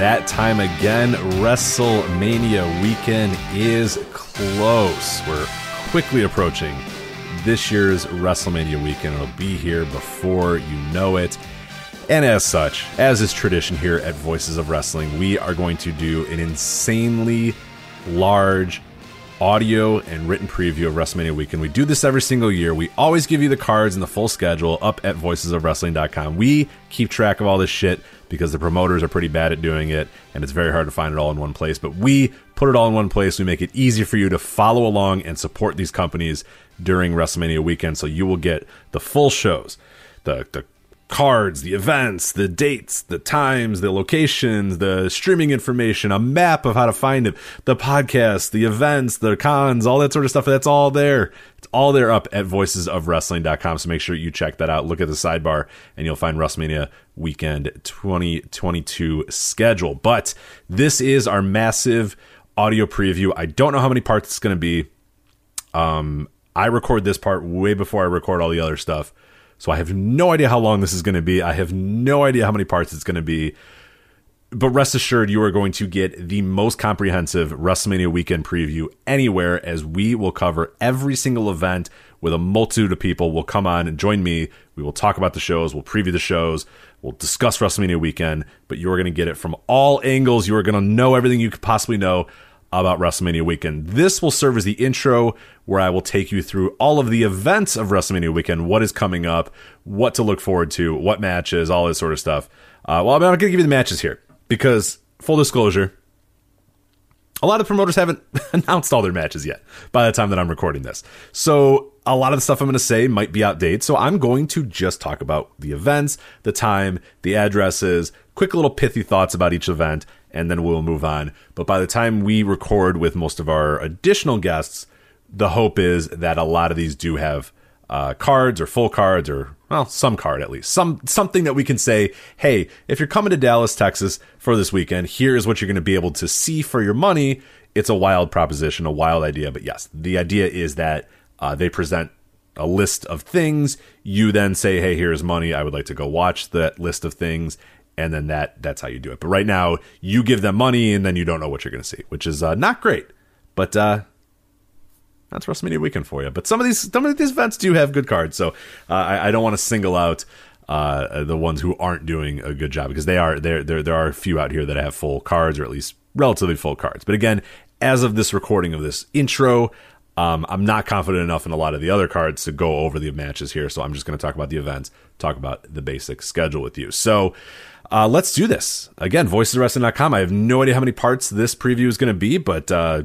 that time again. WrestleMania weekend is close. We're quickly approaching this year's WrestleMania weekend. It'll be here before you know it. And as such, as is tradition here at Voices of Wrestling, we are going to do an insanely large audio and written preview of WrestleMania weekend. We do this every single year. We always give you the cards and the full schedule up at voicesofwrestling.com. We keep track of all this shit because the promoters are pretty bad at doing it and it's very hard to find it all in one place. But we put it all in one place. We make it easy for you to follow along and support these companies during WrestleMania weekend so you will get the full shows. The, the cards, the events, the dates, the times, the locations, the streaming information, a map of how to find it, the podcast, the events, the cons, all that sort of stuff. That's all there. It's all there up at voicesofwrestling.com. So make sure you check that out. Look at the sidebar and you'll find WrestleMania weekend 2022 schedule. But this is our massive audio preview. I don't know how many parts it's going to be. Um, I record this part way before I record all the other stuff. So I have no idea how long this is going to be. I have no idea how many parts it's going to be. But rest assured, you are going to get the most comprehensive WrestleMania weekend preview anywhere as we will cover every single event with a multitude of people will come on and join me. We will talk about the shows, we'll preview the shows, we'll discuss WrestleMania weekend, but you are going to get it from all angles. You are going to know everything you could possibly know about WrestleMania weekend. This will serve as the intro where I will take you through all of the events of WrestleMania weekend, what is coming up, what to look forward to, what matches, all this sort of stuff. Uh, well, I'm not going to give you the matches here because, full disclosure, a lot of promoters haven't announced all their matches yet by the time that I'm recording this. So a lot of the stuff I'm going to say might be outdated. So I'm going to just talk about the events, the time, the addresses, quick little pithy thoughts about each event, and then we'll move on. But by the time we record with most of our additional guests, the hope is that a lot of these do have uh, cards or full cards or well some card at least some something that we can say hey if you're coming to dallas texas for this weekend here is what you're going to be able to see for your money it's a wild proposition a wild idea but yes the idea is that uh, they present a list of things you then say hey here's money i would like to go watch that list of things and then that that's how you do it. But right now, you give them money, and then you don't know what you're going to see, which is uh, not great. But uh, that's WrestleMania weekend for you. But some of these some of these events do have good cards, so uh, I, I, don't want to single out uh, the ones who aren't doing a good job because they are there. There there are a few out here that have full cards or at least relatively full cards. But again, as of this recording of this intro. Um, I'm not confident enough in a lot of the other cards to go over the matches here, so I'm just going to talk about the events, talk about the basic schedule with you. So, uh, let's do this. Again, voiceswrestling.com. I have no idea how many parts this preview is going to be, but uh,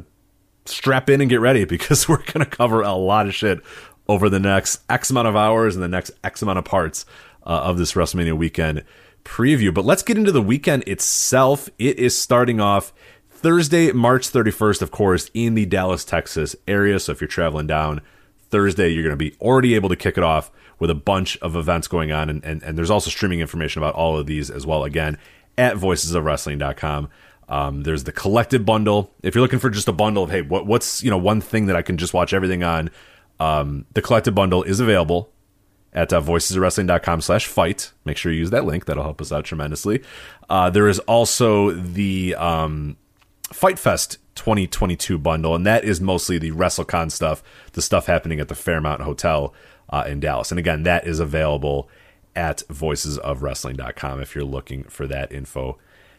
strap in and get ready because we're going to cover a lot of shit over the next X amount of hours and the next X amount of parts uh, of this WrestleMania weekend preview. But let's get into the weekend itself. It is starting off Thursday, March 31st, of course, in the Dallas, Texas area. So if you're traveling down Thursday, you're going to be already able to kick it off with a bunch of events going on. And, and, and there's also streaming information about all of these as well, again, at voicesofwrestling.com. Um, there's the collected bundle. If you're looking for just a bundle of, hey, what, what's, you know, one thing that I can just watch everything on, um, the collected bundle is available at uh, voicesofwrestling.com slash fight. Make sure you use that link. That'll help us out tremendously. Uh, there is also the um, Fight Fest 2022 bundle, and that is mostly the WrestleCon stuff, the stuff happening at the Fairmont Hotel uh, in Dallas. And again, that is available at voicesofwrestling.com if you're looking for that info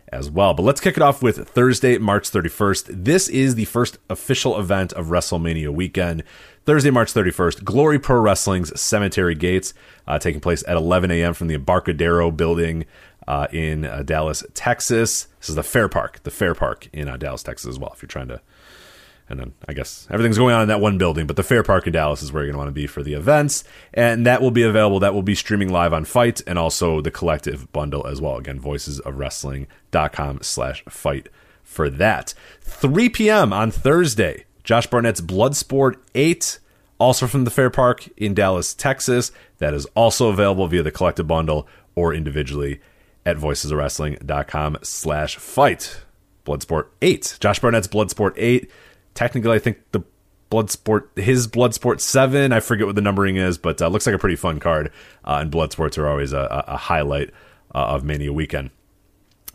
as well. But let's kick it off with Thursday, March 31st. This is the first official event of WrestleMania weekend. Thursday, March 31st, Glory Pro Wrestling's Cemetery Gates, uh, taking place at 11 a.m. from the Embarcadero building uh, in uh, Dallas, Texas. This is the Fair Park, the Fair Park in uh, Dallas, Texas as well, if you're trying to and then I guess everything's going on in that one building, but the Fair Park in Dallas is where you're going to want to be for the events. And that will be available. That will be streaming live on FITE and also the collective bundle as well. Again, voicesofwrestling.com slash fight for that. 3 p.m. on Thursday, Josh Barnett's Bloodsport 8, also from the Fair Park in Dallas, Texas. That is also available via the collective bundle or individually at voicesofwrestling.com slash fight. Bloodsport 8. Josh Barnett's Bloodsport 8 technically, I think the Bloodsport, his Bloodsport 7, I forget what the numbering is, but uh, looks like a pretty fun card. Uh, and Bloodsports are always a, a highlight uh, of Mania weekend.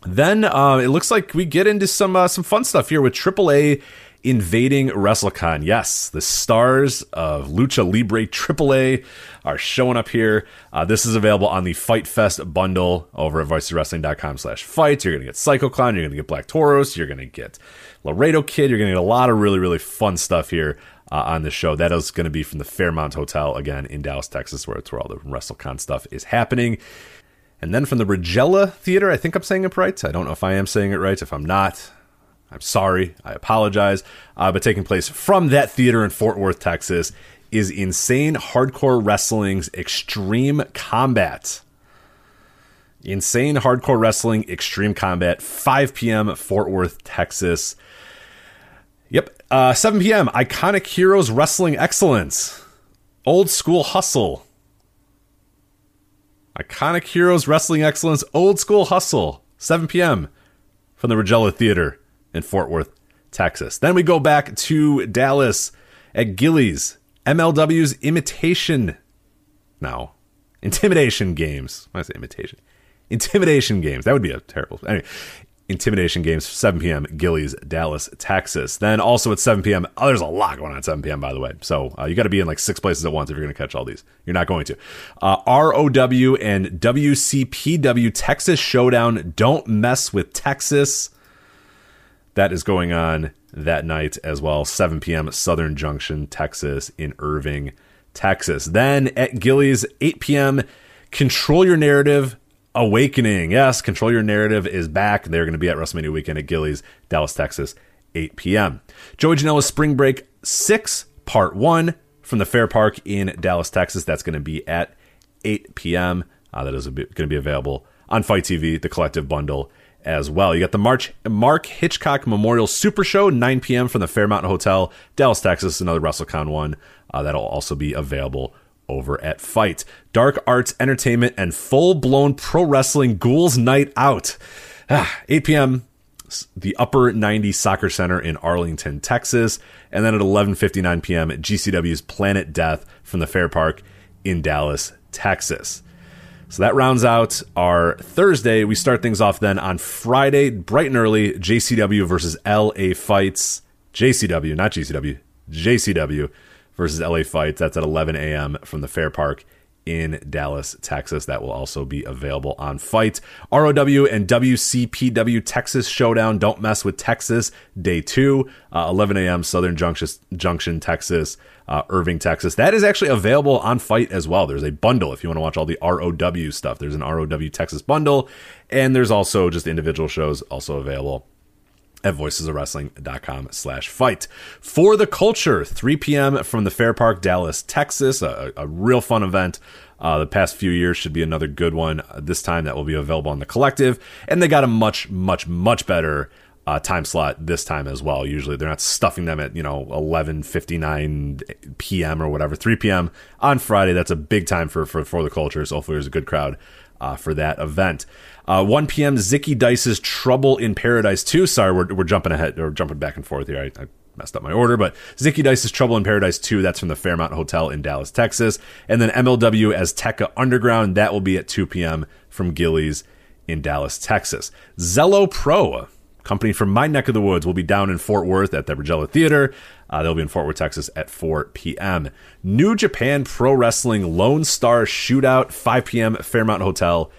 Then uh, it looks like we get into some uh, some fun stuff here with AAA invading WrestleCon. Yes, the stars of Lucha Libre AAA are showing up here. Uh, this is available on the Fight Fest bundle over at varsitywrestling.com slash fights. You're going to get Psycho Clown, you're going to get Black Taurus, you're going to get Laredo Kid, you're going to get a lot of really, really fun stuff here. Uh, on the show. That is going to be from the Fairmont Hotel again in Dallas, Texas, where it's where all the WrestleCon stuff is happening. And then from the Ridglea Theater, I think I'm saying it right. I don't know if I am saying it right. If I'm not, I'm sorry. I apologize. Uh, but taking place from that theater in Fort Worth, Texas, is Insane Hardcore Wrestling's Extreme Combat. Insane Hardcore Wrestling Extreme Combat, 5 p.m., Fort Worth, Texas. Yep, uh, 7 p.m., Iconic Heroes Wrestling Excellence. Old School Hustle. Iconic Heroes Wrestling Excellence Old School Hustle, 7 p.m. from the Ridglea Theater in Fort Worth, Texas. Then we go back to Dallas at Gilley's. MLW's Imitation. No, Intimidation Games. I say imitation. Intimidation Games. That would be a terrible. Anyway, Intimidation Games, 7 p.m., Gilley's, Dallas, Texas. Then also at 7 p.m., oh, there's a lot going on at 7 p.m., by the way. So uh, you got to be in like six places at once if you're going to catch all these. You're not going to. Uh, ROW and WCPW Texas Showdown. Don't mess with Texas. That is going on that night as well. 7 p.m., Southern Junction, Texas, in Irving, Texas. Then at Gilley's, 8 p.m., Control Your Narrative Awakening. Yes, Control Your Narrative is back. They're going to be at WrestleMania weekend at Gilley's, Dallas, Texas, 8 p.m. Joey Janela's Spring Break 6, Part 1 from the Fair Park in Dallas, Texas. That's going to be at 8 p.m. Uh, that is going to be available on FITE TV, the collective bundle as well. You got the March Mark Hitchcock Memorial Super Show, 9 p.m. from the Fairmont Hotel, Dallas, Texas. Another WrestleCon one uh, that'll also be available over at FITE. Dark Arts Entertainment and full blown pro wrestling Ghouls Night Out. Ah, 8 p.m. The Upper 90 Soccer Center in Arlington, Texas, and then at 11:59 p.m. at GCW's Planet Death from the Fair Park in Dallas, Texas. So that rounds out our Thursday. We start things off then on Friday, bright and early, JCW versus LA Fights. JCW, not GCW, JCW versus LA Fights. That's at 11 a.m. from the Fair Park in Dallas, Texas. That will also be available on FITE. ROW and WCPW Texas Showdown. Don't mess with Texas. Day two, uh, 11 a.m. Southern Junction, Junction Texas, uh, Irving, Texas. That is actually available on FITE as well. There's a bundle if you want to watch all the ROW stuff. There's an ROW Texas bundle, and there's also just individual shows also available at voicesofwrestling.com slash fight. For the Culture, 3 p.m. from the Fair Park, Dallas, Texas. A, a real fun event. Uh, the past few years should be another good one. This time that will be available on the collective. And they got a much, much, much better uh, time slot this time as well. Usually they're not stuffing them at, you know, 11.59 p.m. or whatever, 3 p.m. on Friday. That's a big time for, for, for the Culture. So hopefully there's a good crowd uh, for that event. Uh, 1 p.m. Zicky Dice's Trouble in Paradise 2. Sorry, we're, we're jumping ahead or jumping back and forth here. I, I messed up my order, but Zicky Dice's Trouble in Paradise 2. That's from the Fairmont Hotel in Dallas, Texas. And then MLW as Azteca Underground. That will be at 2 p.m. from Gilley's in Dallas, Texas. Zelo Pro, company from my neck of the woods, will be down in Fort Worth at the Ridglea Theater. Uh, they'll be in Fort Worth, Texas at 4 p.m. New Japan Pro Wrestling Lone Star Shootout, 5 p.m. Fairmont Hotel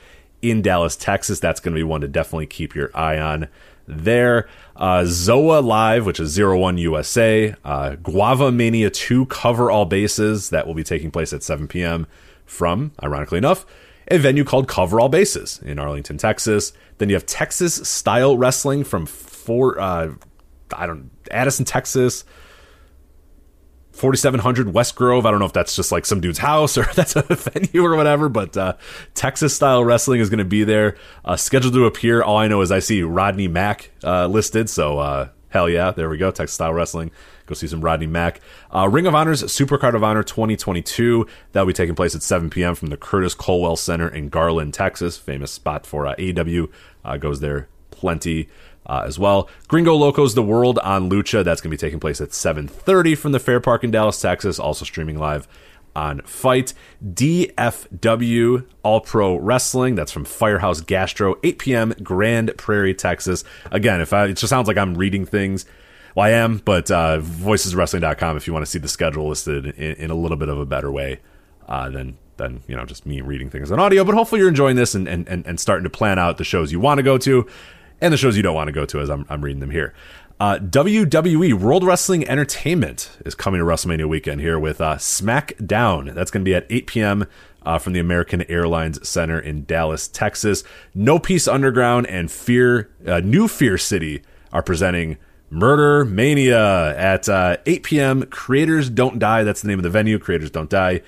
in Dallas, Texas. That's going to be one to definitely keep your eye on there. Uh, Zoa Live, which is Zero One USA. Uh, Guava Mania 2 Cover All Bases. That will be taking place at 7 p.m. from, ironically enough, a venue called Cover All Bases in Arlington, Texas. Then you have Texas Style Wrestling from Fort, uh, I don't, Addison, Texas. 4700 West Grove. I don't know if that's just like some dude's house or that's a venue or whatever, but uh, Texas style wrestling is going to be there. Uh, scheduled to appear. All I know is I see Rodney Mack uh, listed. So uh, hell yeah, there we go. Texas style wrestling. Go see some Rodney Mack. Uh, Ring of Honor's Supercard of Honor 2022. That'll be taking place at 7 p.m. from the Curtis Culwell Center in Garland, Texas. Famous spot for uh, AEW. goes there plenty uh, as well. Gringo Locos The World on Lucha. That's going to be taking place at 7.30 from the Fair Park in Dallas, Texas. Also streaming live on FITE. DFW All Pro Wrestling. That's from Firehouse Gastro. 8 p.m. Grand Prairie, Texas. Again, if I, it just sounds like I'm reading things. Well, I am, but uh, voiceswrestling.com if you want to see the schedule listed in, in a little bit of a better way uh, than than you know just me reading things on audio. But hopefully you're enjoying this and and, and, and starting to plan out the shows you want to go to and the shows you don't want to go to as I'm, I'm reading them here. Uh, WWE World Wrestling Entertainment is coming to WrestleMania weekend here with uh, SmackDown. That's going to be at 8 p.m. Uh, from the American Airlines Center in Dallas, Texas. No Peace Underground and Fear, uh, New Fear City are presenting Murder Mania at uh, 8 p.m. Creators Don't Die. That's the name of the venue. Creators Don't Die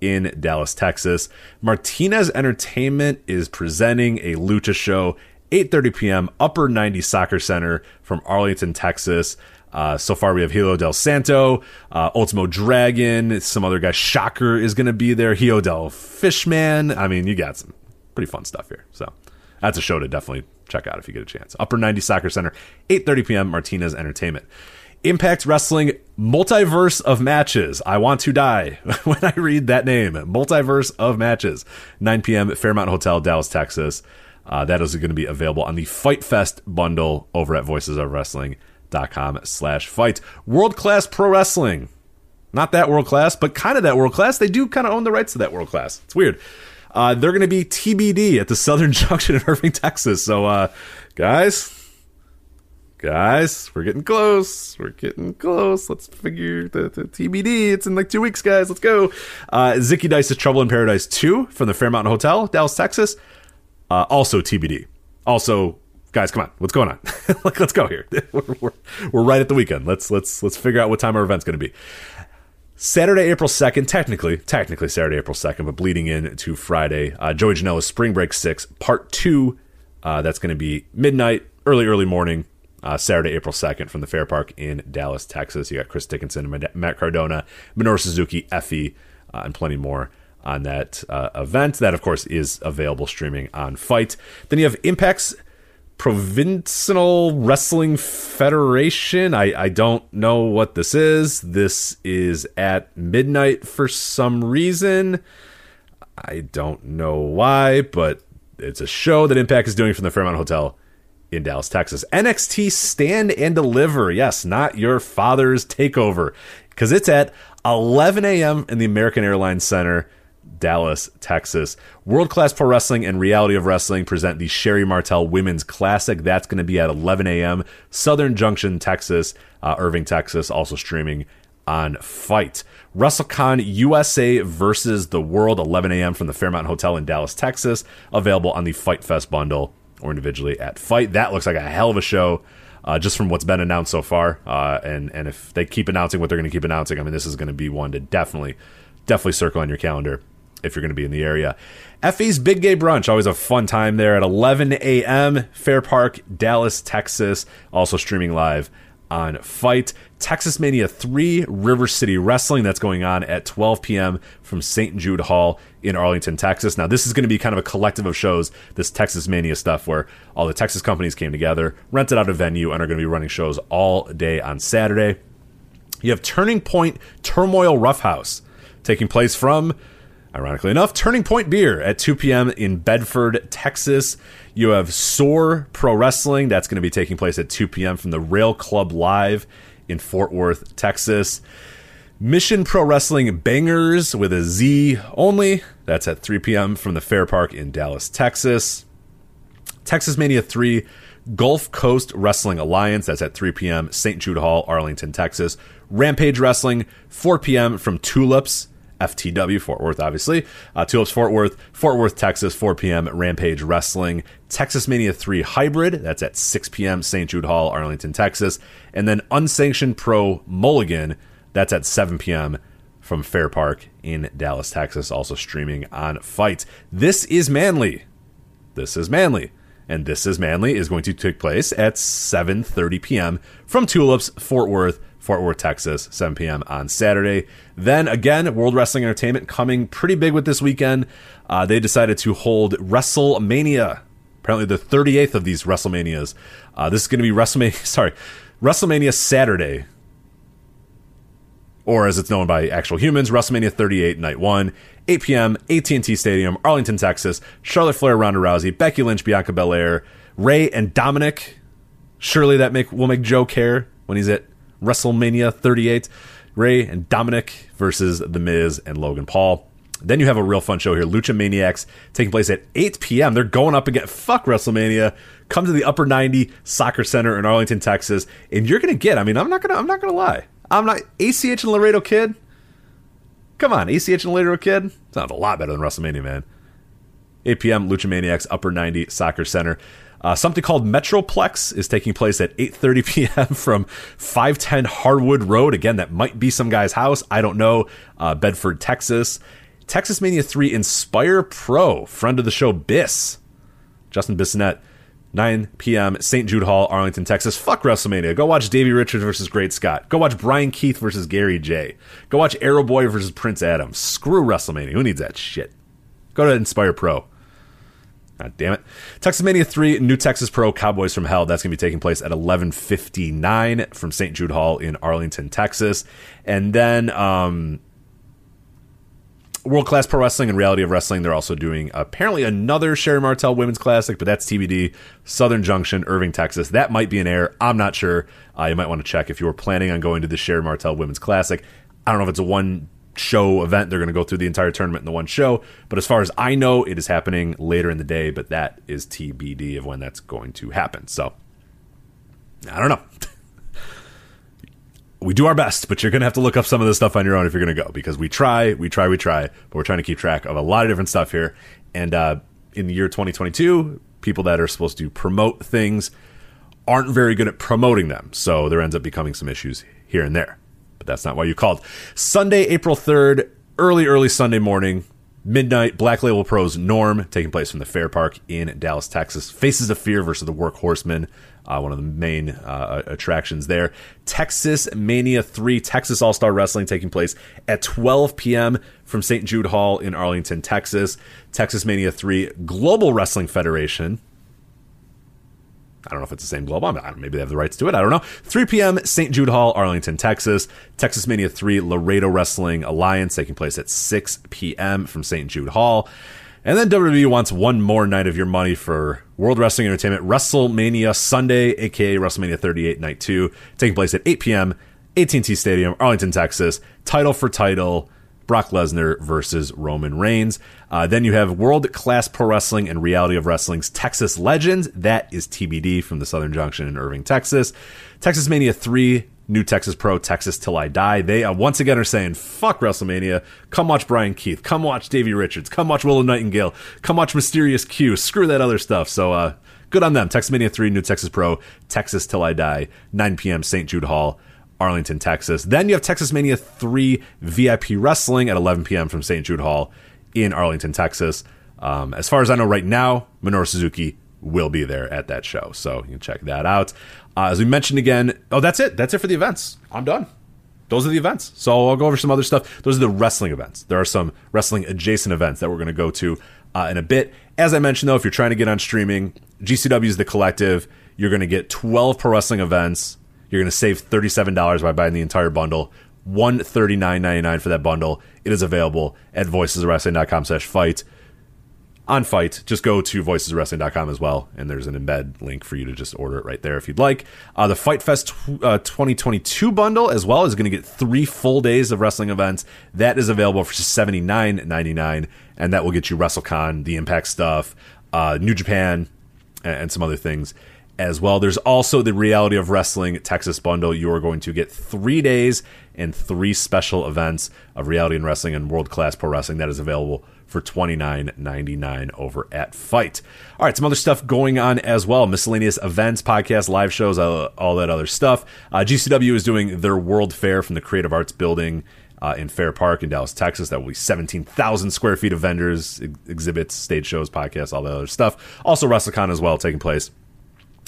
in Dallas, Texas. Martinez Entertainment is presenting a lucha show 8:30 p.m. Upper 90 Soccer Center from Arlington, Texas. Uh, so far, we have Hijo del Santo, uh, Ultimo Dragon, some other guy. Shocker is going to be there. Hijo del Fishman. I mean, you got some pretty fun stuff here. So that's a show to definitely check out if you get a chance. Upper 90 Soccer Center, 8:30 p.m. Martinez Entertainment. Impact Wrestling Multiverse of Matches. I want to die when I read that name. Multiverse of Matches. 9 p.m. at Fairmont Hotel, Dallas, Texas. Uh, that is going to be available on the Fight Fest bundle over at voicesofwrestling.com slash fight. World class pro wrestling. Not that world class, but kind of that world class. They do kind of own the rights to that world class. It's weird. Uh, they're going to be TBD at the Southern Junction in Irving, Texas. So, uh, guys, guys, we're getting close. We're getting close. Let's figure the, the TBD. It's in like two weeks, guys. Let's go. Uh, Zicky Dice's Trouble in Paradise 2 from the Fairmont Hotel, Dallas, Texas. Uh, also TBD. Also, guys, come on, what's going on? like, let's go here. we're, we're, we're right at the weekend. Let's let's let's figure out what time our event's going to be. Saturday, April 2nd, technically, technically Saturday, April 2nd, but bleeding in to Friday, uh, Joey Janela's Spring Break 6, Part 2. Uh, that's going to be midnight, early, early morning, uh, Saturday, April 2nd from the Fair Park in Dallas, Texas. You got Chris Dickinson, Matt Cardona, Minoru Suzuki, Effy, uh, and plenty more on that uh, event. That, of course, is available streaming on FITE. Then you have Impact's Provincial Wrestling Federation. I, I don't know what this is. This is at midnight for some reason. I don't know why, but it's a show that Impact is doing from the Fairmont Hotel in Dallas, Texas. NXT Stand and Deliver. Yes, not your father's takeover. Because it's at 11 a.m. in the American Airlines Center. Dallas, Texas. World Class Pro Wrestling and Reality of Wrestling present the Sherri Martel Women's Classic. That's going to be at 11 a.m. Southern Junction, Texas, uh, Irving, Texas. Also streaming on FITE. WrestleCon USA versus the World, 11 a.m. from the Fairmont Hotel in Dallas, Texas. Available on the Fight Fest bundle or individually at FITE. That looks like a hell of a show. Uh, just from what's been announced so far, uh, and and if they keep announcing what they're going to keep announcing, I mean, this is going to be one to definitely, definitely circle on your calendar if you're going to be in the area. Effy's Big Gay Brunch, always a fun time there at 11 a.m. Fair Park, Dallas, Texas. Also streaming live on FITE. Texas Mania 3 River City Wrestling. That's going on at 12 p.m. from St. Jude Hall in Arlington, Texas. Now, this is going to be kind of a collective of shows, this Texas Mania stuff, where all the Texas companies came together, rented out a venue, and are going to be running shows all day on Saturday. You have Turning Point Turmoil Roughhouse taking place from Ironically enough, Turning Point Beer at 2 p.m. in Bedford, Texas. You have Soar Pro Wrestling. That's going to be taking place at 2 p.m. from the Rail Club Live in Fort Worth, Texas. Mission Pro Wrestling Bangers with a Z only. That's at 3 p.m. from the Fair Park in Dallas, Texas. Texas Mania 3 Gulf Coast Wrestling Alliance. That's at 3 p.m. St. Jude Hall, Arlington, Texas. Rampage Wrestling, 4 p.m. from Tulips FTW, Fort Worth, obviously. Uh, Tulips, Fort Worth, Fort Worth, Texas, 4 p.m. Rampage Wrestling. Texas Mania 3 Hybrid, that's at 6 p.m. St. Jude Hall, Arlington, Texas. And then Unsanctioned Pro Mulligan, that's at 7 p.m. from Fair Park in Dallas, Texas, also streaming on FITE. This is Manly. This is Manly. And This is Manly is going to take place at 7.30 p.m. from Tulips, Fort Worth, Fort Worth, Texas, 7 p.m. on Saturday. Then again, World Wrestling Entertainment coming pretty big with this weekend. Uh, they decided to hold WrestleMania, apparently the 38th of these WrestleManias. Uh, this is going to be WrestleMania, sorry, WrestleMania Saturday. or as it's known by actual humans, WrestleMania 38 Night 1, 8 p.m., AT&T Stadium, Arlington, Texas. Charlotte Flair, Ronda Rousey, Becky Lynch, Bianca Belair, Rey and Dominik. Surely that make will make Joe care when he's at WrestleMania 38. Rey and Dominik versus The Miz and Logan Paul. Then you have a real fun show here, Lucha Maniacs, taking place at 8 p.m. They're going up again. Fuck WrestleMania. Come to the Upper 90 Soccer Center in Arlington, Texas, and you're gonna get. I mean, I'm not gonna. I'm not gonna lie. I'm not ACH and Laredo Kid. Come on, ACH and Laredo Kid sounds a lot better than WrestleMania, man. 8 p.m. Lucha Maniacs, Upper 90 Soccer Center. Uh, something called Metroplex is taking place at 8:30 p.m. from 510 Harwood Road. Again, that might be some guy's house. I don't know. Uh, Bedford, Texas. Texas Mania 3 Inspire Pro, friend of the show, Biss. Justin Bissonette, 9 p.m. St. Jude Hall, Arlington, Texas. Fuck WrestleMania. Go watch Davey Richards versus Great Scott. Go watch Brian Keith versus Gary Jay. Go watch Arrow Boy versus Prince Adam. Screw WrestleMania. Who needs that shit? Go to Inspire Pro. God damn it. Texas Mania 3, New Texas Pro, Cowboys from Hell. That's going to be taking place at 1159 from St. Jude Hall in Arlington, Texas. And then um, World Class Pro Wrestling and Reality of Wrestling. They're also doing apparently another Sherri Martel Women's Classic, but that's TBD. Southern Junction, Irving, Texas. That might be an air. I'm not sure. Uh, you might want to check if you were planning on going to the Sherri Martel Women's Classic. I don't know if it's a one show event. They're going to go through the entire tournament in the one show. But as far as I know, it is happening later in the day, but that is TBD of when that's going to happen. So I don't know. we do our best, but you're going to have to look up some of this stuff on your own if you're going to go because we try, we try, we try, but we're trying to keep track of a lot of different stuff here. And uh, in the year 2022, people that are supposed to promote things aren't very good at promoting them. So there ends up becoming some issues here and there but that's not why you called. Sunday, April 3rd, early, early Sunday morning, midnight, Black Label Pros Norm, taking place from the Fair Park in Dallas, Texas. Faces of Fear versus the Workhorsemen, uh, one of the main uh, attractions there. Texas Mania 3, Texas All Star Wrestling, taking place at 12 p.m. from St. Jude Hall in Arlington, Texas. Texas Mania 3, Global Wrestling Federation, I don't know if it's the same global. maybe they have the rights to it. I don't know. 3 p.m. St. Jude Hall, Arlington, Texas. Texas Mania 3 Laredo Wrestling Alliance taking place at 6 p.m. from St. Jude Hall. And then WWE wants one more night of your money for World Wrestling Entertainment WrestleMania Sunday, aka WrestleMania 38 Night 2, taking place at 8 p.m. AT&T Stadium, Arlington, Texas. Title for title. Brock Lesnar versus Roman Reigns. Uh, then you have World Class Pro Wrestling and Reality of Wrestling's Texas Legends. That is TBD from the Southern Junction in Irving, Texas. Texas Mania 3, New Texas Pro, Texas Till I Die. They uh, once again are saying, fuck WrestleMania. Come watch Brian Keith. Come watch Davey Richards. Come watch Willow Nightingale. Come watch Mysterious Q. Screw that other stuff. So, uh, good on them. Texas Mania 3, New Texas Pro, Texas Till I Die, 9 p.m., St. Jude Hall. Arlington, Texas. Then you have Texas Mania 3 VIP Wrestling at 11 p.m. from St. Jude Hall in Arlington, Texas. Um, as far as I know right now, Minoru Suzuki will be there at that show. So you can check that out. Uh, as we mentioned again, oh, that's it. That's it for the events. I'm done. Those are the events. So I'll go over some other stuff. Those are the wrestling events. There are some wrestling adjacent events that we're going to go to uh, in a bit. As I mentioned, though, if you're trying to get on streaming, GCW is the collective. You're going to get 12 pro wrestling events you're going to save $37 by buying the entire bundle. $139.99 for that bundle. It is available at voiceswrestling.com slash fight. On FITE, just go to voiceswrestling.com as well, and there's an embed link for you to just order it right there if you'd like. Uh, the Fight Fest uh, 2022 bundle as well is going to get three full days of wrestling events. That is available for $79.99, and that will get you WrestleCon, the Impact stuff, uh, New Japan, and, and some other things as well. There's also the Reality of Wrestling Texas bundle. You are going to get three days and three special events of Reality and Wrestling and World Class Pro Wrestling. That is available for $29.99 over at FITE. All right, some other stuff going on as well. Miscellaneous events, podcasts, live shows, uh, all that other stuff. Uh, GCW is doing their World Fair from the Creative Arts Building. Uh, in Fair Park in Dallas, Texas. That will be 17,000 square feet of vendors, ex- exhibits, stage shows, podcasts, all that other stuff. Also, WrestleCon as well taking place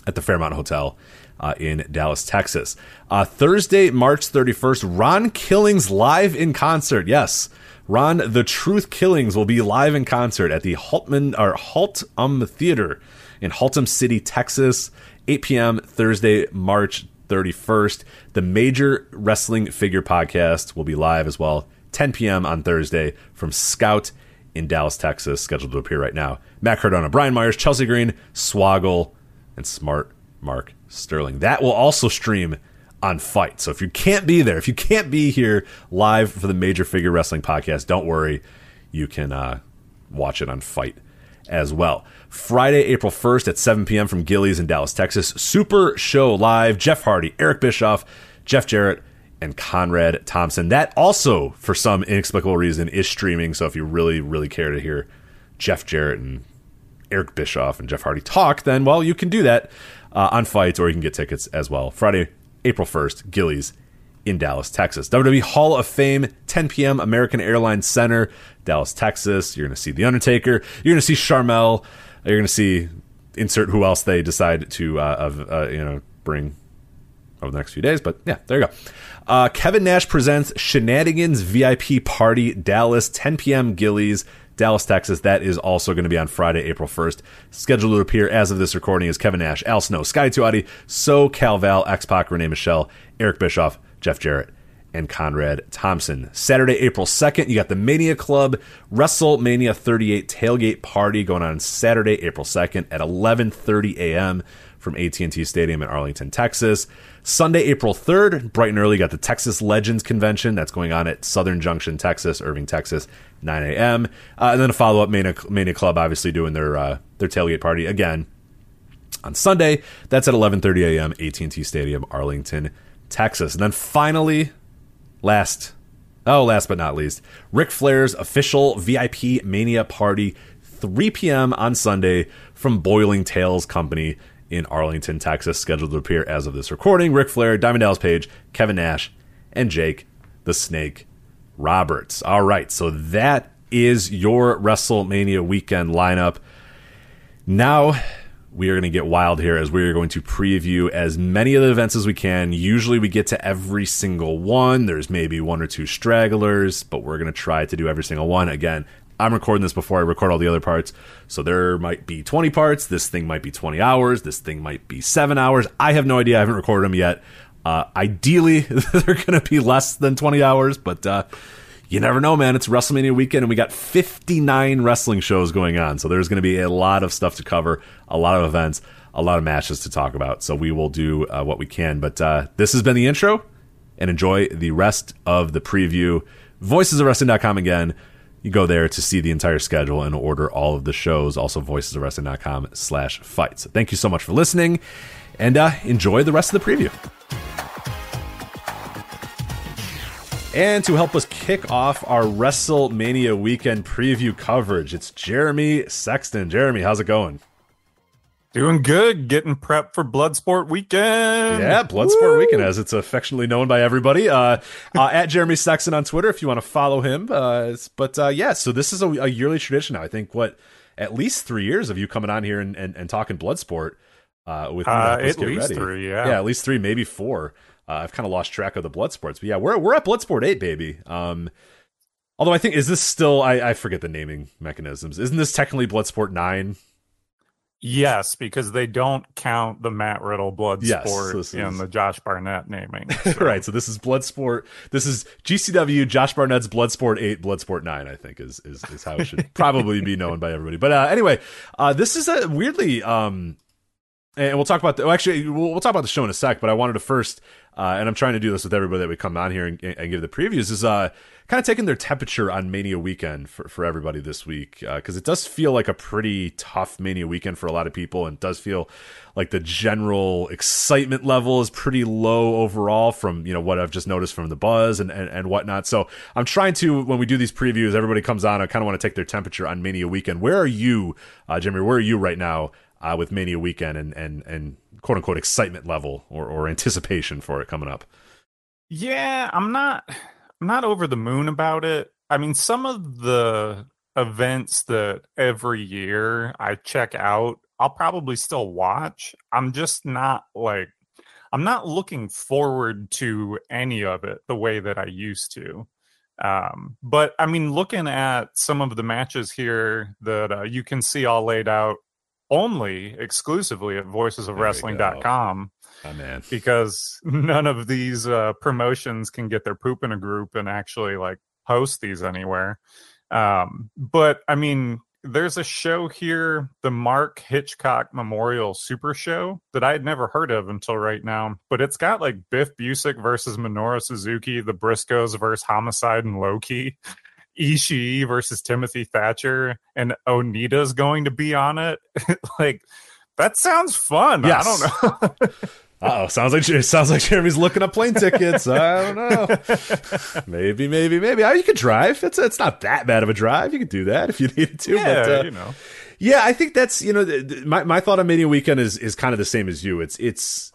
at the Fairmont Hotel uh, in Dallas, Texas. Uh, Thursday, March 31st, Ron Killings live in concert. Yes, Ron the Truth Killings will be live in concert at the Haltman or Haltom Theater in Haltom City, Texas. 8 p.m. Thursday, March 31st. The Major Wrestling Figure Podcast will be live as well, 10 p.m. on Thursday from Scout in Dallas, Texas, scheduled to appear right now. Matt Cardona, Brian Myers, Chelsea Green, Swoggle, and Smart Mark Sterling. That will also stream on FITE. So if you can't be there, if you can't be here live for the Major Figure Wrestling Podcast, don't worry. You can uh, watch it on FITE as well. Friday, April 1st at 7 p.m. from Gilley's in Dallas, Texas. Super Show Live. Jeff Hardy, Eric Bischoff, Jeff Jarrett, and Conrad Thompson. That also, for some inexplicable reason, is streaming. So if you really, really care to hear Jeff Jarrett and Eric Bischoff and Jeff Hardy talk, then, well, you can do that uh, on Fights or you can get tickets as well. Friday, April 1st, Gilley's in Dallas, Texas. WWE Hall of Fame, 10 p.m., American Airlines Center, Dallas, Texas. You're going to see The Undertaker. You're going to see Sharmell. You're going to see insert who else they decide to uh, uh, you know bring over the next few days. But yeah, there you go. Uh, Kevin Nash presents Shenanigans VIP Party Dallas, 10 p.m. Gilley's. Dallas, Texas. That is also going to be on Friday, April 1st. Scheduled to appear as of this recording is Kevin Nash, Al Snow, Sky Tuati, So Cal Val, X Pac, Renee Michelle, Eric Bischoff, Jeff Jarrett, and Conrad Thompson. Saturday, April 2nd, you got the Mania Club WrestleMania 38 tailgate party going on Saturday, April 2nd at 11:30 a.m. from AT&T Stadium in Arlington, Texas. Sunday, April 3rd, bright and early, got the Texas Legends Convention that's going on at Southern Junction, Texas, Irving, Texas, 9 a.m. Uh, and then a follow up Mania, Mania Club, obviously doing their uh, their tailgate party again on Sunday. That's at 11:30 a.m. AT&T Stadium, Arlington, Texas. And then finally, last, oh, last but not least, Ric Flair's official VIP Mania party, 3 p.m. on Sunday from Boiling Tails Company in Arlington, Texas, scheduled to appear as of this recording. Ric Flair, Diamond Dallas Page, Kevin Nash, and Jake the Snake Roberts. All right, so that is your WrestleMania weekend lineup. Now we are going to get wild here as we are going to preview as many of the events as we can. Usually we get to every single one. There's maybe one or two stragglers, but we're going to try to do every single one. Again, I'm recording this before I record all the other parts. So there might be 20 parts. This thing might be 20 hours. This thing might be seven hours. I have no idea. I haven't recorded them yet. Uh, ideally, they're going to be less than 20 hours, but uh, you never know, man. It's WrestleMania weekend, and we got 59 wrestling shows going on. So there's going to be a lot of stuff to cover, a lot of events, a lot of matches to talk about. So we will do uh, what we can. But uh, this has been the intro, and enjoy the rest of the preview. Voicesofwrestling.com again. You go there to see the entire schedule and order all of the shows. Also, voicesofwrestling.com slash fights. Thank you so much for listening, and uh, enjoy the rest of the preview. And to help us kick off our WrestleMania weekend preview coverage, it's Jeremy Sexton. Jeremy, how's it going? Doing good, getting prepped for Bloodsport weekend. Yeah, Bloodsport Woo! weekend, as it's affectionately known by everybody. Uh, uh, at Jeremy Sexton on Twitter, if you want to follow him. Uh, but uh, yeah, so this is a, a, yearly tradition now. I think what at least three years of you coming on here and, and, and talking Bloodsport uh, with. Uh, at least ready. three, yeah, yeah, at least three, maybe four. Uh, I've kind of lost track of the Bloodsports, but yeah, we're we're at Bloodsport eight, baby. Um, although I think is this still I, I forget the naming mechanisms. Isn't this technically Bloodsport nine? Yes, because they don't count the Matt Riddle Bloodsport yes, in is... the Josh Barnett naming. So. right. So this is Bloodsport. This is GCW Josh Barnett's Bloodsport eight, Bloodsport nine. I think is is, is how it should probably be known by everybody. But uh, anyway, uh, this is a weirdly um, and we'll talk about the. Well, actually, we'll, we'll talk about the show in a sec. But I wanted to first uh, and I'm trying to do this with everybody that we come on here and, and give the previews, is uh, kind of taking their temperature on Mania weekend for, for everybody this week. Because uh, it does feel like a pretty tough Mania weekend for a lot of people, and does feel like the general excitement level is pretty low overall from you know what I've just noticed from the buzz and, and, and whatnot. So I'm trying to when we do these previews, everybody comes on. I kind of want to take their temperature on Mania weekend. Where are you, uh, Jimmy? Where are you right now uh, with Mania weekend and and and quote unquote excitement level or, or anticipation for it coming up? Yeah, I'm not I'm not over the moon about it. I mean, some of the events that every year I check out, I'll probably still watch. I'm just not like I'm not looking forward to any of it the way that I used to. Um, but I mean, looking at some of the matches here that uh, you can see all laid out only exclusively at voicesofwrestling.com. Oh, man. because none of these uh, promotions can get their poop in a group and actually like post these anywhere. Um, but I mean, there's a show here, the Mark Hitchcock Memorial Super Show, that I had never heard of until right now. But it's got like Biff Busick versus Minoru Suzuki, the Briscoes versus Homicide and Low Ki, Ishii versus Timothy Thatcher, and Onita's going to be on it. like, that sounds fun. Yes. I don't know. oh, sounds like it sounds like Jeremy's looking up plane tickets. I don't know. maybe, maybe, maybe. Oh, you could drive. It's it's not that bad of a drive. You could do that if you needed to. yeah, but, uh, you know. Yeah, I think that's you know th- th- my my thought on Mania Weekend is is kind of the same as you. It's it's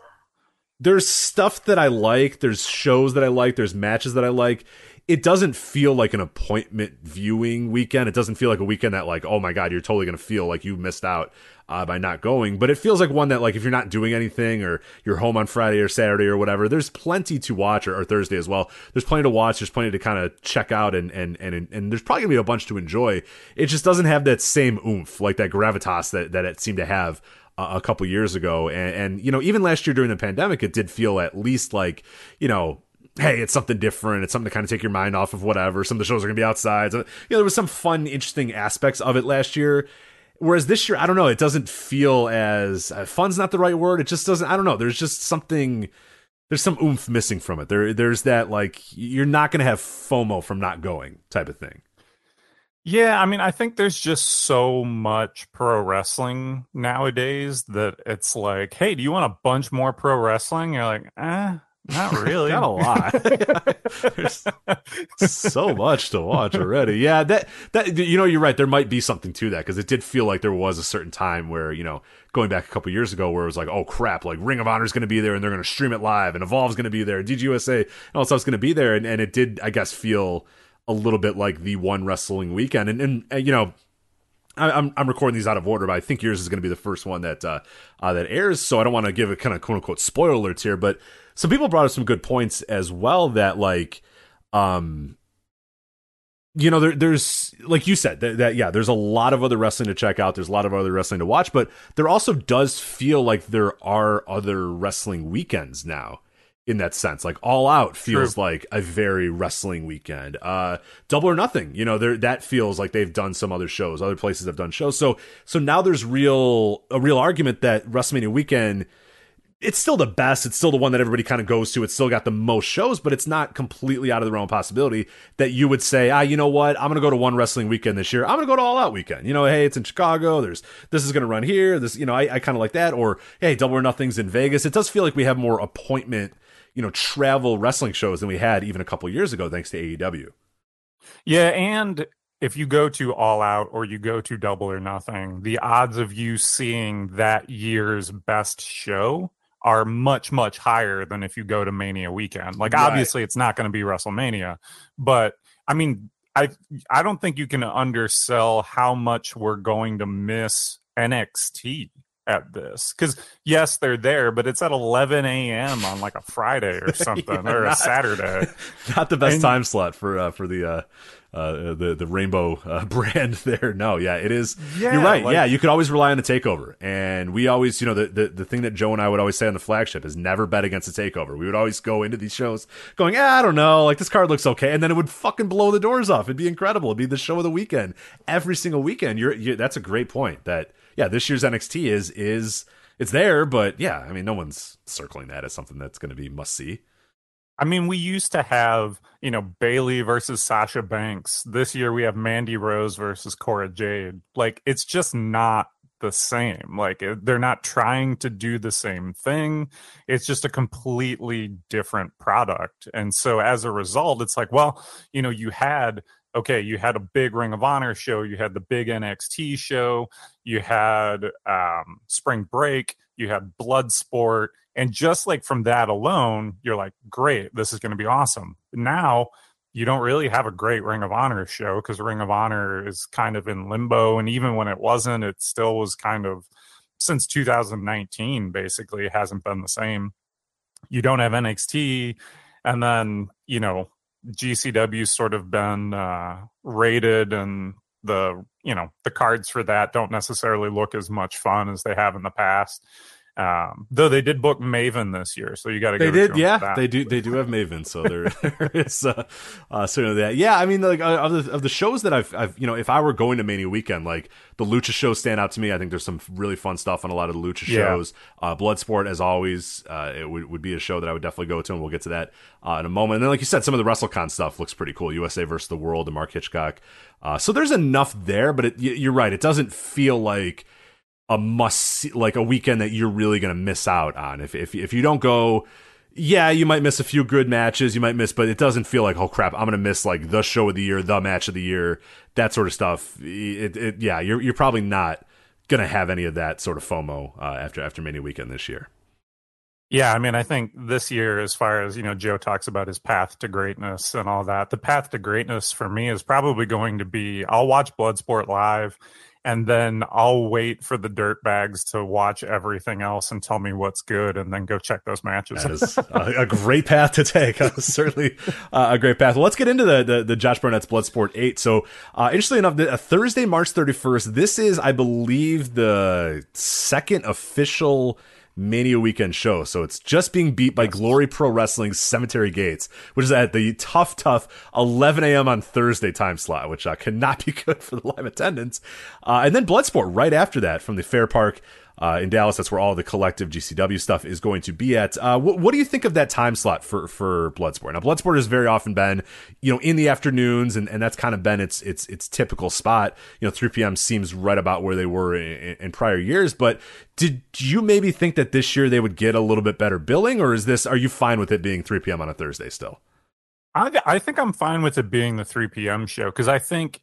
there's stuff that I like. There's shows that I like. There's matches that I like. It doesn't feel like an appointment viewing weekend. It doesn't feel like a weekend that like oh my god you're totally gonna feel like you missed out uh, by not going. But it feels like one that like if you're not doing anything or you're home on Friday or Saturday or whatever, there's plenty to watch or, or Thursday as well. There's plenty to watch. There's plenty to kind of check out and and and and there's probably gonna be a bunch to enjoy. It just doesn't have that same oomph like that gravitas that that it seemed to have a couple years ago. And, and you know even last year during the pandemic, it did feel at least like you know hey, it's something different. It's something to kind of take your mind off of whatever. Some of the shows are going to be outside. So, you know, there was some fun, interesting aspects of it last year. Whereas this year, I don't know, it doesn't feel as uh, fun's not the right word. It just doesn't. I don't know. There's just something. There's some oomph missing from it. There, there's that like you're not going to have FOMO from not going type of thing. Yeah, I mean, I think there's just so much pro wrestling nowadays that it's like, hey, do you want a bunch more pro wrestling? You're like, eh, not really. Got a lot. There's so much to watch already. Yeah, that that you know, you're right. There might be something to that because it did feel like there was a certain time where you know, going back a couple years ago, where it was like, oh crap, like Ring of Honor is going to be there and they're going to stream it live, and Evolve's going to be there, DGUSA, and all stuff's going to be there, and, and it did, I guess, feel a little bit like the one wrestling weekend, and and, and you know. I- I'm I'm recording these out of order, but I think yours is going to be the first one that uh, uh, that airs. So I don't want to give a kind of quote unquote spoiler alerts here, but some people brought up some good points as well. That like, um, you know, there, there's like you said that, that yeah, there's a lot of other wrestling to check out. There's a lot of other wrestling to watch, but there also does feel like there are other wrestling weekends now in that sense. Like All Out feels True. like a very wrestling weekend. Uh Double or Nothing, you know, there that feels like they've done some other shows. Other places have done shows. So so now there's real a real argument that WrestleMania weekend it's still the best. It's still the one that everybody kind of goes to. It's still got the most shows, but it's not completely out of the realm of possibility that you would say, ah, you know what? I'm going to go to one wrestling weekend this year. I'm going to go to All Out weekend. You know, hey, it's in Chicago. There's this is going to run here. This, you know, I, I kind of like that. Or hey, Double or Nothing's in Vegas. It does feel like we have more appointment, you know, travel wrestling shows than we had even a couple years ago, thanks to AEW. Yeah, and if you go to All Out or you go to Double or Nothing, the odds of you seeing that year's best show are much much higher than if you go to Mania weekend. Like Right. obviously it's not going to be WrestleMania, but I mean I I don't think you can undersell how much we're going to miss NXT at this because yes they're there but it's at 11 a.m on like a friday or something Yeah, or a not- saturday Not the best And- time slot for uh, for the uh, uh, the the rainbow uh, brand there. No, yeah, it is. Yeah, You're right. like- yeah, you could always rely on the takeover, and we always, you know, the, the the thing that Joe and I would always say on the flagship is never bet against the takeover. We would always go into these shows going, ah, I don't know, like this card looks okay, and then it would fucking blow the doors off. It'd be incredible. It'd be the show of the weekend every single weekend. You're, you that's a great point. That yeah, this year's NXT is is it's there, but yeah, I mean, no one's circling that as something that's going to be must see. I mean, we used to have, you know, Bayley versus Sasha Banks. This year we have Mandy Rose versus Cora Jade. Like, it's just not the same. Like, they're not trying to do the same thing. It's just a completely different product. And so as a result, it's like, well, you know, you had, okay, you had a big Ring of Honor show, you had the big NXT show, you had um, Spring Break, you had Bloodsport. And just like from that alone, you're like, great, this is going to be awesome. Now, you don't really have a great Ring of Honor show because Ring of Honor is kind of in limbo. And even when it wasn't, it still was kind of since 2019, basically, hasn't been the same. You don't have NXT. And then, you know, GCW's sort of been uh, rated and the you know the cards for that don't necessarily look as much fun as they have in the past Um, though they did book Maven this year, so you got to. They did, yeah. They do. They do have Maven, so there, there is uh, uh, certainly that. Yeah, I mean, like uh, of the, of the shows that I've, I've, you know, if I were going to Mania weekend, like the Lucha shows stand out to me. I think there's some really fun stuff on a lot of the Lucha Yeah. shows. Uh, Bloodsport, as always, uh, it would, would be a show that I would definitely go to, and we'll get to that uh, in a moment. And then, like you said, some of the WrestleCon stuff looks pretty cool. USA versus the World and Mark Hitchcock. Uh, so there's enough there, but it, you're right. It doesn't feel like a must see, like a weekend that you're really going to miss out on. If, if if you don't go, yeah, you might miss a few good matches. You might miss, but it doesn't feel like oh crap, I'm going to miss like the show of the year, the match of the year, that sort of stuff. It, it yeah, you're you're probably not going to have any of that sort of FOMO uh, after after Mania weekend this year. Yeah, I mean, I think this year, as far as you know, Joe talks about his path to greatness and all that. The path to greatness for me is probably going to be I'll watch Bloodsport live, and then I'll wait for the dirt bags to watch everything else and tell me what's good, and then go check those matches. That is a, a great path to take. Certainly uh, a great path. Well, let's get into the the, the Josh Barnett's Bloodsport Eight. So, uh, interestingly enough, the, uh, Thursday, March thirty first. This is, I believe, the second official. Mania weekend show. So it's just being beat by Glory Pro Wrestling's Cemetery Gates, which is at the tough, tough 11 a.m. on Thursday time slot, which uh, cannot be good for the live attendance. Uh, and then Bloodsport right after that from the Fair Park uh, in Dallas. That's where all the collective GCW stuff is going to be at. Uh, wh- what do you think of that time slot for for Bloodsport? Now, Bloodsport has very often been, you know, in the afternoons, and, and that's kind of been its its its typical spot. You know, 3 p.m. seems right about where they were in, in prior years. But did you maybe think that this year they would get a little bit better billing, or is this? Are you fine with it being 3 p.m. on a Thursday still? I, I think I'm fine with it being the 3 p.m. show because I think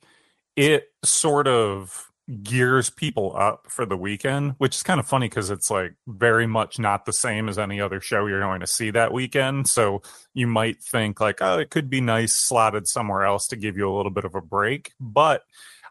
it sort of gears people up for the weekend, which is kind of funny because it's like very much not the same as any other show you're going to see that weekend. So you might think like, oh, it could be nice slotted somewhere else to give you a little bit of a break. But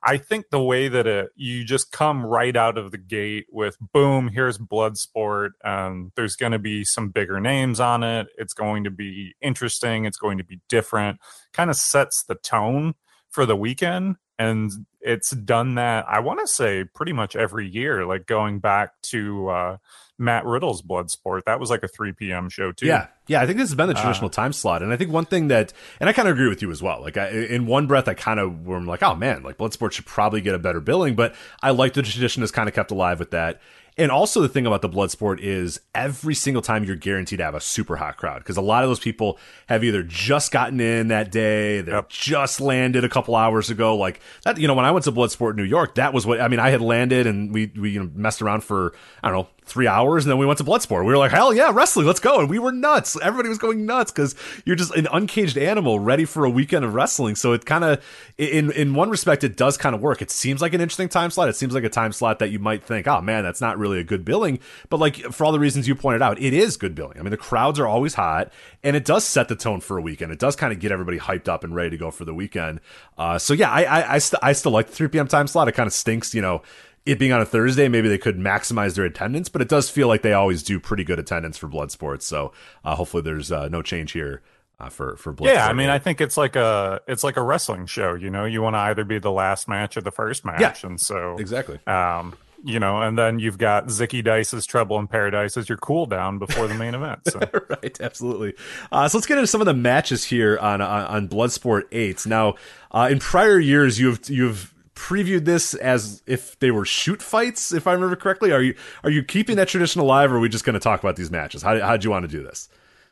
I think the way that it you just come right out of the gate with boom, here's Bloodsport, and there's going to be some bigger names on it. It's going to be interesting. It's going to be different. Kind of sets the tone for the weekend, and it's done that. I want to say pretty much every year, like going back to uh, Matt Riddle's Bloodsport. That was like a 3 p.m. show too. Yeah, yeah. I think this has been the traditional time slot, and I think one thing that, and I kind of agree with you as well. Like, I, in one breath, I kind of were like, oh man, like Bloodsport should probably get a better billing, but I like the tradition has kind of kept alive with that. And also the thing about the Bloodsport is every single time you're guaranteed to have a super hot crowd because a lot of those people have either just gotten in that day, they Yep. just landed a couple hours ago. Like that, you know, when I went to Bloodsport in New York, that was what I mean. I had landed and we we you know messed around for I don't know three hours and then we went to Bloodsport. We were like, hell yeah, wrestling, let's go. And we were nuts. Everybody was going nuts because you're just an uncaged animal ready for a weekend of wrestling. So it kind of, in in one respect, it does kind of work. It seems like an interesting time slot. It seems like a time slot that you might think, oh man, that's not really a good billing. But like for all the reasons you pointed out, it is good billing. I mean, the crowds are always hot and it does set the tone for a weekend. It does kind of get everybody hyped up and ready to go for the weekend. Uh, so yeah, I I, I, st- I still like the 3 p.m. time slot. It kind of stinks, you know it being on a Thursday, maybe they could maximize their attendance, but it does feel like they always do pretty good attendance for blood sports. So uh, hopefully there's uh, no change here uh, for for blood. Yeah, I mean, I think it's like a it's like a wrestling show. You know, you want to either be the last match or the first match, Yeah. and so exactly. um, you know, and then you've got Zicky Dice's Trouble in Paradise as your cool down before the main event. So right, absolutely. Uh, so let's get into some of the matches here on on, on Bloodsport Eight. Now, uh, in prior years, you've you've previewed this as if they were shoot fights, if I remember correctly. Are you are you keeping that tradition alive, or are we just going to talk about these matches? How how'd you want to do this?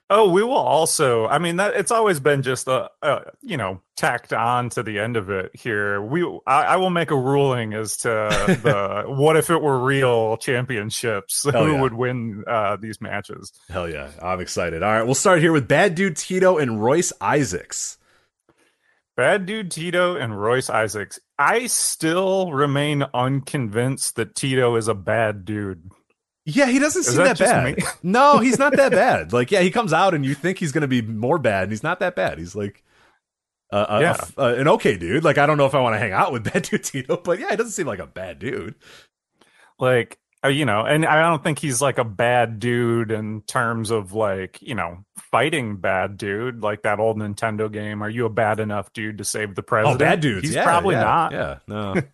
Oh, we will also. I mean, that it's always been just a, a you know tacked on to the end of it. Here, we I, I will make a ruling as to the what if it were real championships. Hell Who yeah. would win uh, these matches? Hell yeah, I'm excited. All right, we'll start here with Bad Dude Tito and Royce Isaacs. Bad Dude Tito and Royce Isaacs. I still remain unconvinced that Tito is a bad dude. Yeah, he doesn't Is seem that, that bad. no, he's not that bad. Like, yeah, he comes out and you think he's going to be more bad, and he's not that bad. He's like, uh, a- a Yeah. uh, an okay dude. Like, I don't know if I want to hang out with Bad Dude Tito, but yeah, he doesn't seem like a bad dude. Like, you know, and I don't think he's like a bad dude in terms of like, you know, fighting bad dude, like that old Nintendo game. Are you a bad enough dude to save the Oh, president? bad dudes. He's yeah, probably yeah, not. Yeah, no.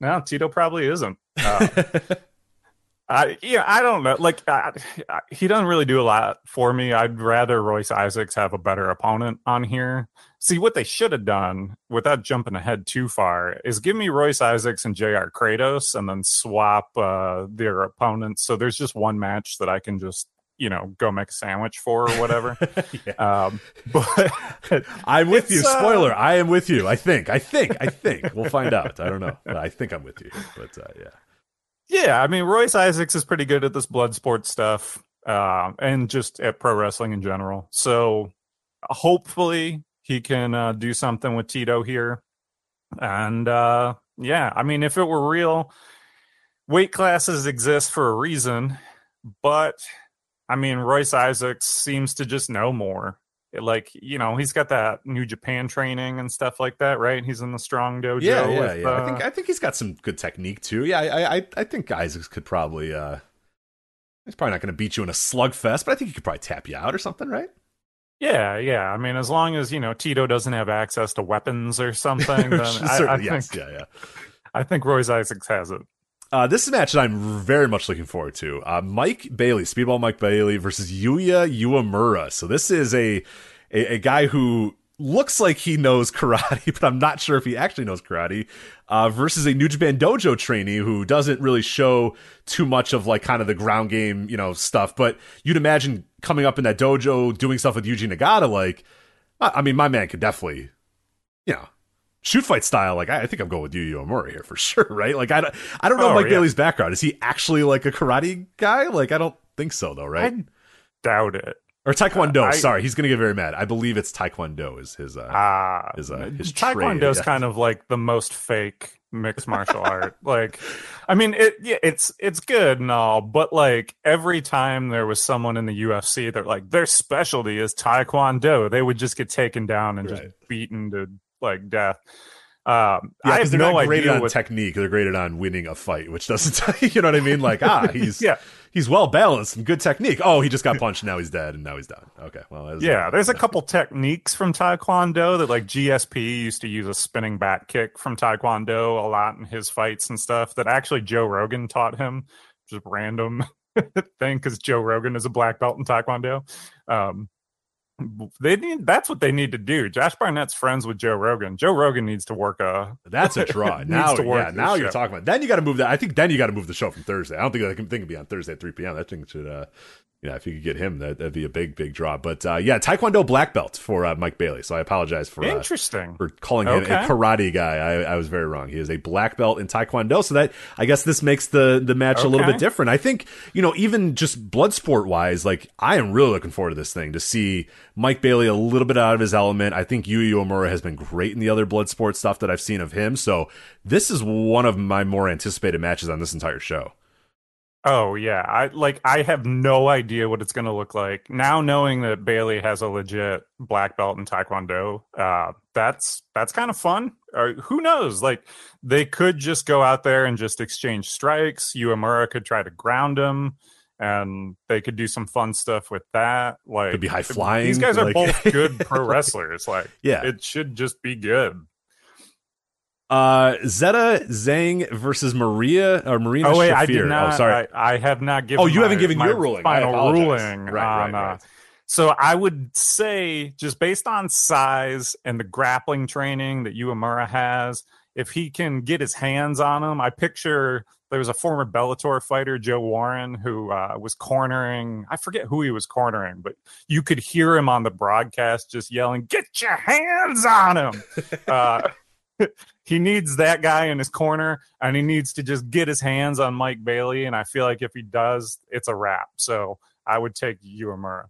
No, Tito probably isn't. Uh, I yeah, I don't know. Like I, I, he doesn't really do a lot for me. I'd rather Royce Isaacs have a better opponent on here. See what they should have done without jumping ahead too far is give me Royce Isaacs and J.R. Kratos, and then swap uh, their opponents. So there's just one match that I can just you know go make a sandwich for or whatever. yeah. um, but I'm with you. Uh, Spoiler: uh, I am with you. I think. I think. I think we'll find out. I don't know. I think I'm with you. But uh, yeah. Yeah, I mean Royce Isaacs is pretty good at this blood sport stuff, uh, and just at pro wrestling in general. So hopefully he can uh, do something with Tito here. And uh, yeah, I mean, if it were real, weight classes exist for a reason, but I mean, Royce Isaacs seems to just know more. Like you know he's got that new japan training and stuff like that right? He's in the strong dojo yeah yeah with, yeah. Uh, i think i think he's got some good technique too. Yeah i i i think isaacs could probably uh he's probably not going to beat you in a slugfest but i think he could probably tap you out or something right yeah yeah i mean as long as you know tito doesn't have access to weapons or something then I, I, think yes. yeah yeah i think royce isaacs has it uh, this is a match that I'm very much looking forward to. Uh, Mike Bailey, Speedball Mike Bailey versus Yuya Uemura. So this is a, a, a guy who looks like he knows karate, but I'm not sure if he actually knows karate. Uh, versus a New Japan Dojo trainee who doesn't really show too much of like kind of the ground game, you know, stuff. But you'd imagine coming up in that dojo, doing stuff with Yuji Nagata. Like, I mean, my man could definitely, you know, shoot fight style, like I, I, think I'm going with Yu Uemura here for sure, right? Like I don't, I don't know oh, Mike yeah. Bailey's background. Is he actually like a karate guy? Like I don't think so though, right? I doubt it. Or Taekwondo. Uh, I, Sorry, he's gonna get very mad. I believe it's Taekwondo is his uh, uh his uh his Taekwondo's yeah. kind of like the most fake mixed martial art. Like I mean it yeah, it's it's good and all, but like every time there was someone in the UFC that like their specialty is Taekwondo, they would just get taken down and right. just beaten to like death. Um, yeah, I have they're no not graded on what... technique; they're graded on winning a fight, which doesn't tell you, you know what I mean? Like, ah, he's yeah, he's well balanced and good technique. Oh, he just got punched, now he's dead, and now he's done. Okay, well, yeah, there's a couple techniques from Taekwondo that like GSP used to use a spinning back kick from Taekwondo a lot in his fights and stuff. That actually Joe Rogan taught him, just random thing because Joe Rogan is a black belt in Taekwondo. Um, they need that's what they need to do. Josh Barnett's friends with Joe Rogan. Joe Rogan needs to work a that's a draw. now yeah, now you're talking about then you got to move that. I think then you got to move the show from Thursday. I don't think I can think it'd be on Thursday at 3 p.m. That thing should uh yeah, if you could get him, that, would be a big, big draw. But uh, yeah, Taekwondo black belt for uh, Mike Bailey. So I apologize for uh, interesting for calling okay. him a karate guy. I, I, was very wrong. He is a black belt in Taekwondo. So that I guess this makes the the match okay. a little bit different. I think you know even just blood sport wise, like I am really looking forward to this thing to see Mike Bailey a little bit out of his element. I think Yuya Uemura has been great in the other blood sport stuff that I've seen of him. So this is one of my more anticipated matches on this entire show. Oh yeah, I like I have no idea what it's going to look like. Now knowing that Bailey has a legit black belt in taekwondo, uh that's that's kind of fun. Or who knows? Like they could just go out there and just exchange strikes. Uemura could try to ground him and they could do some fun stuff with that. Like could be high flying. These guys are like... both good pro wrestlers. Like yeah, it should just be good. Uh, Zeta Zhang versus Maria or Marina. Oh wait, Shafir. I did not. Oh, sorry, I, I, have not given. Oh, you my, haven't given your ruling. Final ruling. Right, on, right, right. Uh, so I would say, just based on size and the grappling training that Uemura has, if he can get his hands on him, I picture there was a former Bellator fighter, Joe Warren, who uh, was cornering. I forget who he was cornering, but you could hear him on the broadcast just yelling, "Get your hands on him!" uh, he needs that guy in his corner and he needs to just get his hands on Mike Bailey. And I feel like if he does, it's a wrap. So I would take Uemura.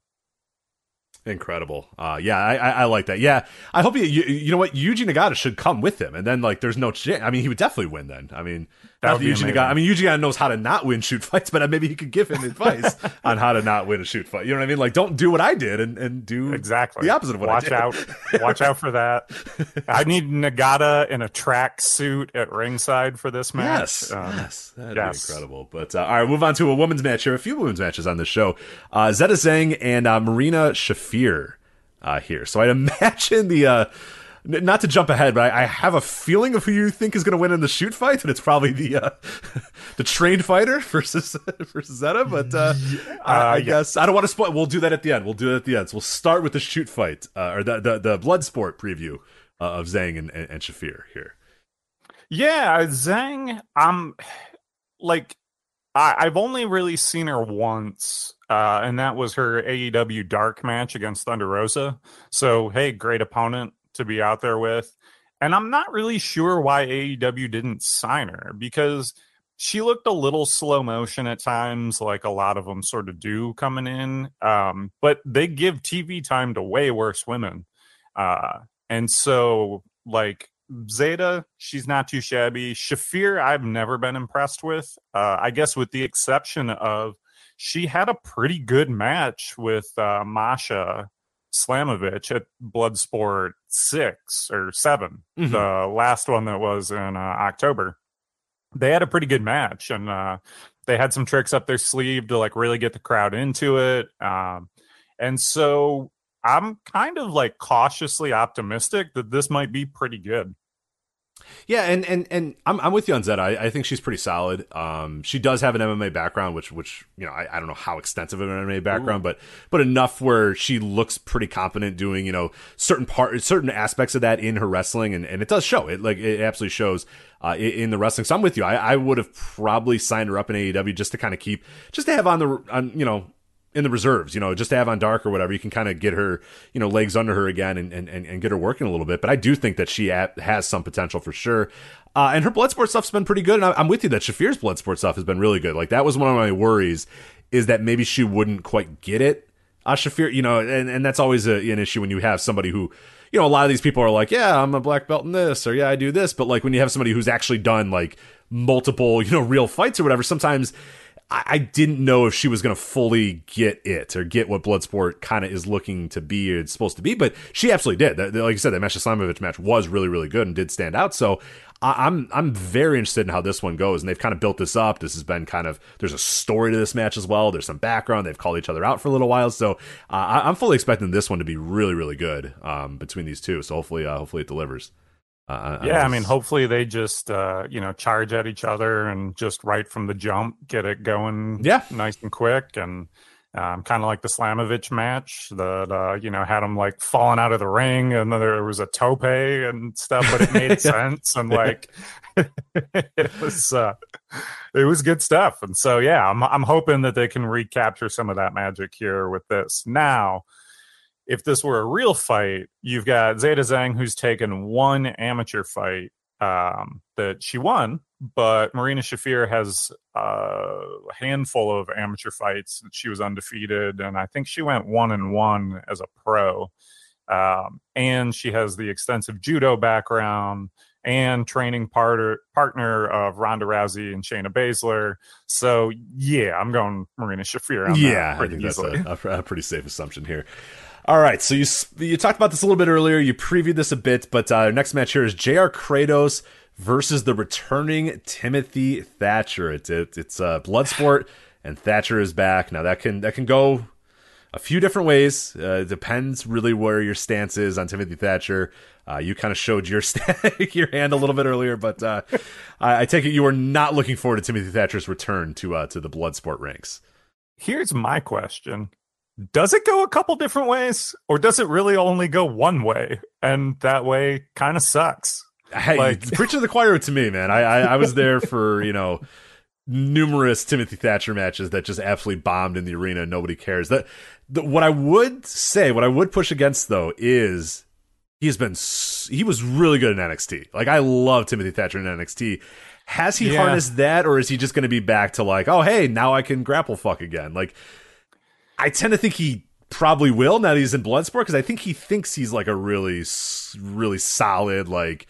Incredible. Uh, yeah, I, I, I, like that. Yeah, I hope you, you, you know what Yuji Nagata should come with him, and then like there's no. I mean, he would definitely win then. I mean, that Yuji Nagata. I mean, Yuji Nagata knows how to not win shoot fights, but maybe he could give him advice on how to not win a shoot fight. You know what I mean? Like, don't do what I did and, and do exactly the opposite of what Watch I did. out. Watch out for that. I need Nagata in a track suit at ringside for this match. Yes, um, yes, that'd yes. be incredible. But uh, all right, move on to a women's match here. A few women's matches on this show. Uh, Zeta Zhang and uh, Marina Shafir uh, here. So I'd imagine the uh, not to jump ahead, but I, I, have a feeling of who you think is going to win in the shoot fight, and it's probably the uh, the trained fighter versus versus Zeta. But uh, uh, I, I yeah. guess I don't want to spoil. We'll do that at the end. We'll do that at the end. So we'll start with the shoot fight uh, or the the, the blood sport preview uh, of Zhang and, and, and Shafir here. Yeah, Zhang. I'm like I, I've only really seen her once, uh, and that was her AEW Dark match against Thunder Rosa. So, hey, great opponent to be out there with. And I'm not really sure why AEW didn't sign her because she looked a little slow motion at times, like a lot of them sort of do coming in. Um, but they give TV time to way worse women. Uh, and so, like, Zeta, she's not too shabby. Shafir, I've never been impressed with. Uh, I guess with the exception of she had a pretty good match with uh, Masha Slamovich at Bloodsport six or 7 mm-hmm. the last one that was in uh, October. They had a pretty good match, and uh, they had some tricks up their sleeve to like really get the crowd into it. Um, and so I'm kind of like cautiously optimistic that this might be pretty good. Yeah, and and and I'm I'm with you on Zeta. I, I think she's pretty solid. Um, she does have an MMA background, which which you know I, I don't know how extensive of an MMA background, Ooh. but but enough where she looks pretty competent doing you know certain part certain aspects of that in her wrestling, and, and it does show. It like it absolutely shows uh, in the wrestling. So I'm with you. I, I would have probably signed her up in AEW just to kind of keep just to have on the on you know in the reserves, you know, just to have on dark or whatever, you can kind of get her, you know, legs under her again and, and, and get her working a little bit. But I do think that she has some potential for sure. Uh, and her Bloodsport stuff's been pretty good. And I'm with you that Shafir's Bloodsport stuff has been really good. Like that was one of my worries is that maybe she wouldn't quite get it. Uh, Shafir, you know, and, and that's always a, an issue when you have somebody who, you know, a lot of these people are like, yeah, I'm a black belt in this, or yeah, I do this. But like when you have somebody who's actually done like multiple, you know, real fights or whatever, sometimes I didn't know if she was going to fully get it or get what Bloodsport kind of is looking to be or it's supposed to be, but she absolutely did. Like you said, that Masha Slamovich match was really, really good and did stand out. So I'm I'm very interested in how this one goes, and they've kind of built this up. This has been kind of there's a story to this match as well. There's some background. They've called each other out for a little while, so uh, I'm fully expecting this one to be really, really good um, between these two. So hopefully, uh, hopefully it delivers. Uh, yeah, I mean, hopefully they just uh, you know charge at each other and just right from the jump get it going. Yeah, nice and quick, and um, kind of like the Slamovich match that uh, you know had him like falling out of the ring, and then there was a tope and stuff, but it made sense and like it was uh, it was good stuff. And so yeah, I'm I'm hoping that they can recapture some of that magic here with this now if this were a real fight, you've got Zeta Zhang who's taken one amateur fight um, that she won, but Marina Shafir has a handful of amateur fights that she was undefeated, and I think she went one and one as a pro. Um, and she has the extensive judo background and training partner partner of Ronda Rousey and Shayna Baszler. So yeah, I'm going Marina Shafir. yeah, I think easily. that's a, a, pretty safe assumption here. All right, so you you talked about this a little bit earlier. You previewed this a bit, but uh, next match here is J.R. Kratos versus the returning Timothy Thatcher. It's it, it's uh, Bloodsport, and Thatcher is back. Now that can that can go a few different ways. Uh, depends really where your stance is on Timothy Thatcher. Uh, you kind of showed your st- your hand a little bit earlier, but uh, I, I, take it you are not looking forward to Timothy Thatcher's return to uh, to the Bloodsport ranks. Here's my question: does it go a couple different ways or does it really only go one way? And that way kind of sucks. Hey like, preaching the choir to me man. I, I, I was there for you know numerous timothy thatcher matches that just absolutely bombed in the arena. Nobody cares. That the, what i would say what i would push against though is he's been he was really good in nxt like i love timothy thatcher in nxt has he yeah. harnessed that or is he just going to be back to like oh hey now i can grapple fuck again? Like I tend to think he probably will now that he's in Bloodsport because I think he thinks he's like a really, really solid like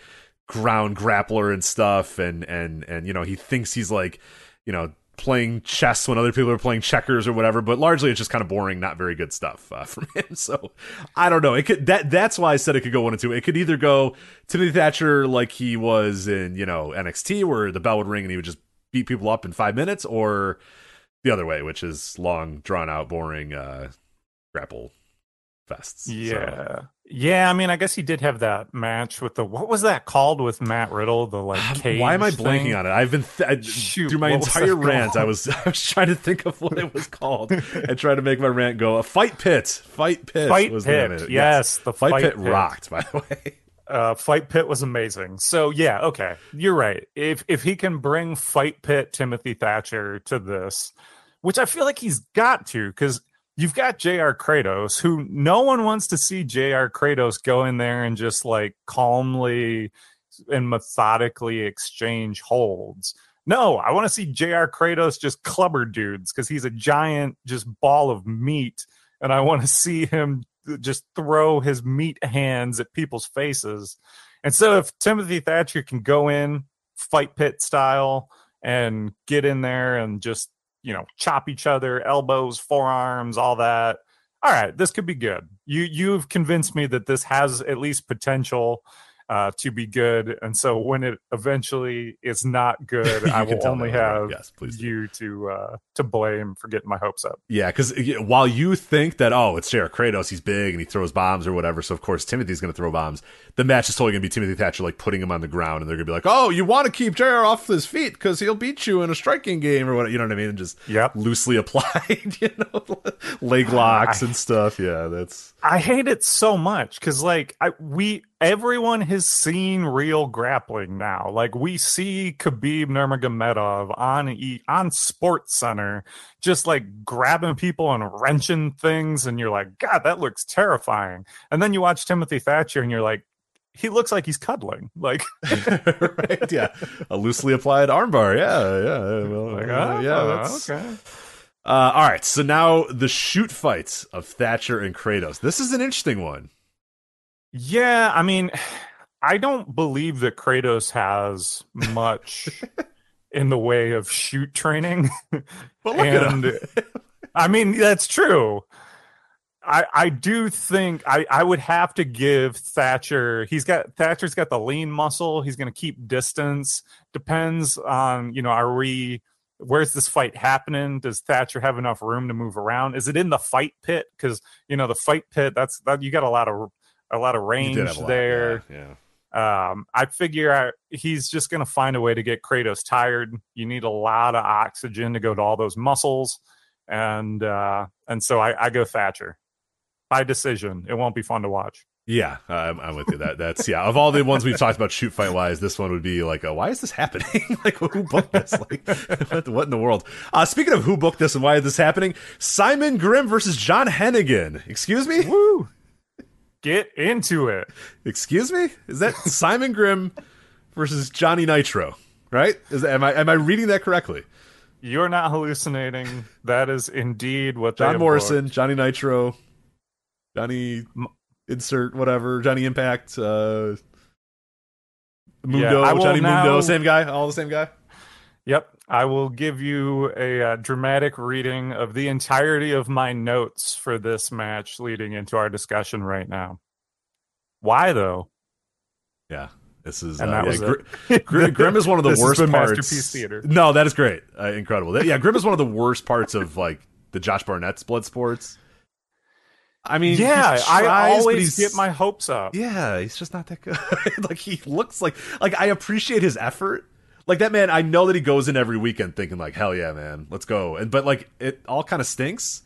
ground grappler and stuff, and and and you know he thinks he's like you know playing chess when other people are playing checkers or whatever but largely it's just kind of boring not very good stuff uh, from him. So i don't know. It could that that's why i said it could go one and two. It could either go timothy thatcher like he was in you know nxt where the bell would ring and he would just beat people up in five minutes or the other way, which is long, drawn out, boring uh, grapple fests. Yeah, so. Yeah, I mean, I guess he did have that match with the what was that called with Matt Riddle? The like cage Why am I thing? blanking on it? I've been th- I- Shoot, through my entire rant. I was I was trying to think of what it was called and trying to make my rant go. A fight pit, fight pit, Fight was the name Pit, of it. yes, the fight, Fight pit, Pit. rocked. By the way, uh, Fight Pit was amazing. So yeah, okay, you're right. If if he can bring Fight Pit Timothy Thatcher to this, which I feel like he's got to, because you've got J.R. Kratos, who no one wants to see J.R. Kratos go in there and just like calmly and methodically exchange holds. No, I want to see J.R. Kratos just clubber dudes because he's a giant, just ball of meat, and I want to see him just throw his meat hands at people's faces. And so, if Timothy Thatcher can go in fight pit style and get in there and just you know chop each other, elbows, forearms, all that. All right, this could be good. You you've convinced me that this has at least potential uh, to be good. And so when it eventually is not good, I will only have Yes, please you to uh, to blame for getting my hopes up. yeah, because while you think that oh, it's Jared Kratos, he's big and he throws bombs or whatever, so of course Timothy's going to throw bombs. The match is totally going to be Timothy Thatcher like putting him on the ground, and they're going to be like, oh, you want to keep Jared off his feet because he'll beat you in a striking game or what? You know what I mean? And just Yep. loosely applied, you know, leg locks and stuff. Yeah, that's I hate it so much because like I we everyone has seen real grappling now. Like we see Khabib Nurmagomedov on E on Sports Center just like grabbing people and wrenching things, and you're like, God, that looks terrifying. And then you watch Timothy Thatcher, and you're like, he looks like he's cuddling. Like, right. Yeah, a loosely applied armbar. Yeah, yeah, well, like uh, oh, yeah. That's, okay. Uh, all right, so now the shoot fights of Thatcher and Kratos. This is an interesting one. Yeah, I mean, I don't believe that Kratos has much in the way of shoot training. But look at him. I mean, that's true. I I do think I I would have to give Thatcher. He's got Thatcher's got the lean muscle. He's going to keep distance. Depends on you know are we where's this fight happening? Does Thatcher have enough room to move around? Is it in the fight pit? Because you know the fight pit that's that you got a lot of a lot of range lot, there. Yeah, yeah. Um, I figure I, he's just going to find a way to get Kratos tired. You need a lot of oxygen to go to all those muscles, and uh, and so I, I go Thatcher by decision. It won't be fun to watch. Yeah, I'm, I'm with you. That that's yeah. Of all the ones we've talked about shoot fight wise, this one would be like, uh, why is this happening? like, who booked this? Like, what, what in the world? Uh, speaking of who booked this and why is this happening? Simon Grimm versus John Hennigan. Excuse me. Woo! Get into it. Excuse me. Is that Simon Grimm versus Johnny Nitro? Right? Is am I am I reading that correctly? You're not hallucinating. That is indeed what John Morrison, booked. Johnny Nitro, Johnny insert whatever, Johnny Impact, uh, Mundo, will Johnny Mundo, now- same guy, all the same guy. Yep, I will give you a uh, dramatic reading of the entirety of my notes for this match leading into our discussion right now. Why though? Yeah, this is And uh, that yeah, was Gr- it. Gr- Grimm is one of the This has worst been parts. Masterpiece Theater. No, that is great, uh, incredible. That- yeah, Grimm is one of the worst parts of like the Josh Barnett's blood sports. I mean, yeah, he I always get my hopes up. Yeah, he's just not that good. like he looks like like I appreciate his effort. Like that man, I know that he goes in every weekend thinking like, hell yeah, man, let's go. And but like it all kind of stinks.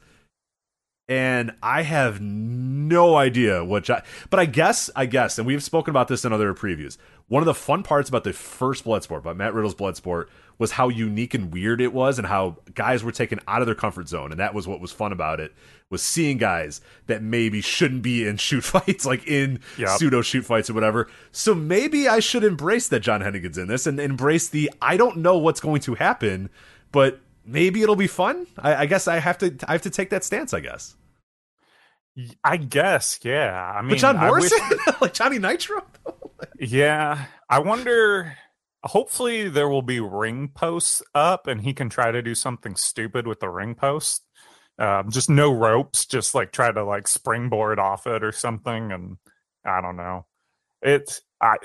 And I have no idea what. Jo- but I guess, I guess, and we've spoken about this in other previews. One of the fun parts about the first Bloodsport, about Matt Riddle's Bloodsport, was how unique and weird it was, and how guys were taken out of their comfort zone, and that was what was fun about it. Was seeing guys that maybe shouldn't be in shoot fights, like in Yep. pseudo shoot fights or whatever. So maybe I should embrace that John Hennigan's in this and embrace the I don't know what's going to happen, but maybe it'll be fun. I, I guess I have to I have to take that stance. I guess. I guess, yeah. I mean, But John I wish- Morrison, like Johnny Nitro. Yeah, I wonder. Hopefully, there will be ring posts up, and he can try to do something stupid with the ring post. Um, just no ropes, just like try to like springboard off it or something. And I don't know. It's I.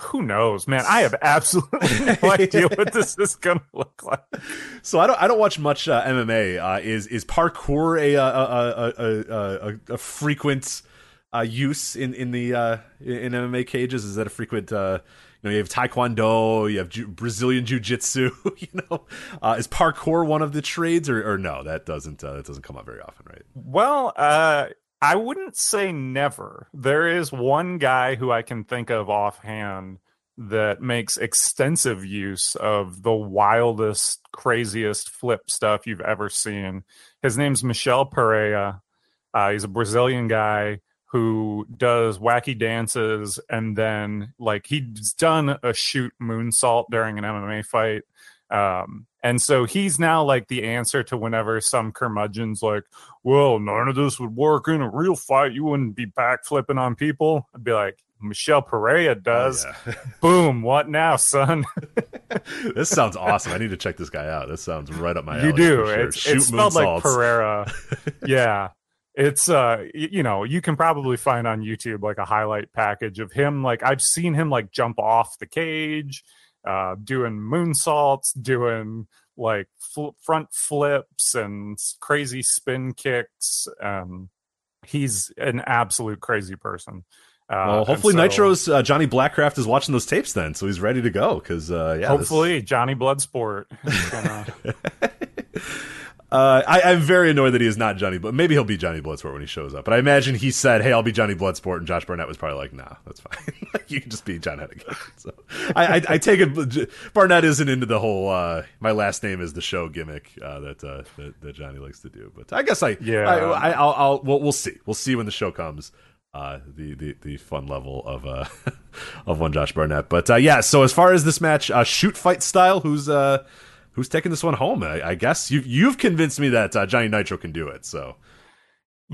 Who knows, man? I have absolutely no idea what this is gonna look like. So I don't I don't watch much uh, MMA. Uh, is is parkour a a a, a, a, a, a frequent uh, use in in the uh, in MMA cages? Is that a frequent? Uh, you know, you have Taekwondo, you have Ju- Brazilian Jiu Jitsu. You know, uh, is parkour one of the trades, or, or no? That doesn't uh, that doesn't come up very often, right? Well, uh, I wouldn't say never. There is one guy who I can think of offhand that makes extensive use of the wildest, craziest flip stuff you've ever seen. His name's Michel Pereira. Uh, he's a Brazilian guy who does wacky dances and then like he's done a shoot moonsault during an MMA fight. Um, and so he's now like the answer to whenever some curmudgeon's like, well, none of this would work in a real fight. You wouldn't be backflipping on people. I'd be like, Michel Pereira does. Oh, yeah. Boom. What now, son? this sounds awesome. I need to check this guy out. This sounds right up my alley. You do. Sure. It's, it's spelled like Pereira. yeah it's uh you know you can probably find on youtube like a highlight package of him like i've seen him like jump off the cage uh doing moonsaults doing like fl- front flips and crazy spin kicks um he's an absolute crazy person uh, well, hopefully so, Nitro's uh, Johnny Blackcraft is watching those tapes then, so he's ready to go. Because uh, yeah, hopefully this... Johnny Bloodsport. Gonna... Uh, I, am very annoyed that he is not Johnny, but maybe he'll be Johnny Bloodsport when he shows up. But I imagine he said, "Hey, I'll be Johnny Bloodsport," and Josh Barnett was probably like, "Nah, that's fine. you can just be John Hennigan." So I, I, I, take it Barnett isn't into the whole uh, "my last name is the show" gimmick uh, that, uh, that, that Johnny likes to do. But I guess I yeah I, I will I'll we'll, we'll see we'll see when the show comes. Uh, the, the the fun level of uh of one Josh Barnett, but uh, yeah. So as far as this match, uh, shoot fight style, who's uh who's taking this one home? I, I guess you you've convinced me that uh, Johnny Nitro can do it. So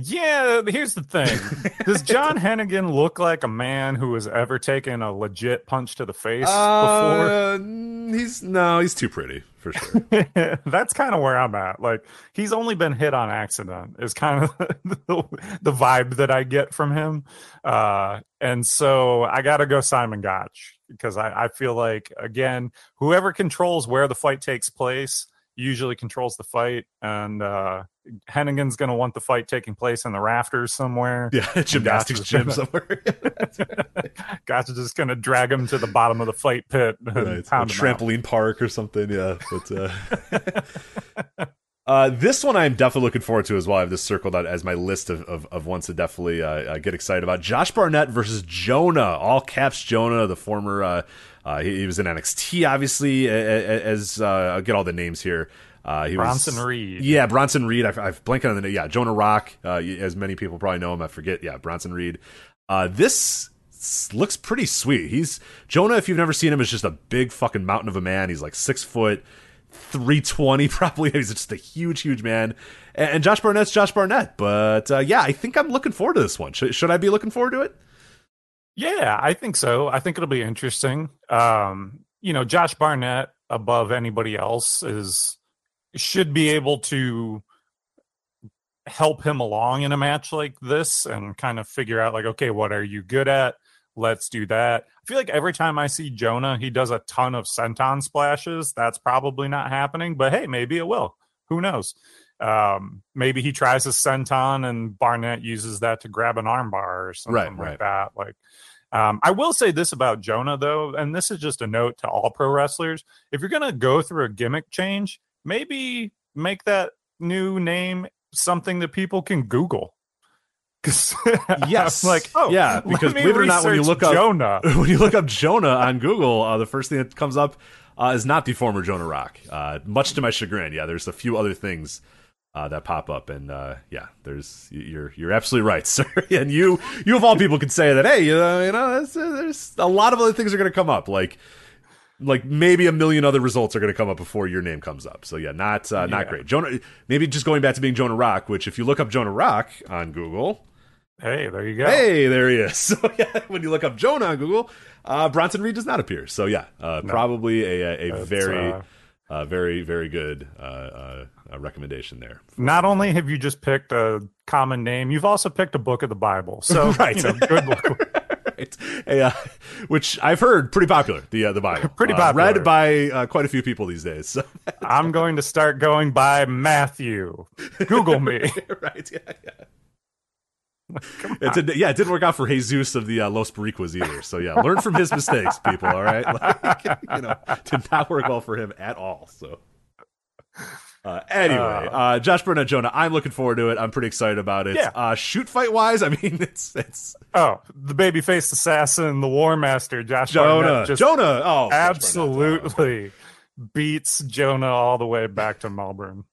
yeah, here's the thing. Does John Hennigan look like a man who has ever taken a legit punch to the face uh, before? He's no, he's too pretty for sure. That's kind of where I'm at. Like he's only been hit on accident is kind of the, the vibe that I get from him. Uh, and so I got to go Simon Gotch because I, I feel like again, whoever controls where the fight takes place usually controls the fight, and uh, Hennigan's going to want the fight taking place in the rafters somewhere. Yeah, gymnastics gym somewhere. Gotcha just going to drag him to the bottom of the fight pit, right. trampoline park or something. Yeah, but. Uh... Uh, this one I'm definitely looking forward to as well. I have this circled out as my list of, of, of ones to definitely uh, uh, get excited about. Josh Barnett versus Jonah, all caps Jonah, the former. Uh, uh, he, he, was in NXT, obviously. As uh, I'll get all the names here. he Bronson was, Reed. Yeah, Bronson Reed. I, I've blanked on the name. Yeah, Jonah Rock, as many people probably know him. I forget. Yeah, Bronson Reed. this looks pretty sweet. He's Jonah. If you've never seen him, is just a big fucking mountain of a man. He's like six foot. 320 probably. He's just a huge, huge man. And, Josh Barnett's Josh Barnett. But uh, yeah, I think I'm looking forward to this one. Should, should I be looking forward to it? Yeah, I think so. I think it'll be interesting. Um, you know, Josh Barnett above anybody else is should be able to help him along in a match like this and kind of figure out like okay what are you good at let's do that. I feel like every time I see Jonah, he does a ton of senton splashes. That's probably not happening, but hey, maybe it will. Who knows? Um, maybe he tries a senton and Barnett uses that to grab an armbar or something right, like right. that. Like, um, I will say this about Jonah though, and this is just a note to all pro wrestlers: if you're gonna go through a gimmick change, maybe make that new name something that people can Google yes, like oh yeah, because believe it or not, when you look Jonah. up when you look up Jonah on Google, uh, the first thing that comes up uh, is not the former Jonah Rock. Uh, much to my chagrin, yeah. There's a few other things uh, that pop up, and uh, yeah, there's you're you're absolutely right, sir. and you you of all people could say that, hey, you know, you know there's, there's a lot of other things are going to come up, like like maybe a million other results are going to come up before your name comes up. So yeah, not uh, not yeah. great. Jonah, maybe just going back to being Jonah Rock, which if you look up Jonah Rock on Google, Hey, there you go. Hey, there he is. So yeah, when you look up Jonah on Google, uh, Bronson Reed does not appear. So yeah, uh, no. probably a, a, very, uh, uh, very, very good uh, uh, recommendation there. Not only have you just picked a common name, you've also picked a book of the Bible. So right, you know, good book. right. A, which I've heard pretty popular. The the Bible, pretty popular, read by quite a few people these days. So. I'm going to start going by Matthew. Google me. right. Yeah. Yeah. It did, yeah, it didn't work out for Jesus of the uh, Los Boricuas either. So yeah, learn from his mistakes, people. All right, like, you know, did not work well for him at all. So. Uh, anyway, uh, uh, Josh Barnett Jonah, I'm looking forward to it. I'm pretty excited about it. Yeah. Uh, shoot fight wise, I mean, it's it's oh the baby faced assassin, the War Master, Josh Jonah, just Jonah, oh, absolutely beats Jonah all the way back to Melbourne.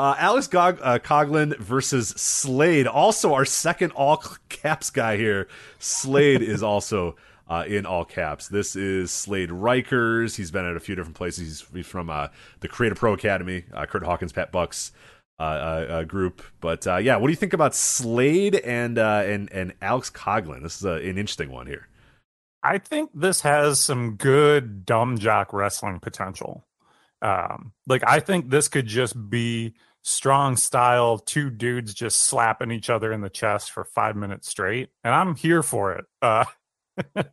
Uh, Alex Gog- uh, Coughlin versus Slade. Also, our second all caps guy here. Slade is also uh, in all caps. This is Slade Rikers. He's been at a few different places. He's, from uh, the Create A Pro Academy, uh, Kurt Hawkins, Pat Buck's uh, group. But yeah, what do you think about Slade and and and Alex Coughlin? This is an interesting one here. I think this has some good dumb jock wrestling potential. Um, like I think this could just be strong style, two dudes just slapping each other in the chest for five minutes straight. And I'm here for it. Uh,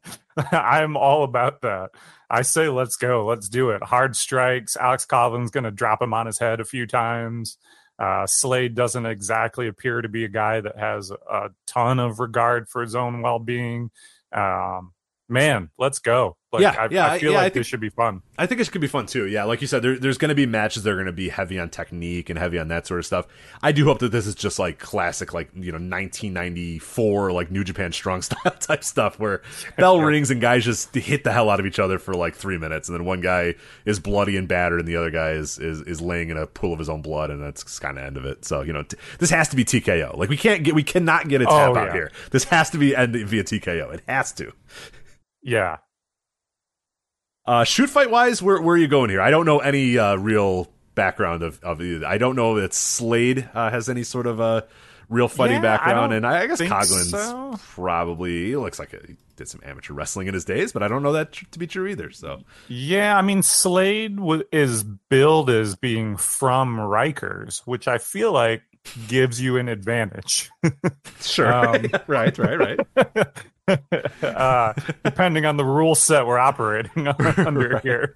I'm all about that. I say, let's go. Let's do it. Hard strikes. Alex Coughlin's going to drop him on his head a few times. Uh, Slade doesn't exactly appear to be a guy that has a ton of regard for his own well being. Um, man, let's go. Like, yeah, I, yeah, I feel yeah, like I think, this should be fun. I think it could be fun too. Yeah, like you said, there, there's going to be matches that are going to be heavy on technique and heavy on that sort of stuff. I do hope that this is just like classic, like you know, 1994, like New Japan Strong Style type stuff, where bell rings and guys just hit the hell out of each other for like three minutes, and then one guy is bloody and battered, and the other guy is is, is laying in a pool of his own blood, and that's kind of end of it. So you know, t- this has to be TKO. Like we can't get, we cannot get a tap oh, out yeah. here. This has to be end via TKO. It has to. Yeah, uh, shoot fight wise, where where are you going here? I don't know any uh, real background of of either. I don't know that Slade uh, has any sort of a real fighting Yeah, background, don't and I, I guess think Coughlin's so. probably looks like a, he did some amateur wrestling in his days, but I don't know that to be true either. So Yeah, I mean Slade w- is billed as being from Rikers, which I feel like gives you an advantage. sure, Um, right, right, right. uh, depending on the rule set we're operating under here.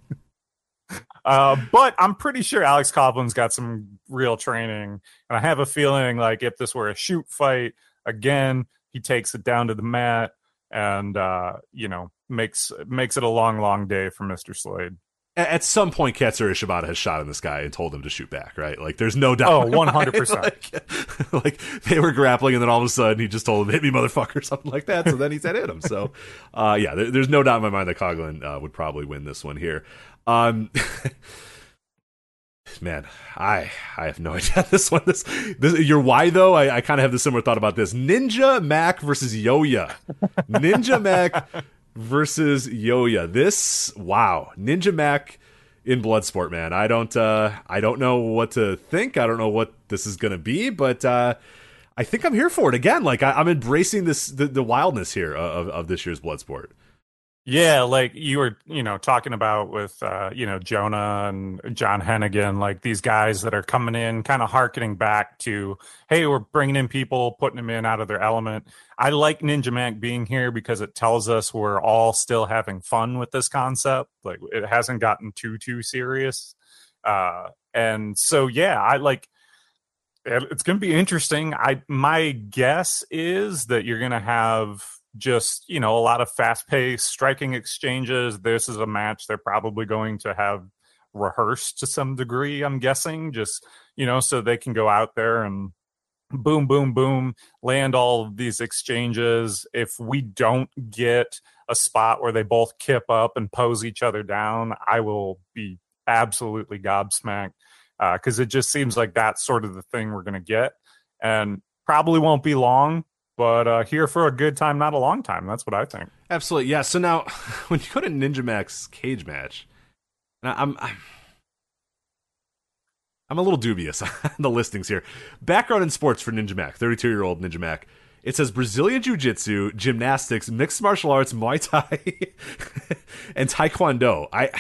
Uh, but I'm pretty sure Alex Coughlin's got some real training, and I have a feeling like if this were a shoot fight, again, he takes it down to the mat, and uh, you know makes makes it a long, long day for Mister Slade. At, some point, Katsuyori Shibata has shot in this guy and told him to shoot back. Right, like there's no doubt. Oh, in my mind. 100%. Like, like they were grappling, and then all of a sudden he just told him, "Hit me, motherfucker," or something like that. So then he said, "Hit him." So, uh, yeah, there, there's no doubt in my mind that Coughlin uh, would probably win this one here. Um, man, I I have no idea this one. This, this your why though. I, I kind of have the similar thought about this. Ninja Mack versus Yoya. Ninja Mack versus Yoya. This wow, Ninja Mack in Bloodsport, man. I don't uh I don't know what to think. I don't know what this is gonna be, but uh I think I'm here for it again. Like I, I'm embracing this the, the wildness here of, of this year's Bloodsport. Yeah, like you were, you know, talking about with, uh, you know, Jonah and John Hennigan, like these guys that are coming in, kind of harkening back to, hey, we're bringing in people, putting them in out of their element. I like Ninja Mack being here because it tells us we're all still having fun with this concept. Like it hasn't gotten too too serious, uh, and so yeah, I like. It's going to be interesting. I my guess is that you're going to have just you know a lot of fast paced striking exchanges. This is a match they're probably going to have rehearsed to some degree i'm guessing just you know so they can go out there and boom boom boom land all of these exchanges. If we don't get a spot where they both kip up and pose each other down i will be absolutely gobsmacked uh, because it just seems like that's sort of the thing we're going to get. And probably won't be long but uh, here for a good time, not a long time. That's what I think. Absolutely, yeah. So now, when you go to Ninja Mack's cage match, I'm, I'm I'm a little dubious on the listings here. Background in sports for Ninja Mack, 32 year old Ninja Mack. It says Brazilian Jiu Jitsu, gymnastics, mixed martial arts, Muay Thai, and Taekwondo. I.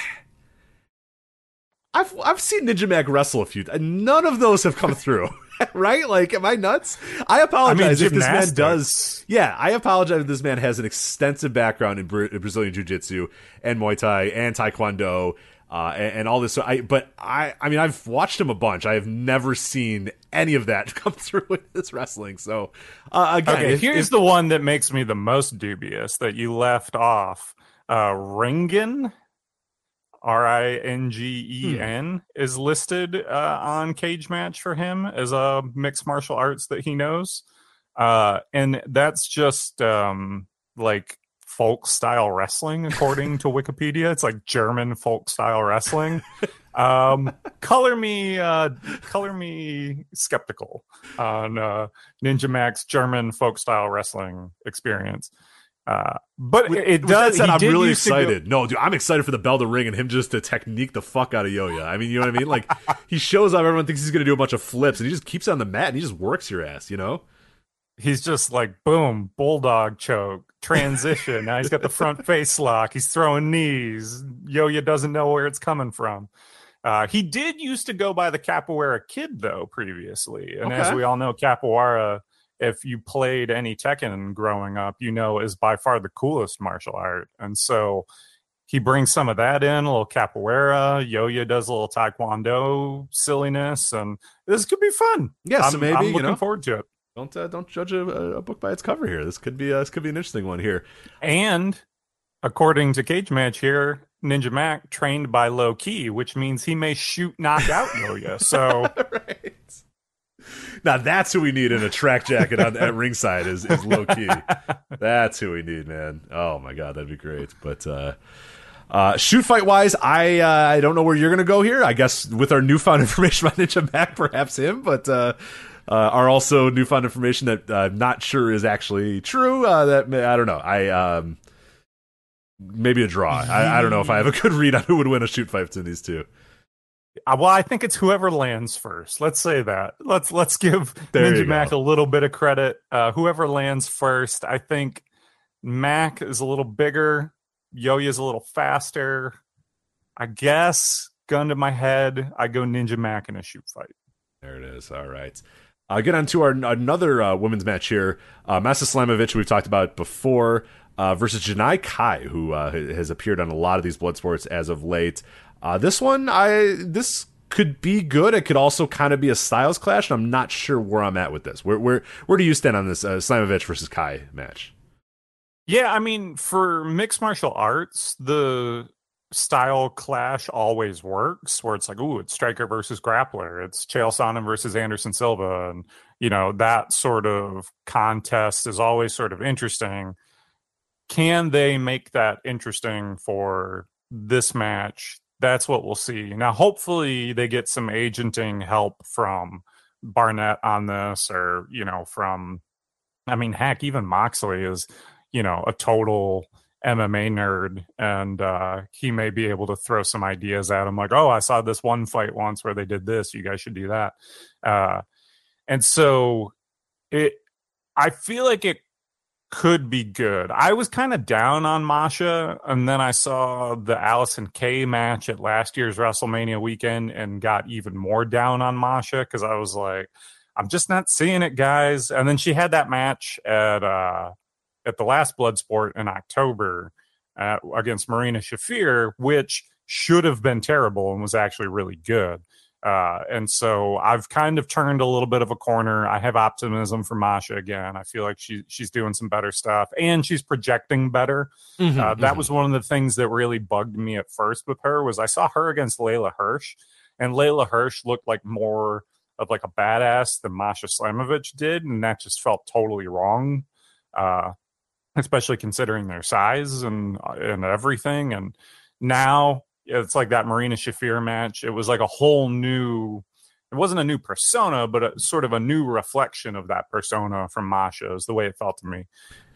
I've I've seen Ninja Mack wrestle a few. None of those have come through, right? Like, am I nuts? I apologize if this man does yeah, I apologize if this man has an extensive background in, Bra- Brazilian Jiu Jitsu and Muay Thai and Taekwondo. uh, and, and, all this. So I, but I, I mean, I've watched him a bunch. I have never seen any of that come through with this wrestling. So uh, again, okay, if, here's if, the one that makes me the most dubious that you left off. Uh, Ringen, R I N G E N, hmm. is listed uh, on Cage Match for him as a mixed martial arts that he knows, uh, and that's just um, like folk style wrestling, according to Wikipedia. It's like German folk style wrestling. Um, color me, uh, color me skeptical on uh, Ninja Mack's German folk style wrestling experience. Uh, but with, it, does. Said, I'm really excited. Go- no, dude, I'm excited for the bell to ring and him just to technique the fuck out of Yoya. I mean, you know what I mean? Like he shows up, everyone thinks he's gonna do a bunch of flips, and he just keeps on the mat and he just works your ass. You know? He's just like boom, bulldog choke, transition. now he's got the front face lock. He's throwing knees. Yoya doesn't know where it's coming from. Uh, he did used to go by the Capoeira Kid though previously, and okay. as we all know, Capoeira, if you played any Tekken growing up, you know is by far the coolest martial art, and so he brings some of that in, a little capoeira. Yoya does a little taekwondo silliness, and this could be fun. Yeah, I'm, so maybe I'm looking you know, forward to it. Don't uh, don't judge a, a, book by its cover here. This could be uh, this could be an interesting one here. And according to Cagematch here, Ninja Mack trained by Low Ki, which means he may shoot knock out Yoya. So right. Now that's who we need in a track jacket on at ringside is, is Low Ki. that's who we need, man. Oh my god, that'd be great. But uh uh, shoot fight wise, I uh, I don't know where you're gonna go here. I guess with our newfound information about Ninja Mack, perhaps him. But uh, uh, are also newfound information that uh, I'm not sure is actually true. Uh, that I don't know. I um, maybe a draw. I, I, don't know if I have a good read on who would win a shoot fight between these two. Uh, well, I think it's whoever lands first. Let's say that. Let's let's give there Ninja Mack a little bit of credit. Uh, whoever lands first, I think Mack is a little bigger. Yoya's a little faster. I guess, gun to my head, I go Ninja Mack in a shoot fight. There it is. All right. Uh, get on to our another uh, women's match here. Uh, Masha Slamovich, we've talked about before, uh, versus Janai Kai, who uh, has appeared on a lot of these blood sports as of late. Uh, this one, I this could be good. It could also kind of be a styles clash, and I'm not sure where I'm at with this. Where where where do you stand on this uh, Slamovich versus Kai match? Yeah, I mean, for mixed martial arts, the style clash always works where it's like ooh it's striker versus grappler it's chael sonnen versus anderson silva and you know that sort of contest is always sort of interesting can they make that interesting for this match that's what we'll see now hopefully they get some agenting help from barnett on this or you know from i mean heck even moxley is you know a total MMA nerd, and uh, he may be able to throw some ideas at him, like, "Oh, I saw this one fight once where they did this. You guys should do that." Uh, and so, it, I feel like it could be good. I was kind of down on Masha, and then I saw the Allysin Kay match at last year's WrestleMania weekend, and got even more down on Masha because I was like, "I'm just not seeing it, guys." And then she had that match at. Uh, at the last Bloodsport in October uh, against Marina Shafir, which should have been terrible and was actually really good. Uh, and so I've kind of turned a little bit of a corner. I have optimism for Masha again. I feel like she she's doing some better stuff and she's projecting better. Mm-hmm, uh, that mm-hmm. was one of the things that really bugged me at first with her was I saw her against Leyla Hirsch, and Leyla Hirsch looked like more of like a badass than Masha Slamovich did, and that just felt totally wrong. Uh, especially considering their size and and everything. And now it's like that Marina Shafir match. It was like a whole new. It wasn't a new persona, but a, sort of a new reflection of that persona from Masha is the way it felt to me.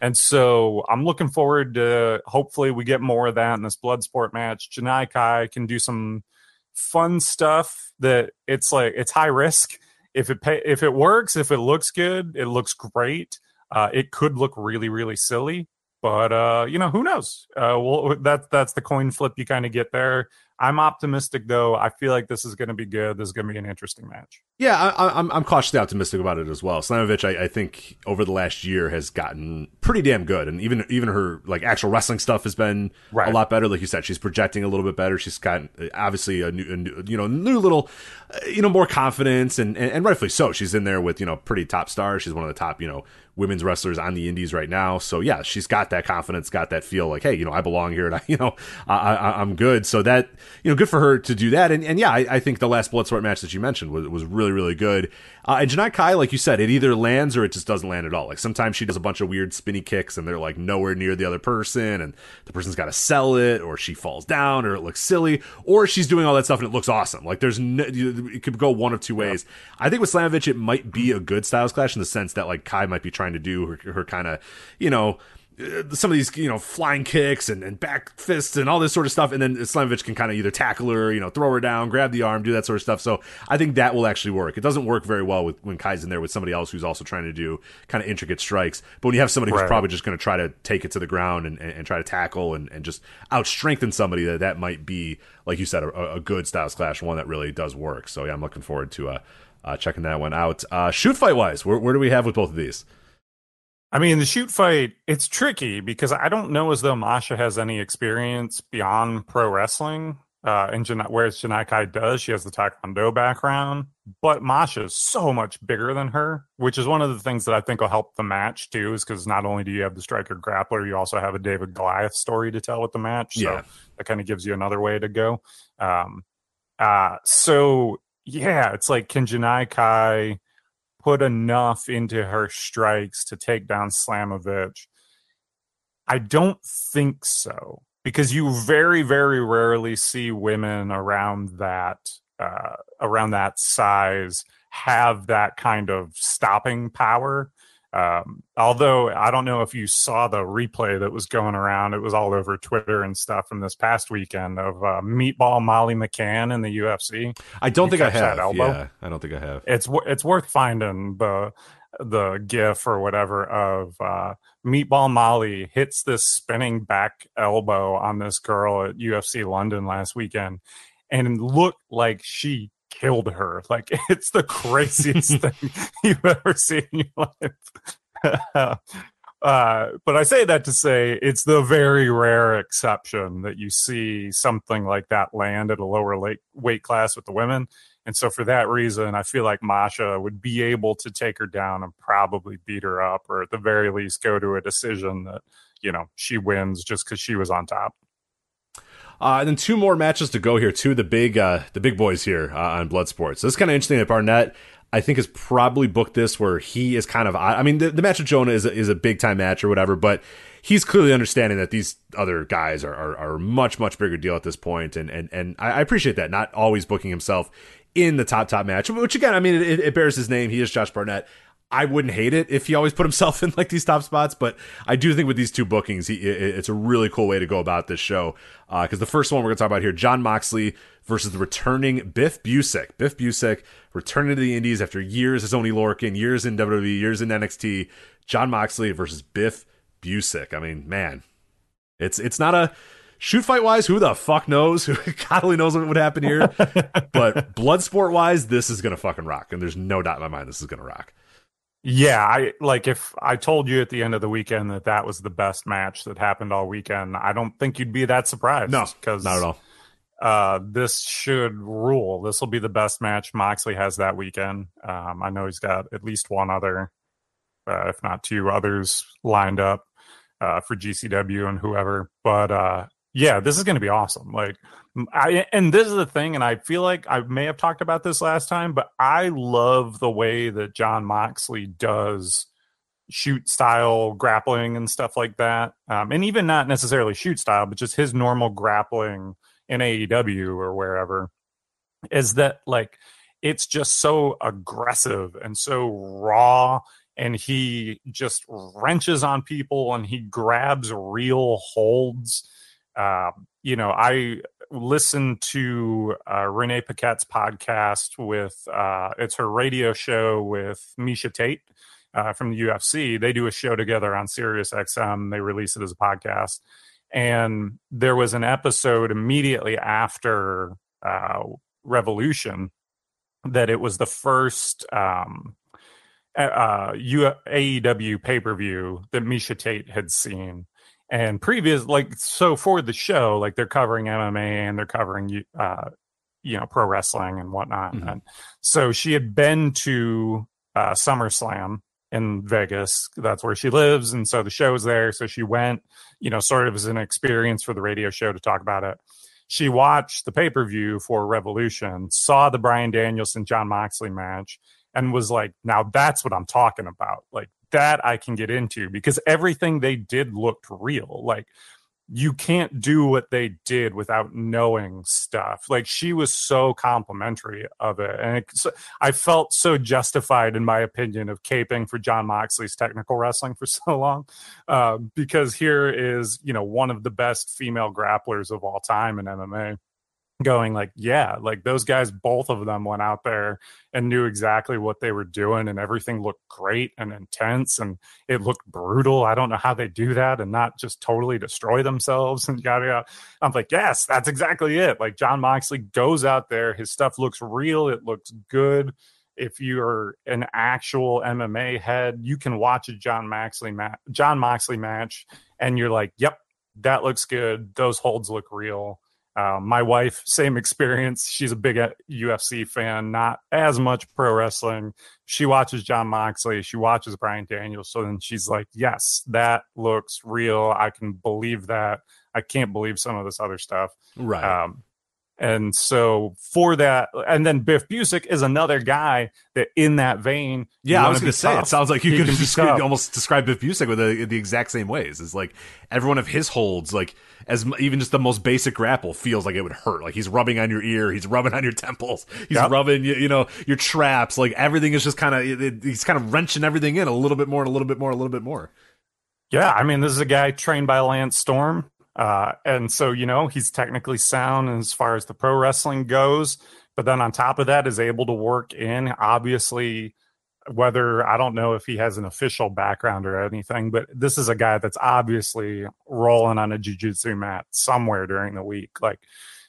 And so I'm looking forward to hopefully we get more of that in this Bloodsport match. Janai Kai can do some fun stuff that it's like it's high risk. If it pay, if it works, if it looks good, it looks great. Uh, it could look really, really silly, but uh, you know, who knows? Uh, well, that that's the coin flip you kind of get there. I'm optimistic though. I feel like this is going to be good. This is going to be an interesting match. Yeah, I, am I'm, I'm cautiously optimistic about it as well. Slamovich, I, I, think over the last year has gotten pretty damn good, and even even her like actual wrestling stuff has been right. a lot better. Like you said, she's projecting a little bit better. She's got uh, obviously a new, a new you know new little uh, you know more confidence, and, and and rightfully so. She's in there with you know pretty top stars. She's one of the top you know women's wrestlers on the indies right now. So yeah, she's got that confidence, got that feel like, hey, you know, I belong here, and I, you know, I, I, I, am good. So that you know, good for her to do that. And, and yeah, I, I think the last Bloodsport match that you mentioned was was really really good. Uh, and Janai Kai, like you said, it either lands or it just doesn't land at all. Like sometimes she does a bunch of weird spinny kicks and they're like nowhere near the other person, and the person's got to sell it, or she falls down, or it looks silly, or she's doing all that stuff and it looks awesome. Like there's no, it could go one of two ways. I think with Slamovich, it might be a good styles clash in the sense that like Kai might be trying to do her, her kind of, you know, some of these, you know, flying kicks and, and back fists and all this sort of stuff. And then Slamovich can kind of either tackle her, you know, throw her down, grab the arm, do that sort of stuff. So I think that will actually work. It doesn't work very well with when Kai's in there with somebody else who's also trying to do kind of intricate strikes. But when you have somebody who's right. probably just going to try to take it to the ground and, and, and try to tackle and, and just out strengthen somebody, that that might be, like you said, a, a, good Styles Clash, one that really does work. So yeah, I'm looking forward to uh, uh checking that one out. Uh, shoot fight wise, where, where do we have with both of these? I mean, the shoot fight, it's tricky because I don't know as though Masha has any experience beyond pro wrestling. Uh, and Jan- whereas Janai Kai does, she has the Taekwondo background, but Masha is so much bigger than her, which is one of the things that I think will help the match too, is because not only do you have the striker grappler, you also have a David Goliath story to tell with the match. So yeah. that kind of gives you another way to go. Um, uh, so yeah, it's like, can Janai Kai put enough into her strikes to take down Slamovich? I don't think so because you very very rarely see women around that uh, around that size have that kind of stopping power um, although I don't know if you saw the replay that was going around, it was all over Twitter and stuff from this past weekend of uh, Meatball Molly McCann in the UFC. I don't think I have. Elbow? Yeah, I don't think I have. It's it's worth finding the the GIF or whatever of uh, Meatball Molly hits this spinning back elbow on this girl at UFC London last weekend, and looked like she killed her. Like it's the craziest thing you've ever seen in your life. uh, but I say that to say it's the very rare exception that you see something like that land at a lower weight class with the women. And so for that reason, I feel like Masha would be able to take her down and probably beat her up, or at the very least go to a decision that, you know, she wins just because she was on top. Uh, and then two more matches to go here. Two of the big uh, the big boys here uh, on Bloodsport. So it's kind of interesting that Barnett. I think has probably booked this where he is kind of. I mean, the, the match with Jonah is a, is a big time match or whatever, but he's clearly understanding that these other guys are, are, are much much bigger deal at this point, and and and I appreciate that. Not always booking himself in the top top match, which again, I mean, it, it bears his name. He is Josh Barnett. I wouldn't hate it if he always put himself in like these top spots, but I do think with these two bookings, he, it's a really cool way to go about this show. Because uh, the first one we're going to talk about here, Jon Moxley versus the returning Biff Busick. Biff Busick returning to the Indies after years as Oney Lorcan, years in WWE, years in NXT. Jon Moxley versus Biff Busick. I mean, man, it's it's not a shoot fight wise. Who the fuck knows? Who God only knows what would happen here. but blood sport wise, this is gonna fucking rock, and there's no doubt in my mind this is gonna rock. Yeah, I like if I told you at the end of the weekend that that was the best match that happened all weekend, I don't think you'd be that surprised. No, because not at all. Uh, this should rule. This will be the best match Moxley has that weekend. Um, I know he's got at least one other, uh, if not two others lined up uh, for GCW and whoever. But uh, yeah, this is going to be awesome. Like, I, and this is the thing, and I feel like I may have talked about this last time, but I love the way that Jon Moxley does shoot style grappling and stuff like that. Um, and even not necessarily shoot style, but just his normal grappling in AEW or wherever is that like it's just so aggressive and so raw and he just wrenches on people and he grabs real holds uh, you know, I listened to uh, Renee Paquette's podcast with uh, it's her radio show with Miesha Tate uh, from the UFC. They do a show together on Sirius XM. They release it as a podcast, And there was an episode immediately after uh, Revolution that it was the first um, uh, AEW pay per view that Miesha Tate had seen. And previous, like, so for the show, like they're covering MMA and they're covering, uh, you know, pro wrestling and whatnot. Mm-hmm. And so she had been to uh, SummerSlam in Vegas. That's where she lives. And so the show was there. So she went, you know, sort of as an experience for the radio show to talk about it. She watched the pay per view for Revolution, saw the Bryan Danielson jon Moxley match, and was like, now that's what I'm talking about. Like that I can get into because everything they did looked real. Like you can't do what they did without knowing stuff. Like she was so complimentary of it, and it, so, I felt so justified in my opinion of caping for Jon Moxley's technical wrestling for so long, uh, because here is you know one of the best female grapplers of all time in MMA going like yeah like those guys both of them went out there and knew exactly what they were doing and everything looked great and intense and it looked brutal. I don't know how they do that and not just totally destroy themselves and yada yada. I'm like yes that's exactly it. Like jon moxley goes out there his stuff looks real it looks good. If you're an actual mma head you can watch a jon moxley match jon moxley match and you're like yep that looks good. Those holds look real uh, my wife, same experience. She's a big UFC uh, fan, not as much pro wrestling. She watches Jon Moxley, she watches Brian Daniels. So then she's like, yes, that looks real. I can believe that. I can't believe some of this other stuff. Right. Um, and so for that, and then Biff Busick is another guy that in that vein. Yeah, I was going to say, it sounds like you could describe, almost describe Biff Busick with the, the exact same ways. It's like every one of his holds, like as even just the most basic grapple feels like it would hurt. Like he's rubbing on your ear, he's rubbing on your temples, he's yep. rubbing, you, you, know, your traps. Like everything is just kind of, he's kind of wrenching everything in a little bit more, and a little bit more, a little bit more. Yeah, I mean, this is a guy trained by Lance Storm. Uh, and so, you know, he's technically sound as far as the pro wrestling goes. But then on top of that, is able to work in, obviously, whether I don't know if he has an official background or anything, but this is a guy that's obviously rolling on a jiu-jitsu mat somewhere during the week. Like,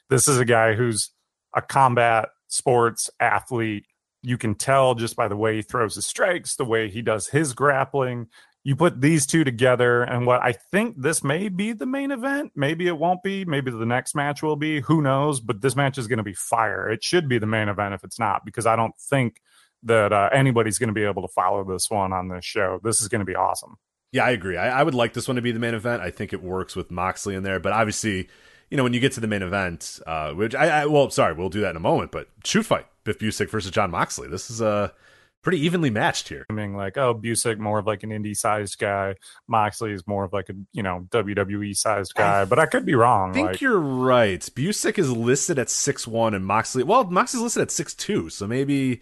this is a guy who's a combat sports athlete. You can tell just by the way he throws his strikes, the way he does his grappling, you put these two together and what i think this may be the main event maybe it won't be maybe the next match will be who knows but this match is going to be fire. It should be the main event if it's not because i don't think that uh, anybody's going to be able to follow this one on this show. This is going to be awesome. Yeah i agree. I, I would like this one to be the main event. I think it works with moxley in there but obviously you know when you get to the main event uh, which I, I well sorry we'll do that in a moment but shoot fight biff busick versus Jon moxley. This is a pretty evenly matched here. I mean, like, oh, Busick more of like an indie sized guy. Moxley is more of like a you know WWE sized guy, I but I could be wrong. I think like, you're right. Busick is listed at six one, and Moxley, well, Moxley's listed at six two, so maybe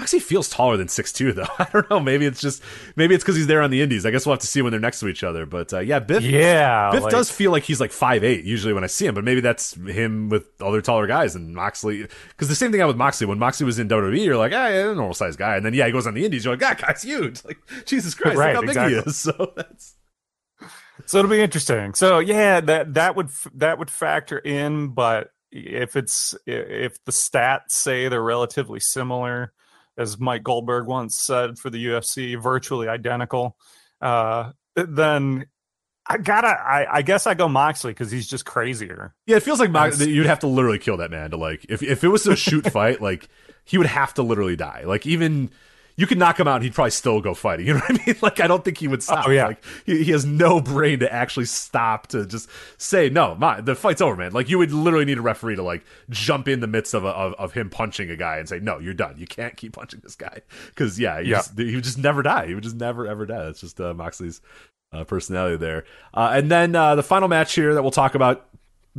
actually feels taller than six two though. I don't know. Maybe it's just maybe it's because he's there on the Indies. I guess we'll have to see when they're next to each other. But uh, yeah, Biff. Yeah, Biff like, does feel like he's like five eight usually when I see him. But maybe that's him with other taller guys and Moxley. Because the same thing happened with Moxley when Moxley was in WWE. You're like, ah, yeah, normal sized guy, and then yeah, he goes on the Indies. You're like, that guy's huge. Like Jesus Christ, right, look how exactly. big he is. So that's. So it'll be interesting. So yeah, that that would that would factor in, but if it's if the stats say they're relatively similar, as Mike Goldberg once said for the UFC, virtually identical, uh, then I gotta. I, I, guess I go Moxley because he's just crazier. Yeah, it feels like Mox, you'd have to literally kill that man to like. If if it was a shoot fight, like he would have to literally die. Like even you could knock him out and he'd probably still go fighting. You know what I mean? Like I don't think he would stop. Oh, yeah. Like he, he has no brain to actually stop to just say no, my, the fight's over, man. Like you would literally need a referee to like jump in the midst of a, of, of him punching a guy and say no, you're done. You can't keep punching this guy because yeah, yeah. Just, he would just never die. He would just never ever die. It's just uh, Moxley's uh, personality there. Uh, and then uh, the final match here that we'll talk about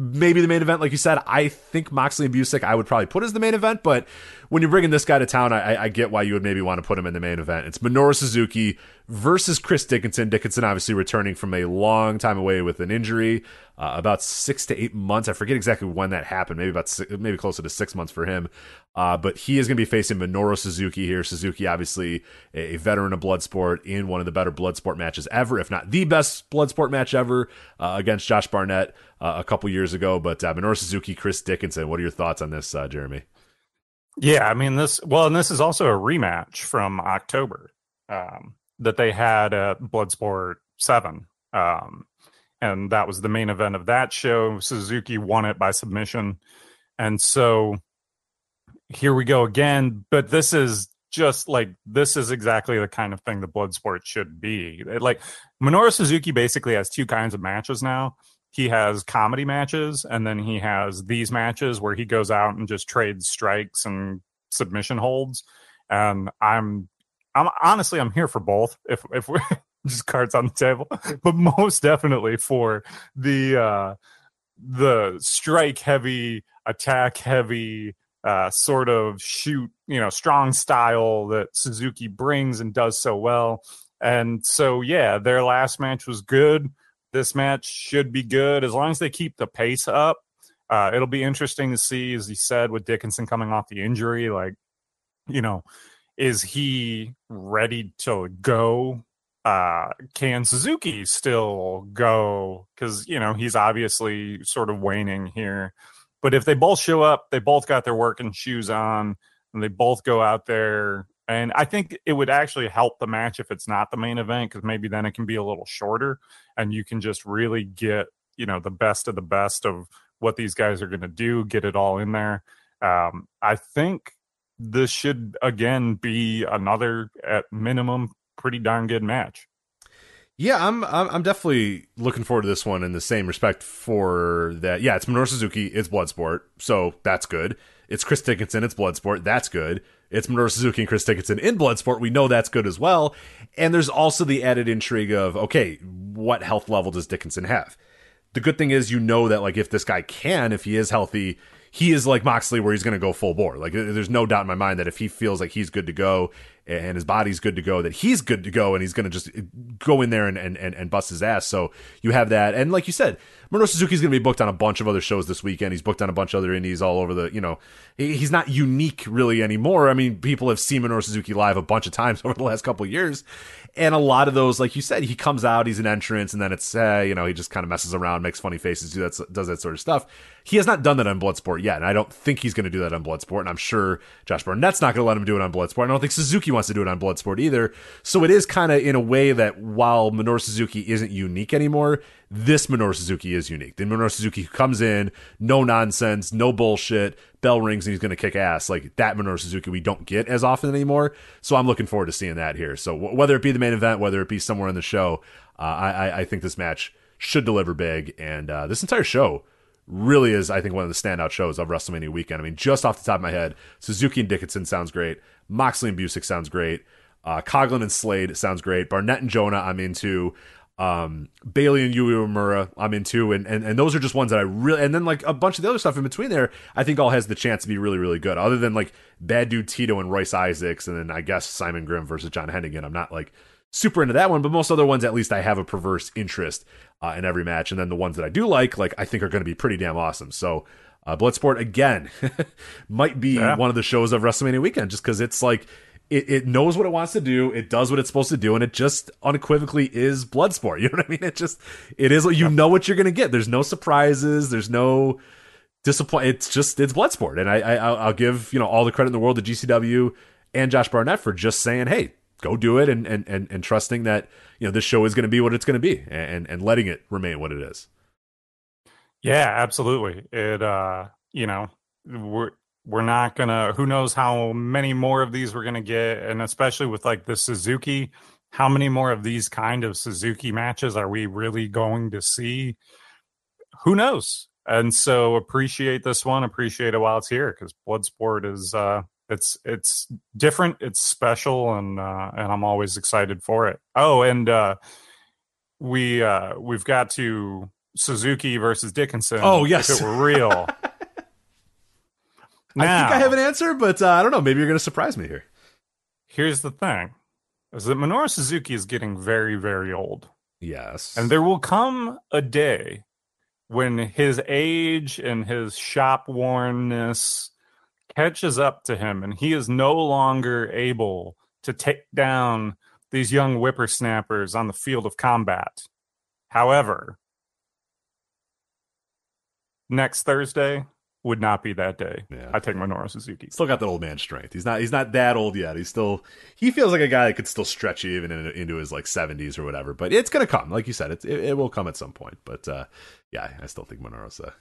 maybe the main event, like you said. I think Moxley and Busick I would probably put as the main event, but when you're bringing this guy to town, I, I get why you would maybe want to put him in the main event. It's Minoru Suzuki versus Chris Dickinson. Dickinson obviously returning from a long time away with an injury. uh, about six to eight months. I forget exactly when that happened. Maybe about six, maybe closer to six months for him. Uh, but he is going to be facing Minoru Suzuki here. Suzuki, obviously a, veteran of Bloodsport in one of the better Bloodsport matches ever, if not the best Bloodsport match ever uh, against Josh Barnett uh, a couple years ago. But uh, Minoru Suzuki, Chris Dickinson, what are your thoughts on this, uh, Jeremy? Yeah, I mean this. Well, and this is also a rematch from October um, that they had at Bloodsport Seven. Um, and that was the main event of that show. Suzuki won it by submission, and so here we go again. But this is just like this is exactly the kind of thing the Bloodsport should be. like Minoru Suzuki basically has two kinds of matches now. He has comedy matches, and then he has these matches where he goes out and just trades strikes and submission holds. And I'm, I'm honestly, I'm here for both. If if we're just cards on the table, but most definitely for the uh, the strike heavy, attack heavy, uh, sort of shoot, you know, strong style that Suzuki brings and does so well. And so, yeah, their last match was good. This match should be good as long as they keep the pace up. Uh, it'll be interesting to see, as he said, with Dickinson coming off the injury, like, you know, is he ready to go uh can Suzuki still go cuz you know he's obviously sort of waning here but if they both show up they both got their working shoes on and they both go out there and I think it would actually help the match if it's not the main event cuz maybe then it can be a little shorter and you can just really get you know the best of the best of what these guys are going to do get it all in there um I think this should again be another at minimum pretty darn good match. Yeah, I'm, I'm definitely looking forward to this one in the same respect for that. Yeah, it's Minoru Suzuki, it's Bloodsport, so that's good. It's Chris Dickinson, it's Bloodsport, that's good. It's Minoru Suzuki and Chris Dickinson in Bloodsport, we know that's good as well. And there's also the added intrigue of okay, what health level does Dickinson have? The good thing is you know that like if this guy can, if he is healthy, he is like Moxley where he's going to go full bore. Like there's no doubt in my mind that if he feels like he's good to go and his body's good to go, that he's good to go and he's going to just go in there and, and, and and bust his ass. So you have that. And like you said, Minoru Suzuki's going to be booked on a bunch of other shows this weekend. He's booked on a bunch of other indies all over the, you know, he's not unique really anymore. I mean, people have seen Minoru Suzuki live a bunch of times over the last couple of years. And a lot of those, like you said, he comes out, he's an entrance, and then it's, uh, you know, he just kind of messes around, makes funny faces, do that, does that sort of stuff. He has not done that on Bloodsport yet, and I don't think he's going to do that on Bloodsport. And I'm sure Josh Barnett's not going to let him do it on Bloodsport. I don't think Suzuki wants to do it on Bloodsport either. So it is kind of in a way that while Minoru Suzuki isn't unique anymore, this Minoru Suzuki is unique. The Minoru Suzuki comes in, no nonsense, no bullshit, bell rings and he's going to kick ass. Like that Minoru Suzuki we don't get as often anymore. So I'm looking forward to seeing that here. So w- whether it be the main event, whether it be somewhere in the show, uh, I, I think this match should deliver big. And uh, this entire show really is, I think, one of the standout shows of WrestleMania weekend. I mean, just off the top of my head, Suzuki and Dickinson sounds great. Moxley and Busick sounds great. Uh, Coughlin and Slade sounds great. Barnett and Jonah, I'm into um, Bayley and Yui Uemura, I'm into, and, and and those are just ones that I really, and then like a bunch of the other stuff in between there, I think all has the chance to be really, really good. Other than like Bad Dude Tito and Royce Isaacs, and then I guess Simon Grimm versus John Hennigan. I'm not like super into that one, but most other ones, at least I have a perverse interest uh, in every match, and then the ones that I do like, like I think are going to be pretty damn awesome. So. Uh, Bloodsport again might be yeah. one of the shows of WrestleMania weekend just because it's like it, it knows what it wants to do. It does what it's supposed to do, and it just unequivocally is Bloodsport. You know what I mean? It just it is. You know what you're gonna get. There's no surprises. There's no disappoint. It's just it's Bloodsport, and I, I I'll give you know all the credit in the world to GCW and Josh Barnett for just saying, hey, go do it, and and and, and trusting that you know this show is going to be what it's going to be, and and letting it remain what it is. Yeah, absolutely. It uh, you know, we're we're not gonna who knows how many more of these we're gonna get and especially with like the suzuki how many more of these kind of suzuki matches are we really going to see who knows and so appreciate this one appreciate it while it's here because bloodsport is uh it's it's different it's special and uh and i'm always excited for it oh and uh we uh we've got to suzuki versus dickinson oh yes if it were real Now, I think I have an answer, but uh, I don't know. Maybe you're going to surprise me here. Here's the thing: is that Minoru Suzuki is getting very, very old. Yes, and there will come a day when his age and his shop wornness catches up to him and he is no longer able to take down these young whippersnappers on the field of combat. However, next Thursday would not be that day. Yeah. I take Minoru Suzuki. Still got that old man strength. He's not. He's not that old yet. He's still. He feels like a guy that could still stretch even in, into his like seventies or whatever. But it's gonna come. Like you said, it, it, will come at some point. But uh, yeah, I still think Minoru's uh,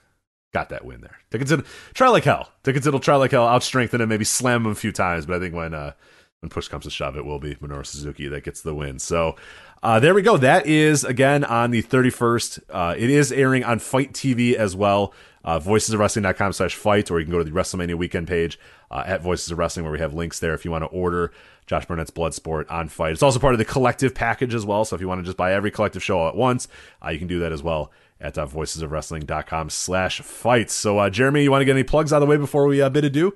got that win there. Dickinson try like hell. Dickinson will try like hell, out strengthen him, maybe slam him a few times. But I think when uh, when push comes to shove, it will be Minoru Suzuki that gets the win. So uh, there we go. That is again on the 31st. Uh, it is airing on FITE TV as well. Uh, voicesofwrestling.com slash fight, or you can go to the WrestleMania weekend page uh, at Voices of Wrestling where we have links there if you want to order Josh Barnett's Bloodsport on FITE. It's also part of the collective package as well. So if you want to just buy every collective show at once, uh, you can do that as well at uh, voicesofwrestling.com slash fights. So, uh, Jeremy, you want to get any plugs out of the way before we uh, bid adieu?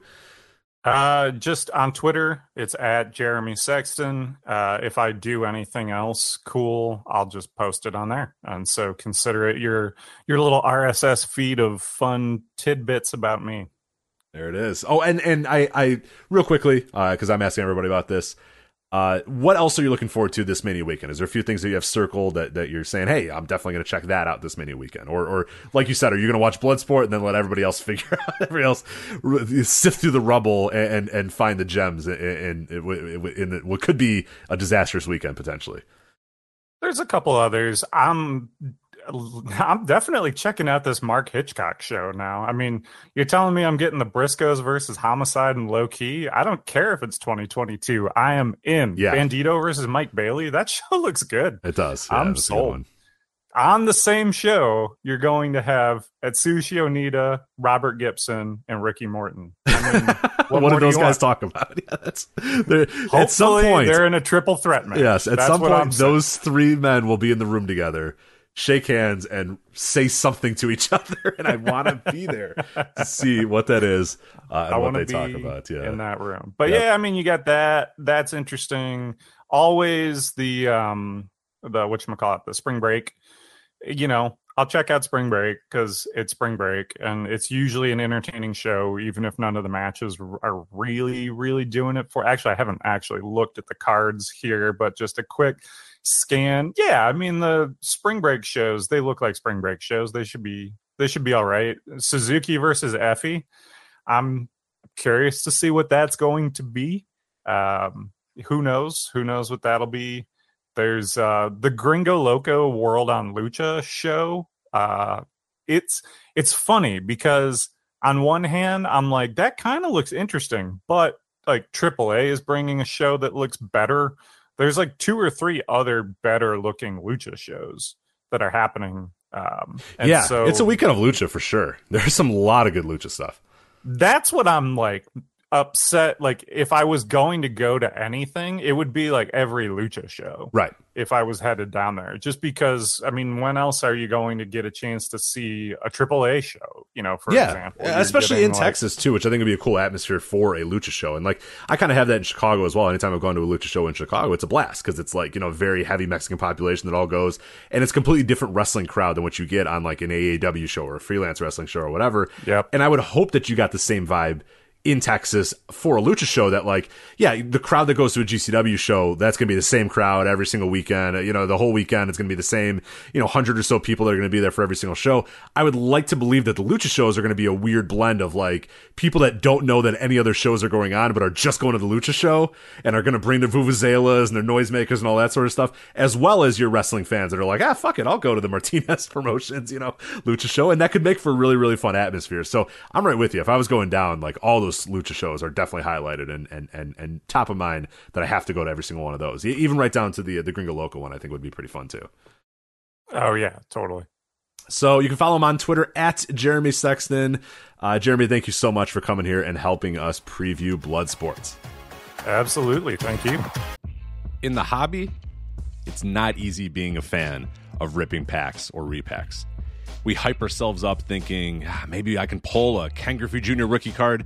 Uh, just on Twitter, it's at Jeremy Sexton. Uh, if I do anything else cool, I'll just post it on there. And so consider it your your little RSS feed of fun tidbits about me. There it is. Oh, and and I I real quickly because I'm asking everybody about this. Uh, what else are you looking forward to this mania weekend? Is there a few things that you have circled that, that you're saying, hey, I'm definitely going to check that out this mania weekend? Or, or like you said, are you going to watch Bloodsport and then let everybody else figure out, everybody else sift through the rubble and, and, and find the gems in, in, in, in what could be a disastrous weekend potentially? There's a couple others. I'm I'm definitely checking out this Mark Hitchcock show now. I mean, you're telling me I'm getting the Briscoes versus Homicide and Low Ki. I don't care if it's 2022. I am in. Yeah. Bandito versus Mike Bailey. That show looks good. It does. Yeah, I'm sold. On the same show, you're going to have Atsushi Onita, Robert Gibson, and Ricky Morton. I mean, what, what do those guys want? talk about? Yeah, that's, at some point they're in a triple threat match. Yes, at that's some point those three men will be in the room together shake hands and say something to each other and i want to be there to see what that is uh, and what they talk about yeah. in that room. But Yep. yeah i mean you got that. That's interesting. Always the um the what you call it the spring break. You know i'll check out spring break because it's spring break and it's usually an entertaining show even if none of the matches are really really doing it for actually i haven't actually looked at the cards here but just a quick scan. Yeah i mean the spring break shows they look like spring break shows. They should be they should be all right. Suzuki versus Effy. I'm curious to see what that's going to be. Um who knows? Who knows what that'll be? There's uh the gringo loco world on lucha show. Uh it's it's funny because on one hand i'm like that kind of looks interesting but like aaa is bringing a show that looks better there's like two or three other better looking lucha shows that are happening um and yeah so it's a weekend of lucha for sure. There's some lot of good lucha stuff. That's what I'm like upset. Like if I was going to go to anything, it would be like every lucha show. right If I was headed down there, just because I mean, when else are you going to get a chance to see a AAA show? You know, for yeah, example, Yeah, You're especially in like- Texas too, which I think would be a cool atmosphere for a lucha show. And like, I kind of have that in Chicago as well. Anytime I've gone to a lucha show in Chicago, it's a blast because it's like you know very heavy Mexican population that all goes, and it's completely different wrestling crowd than what you get on like an AAW show or a freelance wrestling show or whatever. Yep. And I would hope that you got the same vibe in Texas for a lucha show that like yeah the crowd that goes to a GCW show that's going to be the same crowd every single weekend. You know the whole weekend it's going to be the same you know 100 or so people that are going to be there for every single show. I would like to believe that the lucha shows are going to be a weird blend of like people that don't know that any other shows are going on but are just going to the lucha show and are going to bring their vuvuzelas and their noisemakers and all that sort of stuff as well as your wrestling fans that are like ah fuck it I'll go to the Martinez promotions you know lucha show. And that could make for a really really fun atmosphere. So I'm right with you. If I was going down like all those lucha shows are definitely highlighted and and and, and top of mind that I have to go to every single one of those even right down to the the Gringo Loco one I think would be pretty fun too Oh yeah, totally. so you can follow him on Twitter at Jeremy Sexton. Uh, Jeremy, thank you so much for coming here and helping us preview Blood Sports. Absolutely. Thank you. In the hobby, it's not easy being a fan of ripping packs or repacks. We hype ourselves up thinking "Ah, maybe I can pull a Ken Griffey Jr. rookie card,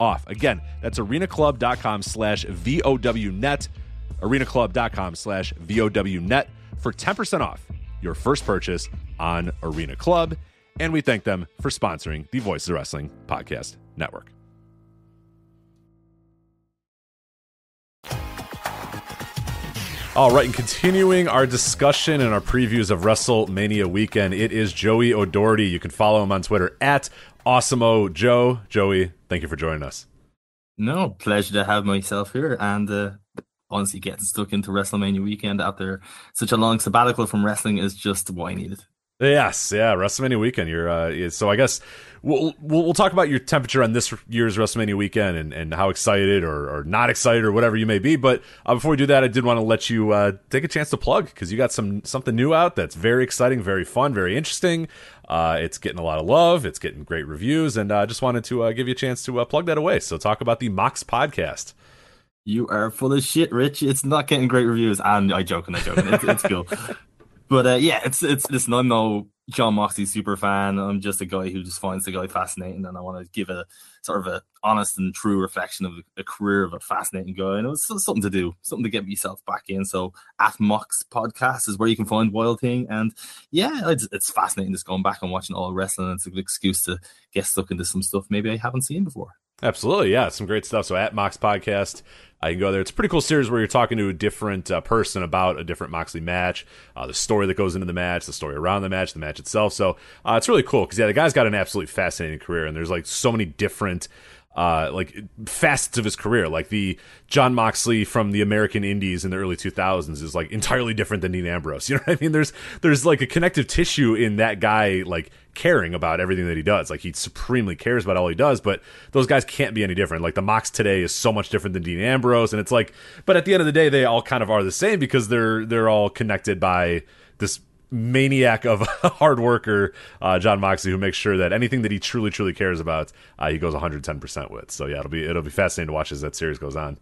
off. Again, that's arenaclub.com slash VOWnet, arenaclub.com slash VOWnet for 10% off your first purchase on Arena Club. And we thank them for sponsoring the Voices of Wrestling Podcast Network. All right, and continuing our discussion and our previews of WrestleMania weekend, it is Joey O'Doherty. You can follow him on Twitter at Awesomeo Joe. Joey, thank you for joining us. No, pleasure to have myself here and uh, honestly getting stuck into WrestleMania weekend after such a long sabbatical from wrestling is just what I needed. Yes, yeah, WrestleMania weekend. You're uh, so I guess we'll, we'll, we'll talk about your temperature on this year's WrestleMania weekend and, and how excited or, or not excited or whatever you may be. But uh, before we do that, I did want to let you uh, take a chance to plug because you got some something new out that's very exciting, very fun, very interesting. Uh, it's getting a lot of love. It's getting great reviews, and I uh, just wanted to uh, give you a chance to uh, plug that away. So talk about the Mox podcast. You are full of shit, Rich. It's not getting great reviews. And I joking, I joking. It's, it's cool. But uh, yeah, it's it's listen. I'm no Jon Moxley super fan. I'm just a guy who just finds the guy fascinating, and I want to give a sort of a honest and true reflection of a career of a fascinating guy. And it was something to do, something to get myself back in. So at Mox Podcast is where you can find Wild Thing, and yeah, it's, it's fascinating just going back and watching all wrestling. It's a good excuse to get stuck into some stuff maybe I haven't seen before. Absolutely, yeah, some great stuff. So at Mox Podcast, I can go there. It's a pretty cool series where you're talking to a different uh, person about a different Moxley match, uh, the story that goes into the match, the story around the match, the match itself. So uh, it's really cool because yeah, the guy's got an absolutely fascinating career, and there's like so many different uh, like facets of his career. Like the Jon Moxley from the American Indies in the early 2000s is like entirely different than Dean Ambrose. You know what I mean? There's there's like a connective tissue in that guy like caring about everything that he does. Like he supremely cares about all he does, but those guys can't be any different. Like the Mox today is so much different than Dean Ambrose, and it's like, but at the end of the day, they all kind of are the same because they're they're all connected by this maniac of a hard worker, uh, Jon Moxley, who makes sure that anything that he truly, truly cares about, uh, he goes 110 percent with. So yeah, it'll be it'll be fascinating to watch as that series goes on.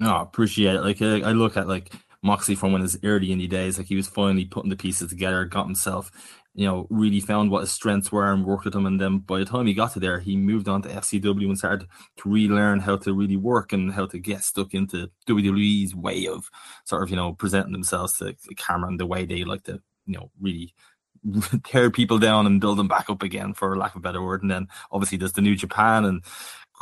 No, appreciate it. Like I look at like Moxley from when his early indie days, like he was finally putting the pieces together, got himself you know, really found what his strengths were and worked with them. And then by the time he got to there, he moved on to FCW and started to relearn how to really work and how to get stuck into WWE's way of sort of, you know, presenting themselves to the camera and the way they like to, you know, really tear people down and build them back up again, for lack of a better word. And then obviously there's the New Japan and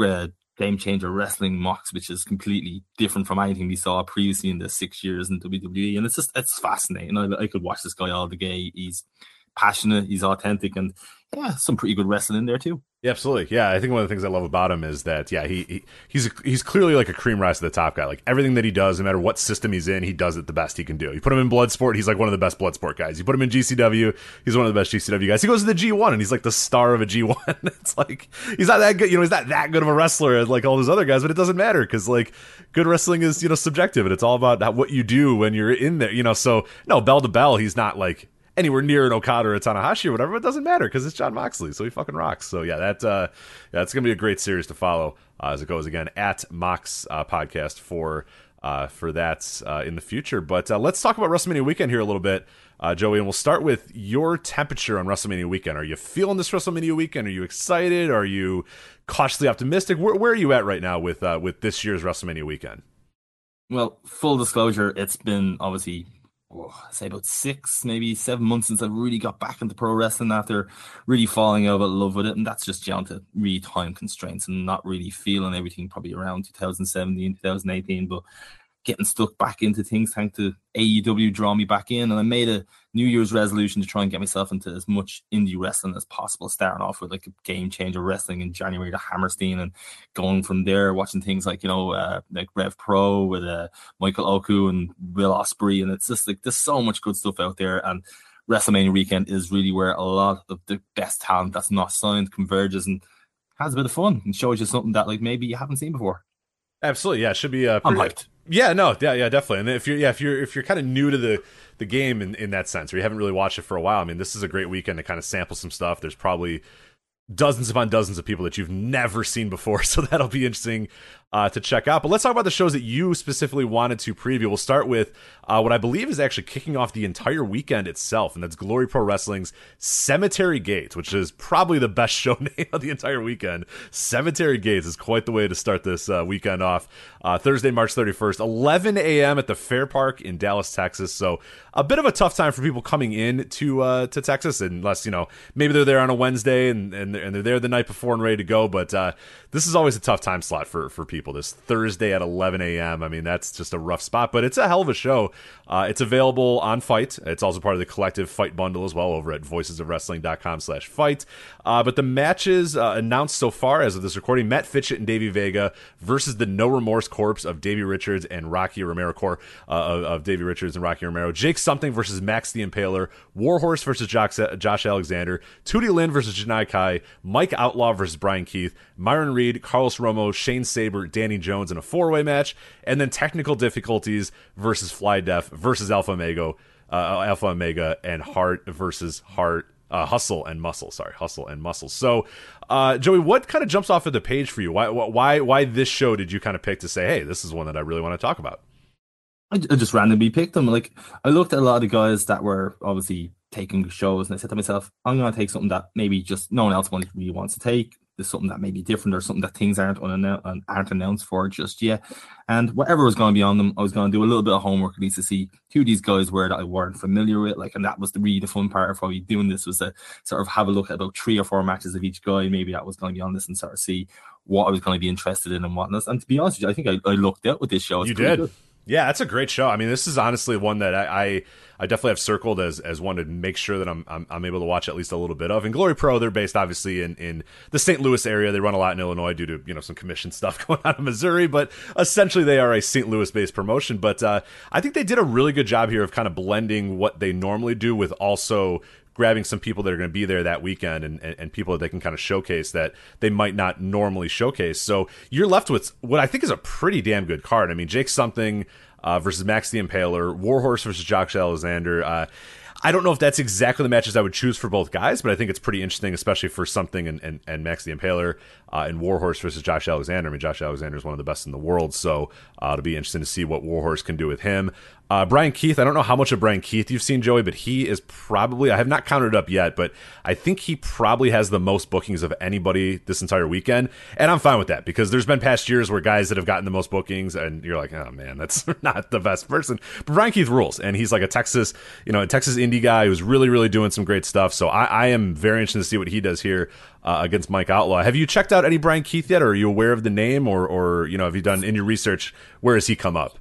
uh, game changer wrestling Mox, which is completely different from anything we saw previously in the six years in WWE. And it's just it's fascinating. I, I could watch this guy all the day. He's passionate, he's authentic, and yeah, some pretty good wrestling in there too. Yeah, absolutely. Yeah, I think one of the things I love about him is that yeah, he, he he's a, he's clearly like a cream rise to the top guy. Like everything that he does, no matter what system he's in, he does it the best he can do. You put him in Bloodsport, he's like one of the best Bloodsport guys. You put him in GCW, he's one of the best GCW guys. He goes to the G1 and he's like the star of a G1. it's like he's not that good, you know, he's not that good of a wrestler as like all those other guys, but it doesn't matter because like good wrestling is you know subjective and it's all about what you do when you're in there. You know, so no bell to bell, he's not like anywhere near an Okada or a Tanahashi or whatever, but it doesn't matter because it's Jon Moxley, so he fucking rocks. So yeah, that uh, it's gonna be a great series to follow uh, as it goes again at Mox uh, podcast for uh, for that uh, in the future. But uh, let's talk about WrestleMania weekend here a little bit, uh, Joey, and we'll start with your temperature on WrestleMania weekend. Are you feeling this WrestleMania weekend? Are you excited? Are you cautiously optimistic? Where, where are you at right now with uh, with this year's WrestleMania weekend? Well, full disclosure, it's been obviously oh, say about six, maybe seven months since I've really got back into pro wrestling after really falling out of love with it. And that's just down to really time constraints and not really feeling everything probably around 2017, 2018. But getting stuck back into things thanks to AEW draw me back in. And I made a New Year's resolution to try and get myself into as much indie wrestling as possible, starting off with like a game changer wrestling in January to Hammerstein and going from there, watching things like, you know, uh, like Rev Pro with uh, Michael Oku and Will Ospreay, And it's just like there's so much good stuff out there. And WrestleMania weekend is really where a lot of the best talent that's not signed converges and has a bit of fun and shows you something that like maybe you haven't seen before. Absolutely, yeah, it should be. Uh, pretty, I'm hyped. Yeah, no, yeah, yeah, definitely. And if you're, yeah, if you're, if you're kind of new to the the game in, in that sense, or you haven't really watched it for a while, I mean, this is a great weekend to kind of sample some stuff. There's probably dozens upon dozens of people that you've never seen before, so that'll be interesting uh, to check out. But let's talk about the shows that you specifically wanted to preview. We'll start with uh, what I believe is actually kicking off the entire weekend itself, and that's Glory Pro Wrestling's Cemetery Gates, which is probably the best show name of the entire weekend. Cemetery Gates is quite the way to start this uh, weekend off. Uh, Thursday, March 31st, 11 a.m. at the Fair Park in Dallas, Texas. So a bit of a tough time for people coming in to uh, to Texas, unless you know maybe they're there on a Wednesday and and they're, and they're there the night before and ready to go. But uh, this is always a tough time slot for for people. This Thursday at 11 a.m. I mean, that's just a rough spot, but it's a hell of a show. Uh, it's available on FITE. It's also part of the collective FITE bundle as well over at voicesofwrestling.com slash FITE. Uh, but the matches uh, announced so far as of this recording, Matt Fitchett and Davey Vega versus the No Remorse Corps of Davey Richards and Rocky Romero Corps uh, of, of Davey Richards and Rocky Romero. Jake Something versus Max the Impaler. Warhorse versus Josh, Josh Alexander. Tootie Lynn versus Janai Kai. Mike Outlaw versus Bryan Keith. Myron Reed, Carlos Romo, Shane Saber, Danny Jones in a four way match. And then technical difficulties versus Fly Def versus Alpha Omega, uh, Alpha Omega, and Heart versus Heart. Uh, hustle and muscle. Sorry, hustle and muscle. So, uh, Joey, what kind of jumps off of the page for you? Why, why, why this show did you kind of pick to say, hey, this is one that I really want to talk about? I, just randomly picked them. Like I looked at a lot of guys that were obviously taking shows, and I said to myself, I'm going to take something that maybe just no one else really wants to take there's something that may be different or something that things aren't unannou- aren't announced for just yet. And whatever was going to be on them, I was going to do a little bit of homework at least to see who these guys were that I weren't familiar with. Like, and that was the really the fun part of probably doing this was to sort of have a look at about three or four matches of each guy. Maybe that was going to be on this and sort of see what I was going to be interested in and whatnot. And to be honest with you, I think I, I looked out with this show. It's you did. Good. Yeah, that's a great show. I mean, this is honestly one that I, I, I definitely have circled as as one to make sure that I'm, I'm, I'm able to watch at least a little bit of. And Glory Pro, they're based obviously in in the St. Louis area. They run a lot in Illinois due to you know some commission stuff going on in Missouri, but essentially they are a St. Louis based promotion. But uh, I think they did a really good job here of kind of blending what they normally do with also grabbing some people that are going to be there that weekend and, and, and, people that they can kind of showcase that they might not normally showcase. So you're left with what I think is a pretty damn good card. I mean, Jake something uh, versus Max the Impaler, Warhorse versus Josh Alexander. Uh, I don't know if that's exactly the matches I would choose for both guys, but I think it's pretty interesting, especially for something and, and, and Max the Impaler uh, and Warhorse versus Josh Alexander. I mean, Josh Alexander is one of the best in the world, so uh, it'll be interesting to see what Warhorse can do with him. Uh, Bryan Keith, I don't know how much of Bryan Keith you've seen, Joey, but he is probably, I have not counted up yet, but I think he probably has the most bookings of anybody this entire weekend. And I'm fine with that because there's been past years where guys that have gotten the most bookings and you're like, oh man, that's not the best person. But Bryan Keith rules. And he's like a Texas, you know, a Texas indie guy who's really, really doing some great stuff. So I, I am very interested to see what he does here. Uh, against Mike Outlaw. Have you checked out any Bryan Keith yet, or are you aware of the name, or, or you know, have you done in your research? Where has he come up?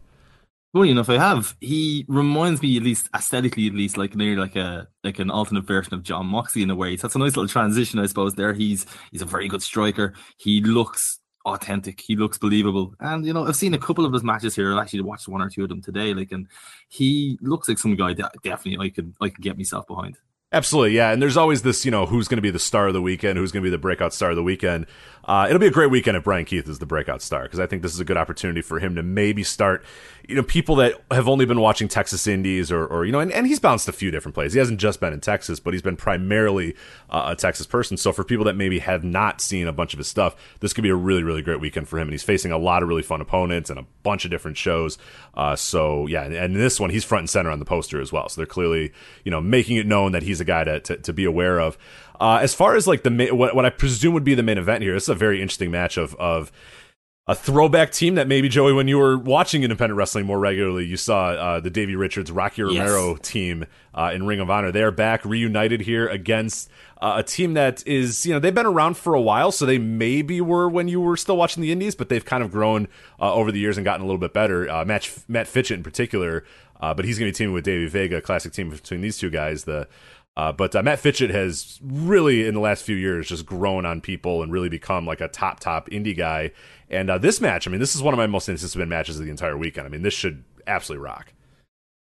Funny enough, I have. He reminds me, at least aesthetically, at least like nearly like a like an alternate version of Jon Moxley in a way. So that's a nice little transition, I suppose. There, he's he's a very good striker. He looks authentic. He looks believable. And you know, I've seen a couple of his matches here. I actually watched one or two of them today. Like, and he looks like some guy that definitely I could I could get myself behind. Absolutely, yeah. And there's always this, you know, who's going to be the star of the weekend, who's going to be the breakout star of the weekend. Uh, it'll be a great weekend if Bryan Keith is the breakout star because I think this is a good opportunity for him to maybe start, you know, people that have only been watching Texas Indies or, or you know, and, and he's bounced a few different places. He hasn't just been in Texas, but he's been primarily uh, a Texas person. So for people that maybe have not seen a bunch of his stuff, this could be a really, really great weekend for him. And he's facing a lot of really fun opponents and a bunch of different shows. Uh, so yeah, and, and this one, he's front and center on the poster as well. So they're clearly, you know, making it known that he's a guy to, to, to be aware of. Uh, as far as like the what, what I presume would be the main event here, this is a very interesting match of of a throwback team that maybe Joey, when you were watching independent wrestling more regularly, you saw uh, the Davey Richards, Rocky Romero yes. team uh, in Ring of Honor. They are back, reunited here against uh, a team that is, you know, they've been around for a while, so they maybe were when you were still watching the Indies, but they've kind of grown uh, over the years and gotten a little bit better. Uh, Matt, Matt Fitchett in particular, uh, but he's going to be teaming with Davey Vega, classic team between these two guys. The uh, but uh, Matt Fitchett has really, in the last few years, just grown on people and really become like a top, top indie guy. And uh, this match, I mean, this is one of my most anticipated matches of the entire weekend. I mean, this should absolutely rock.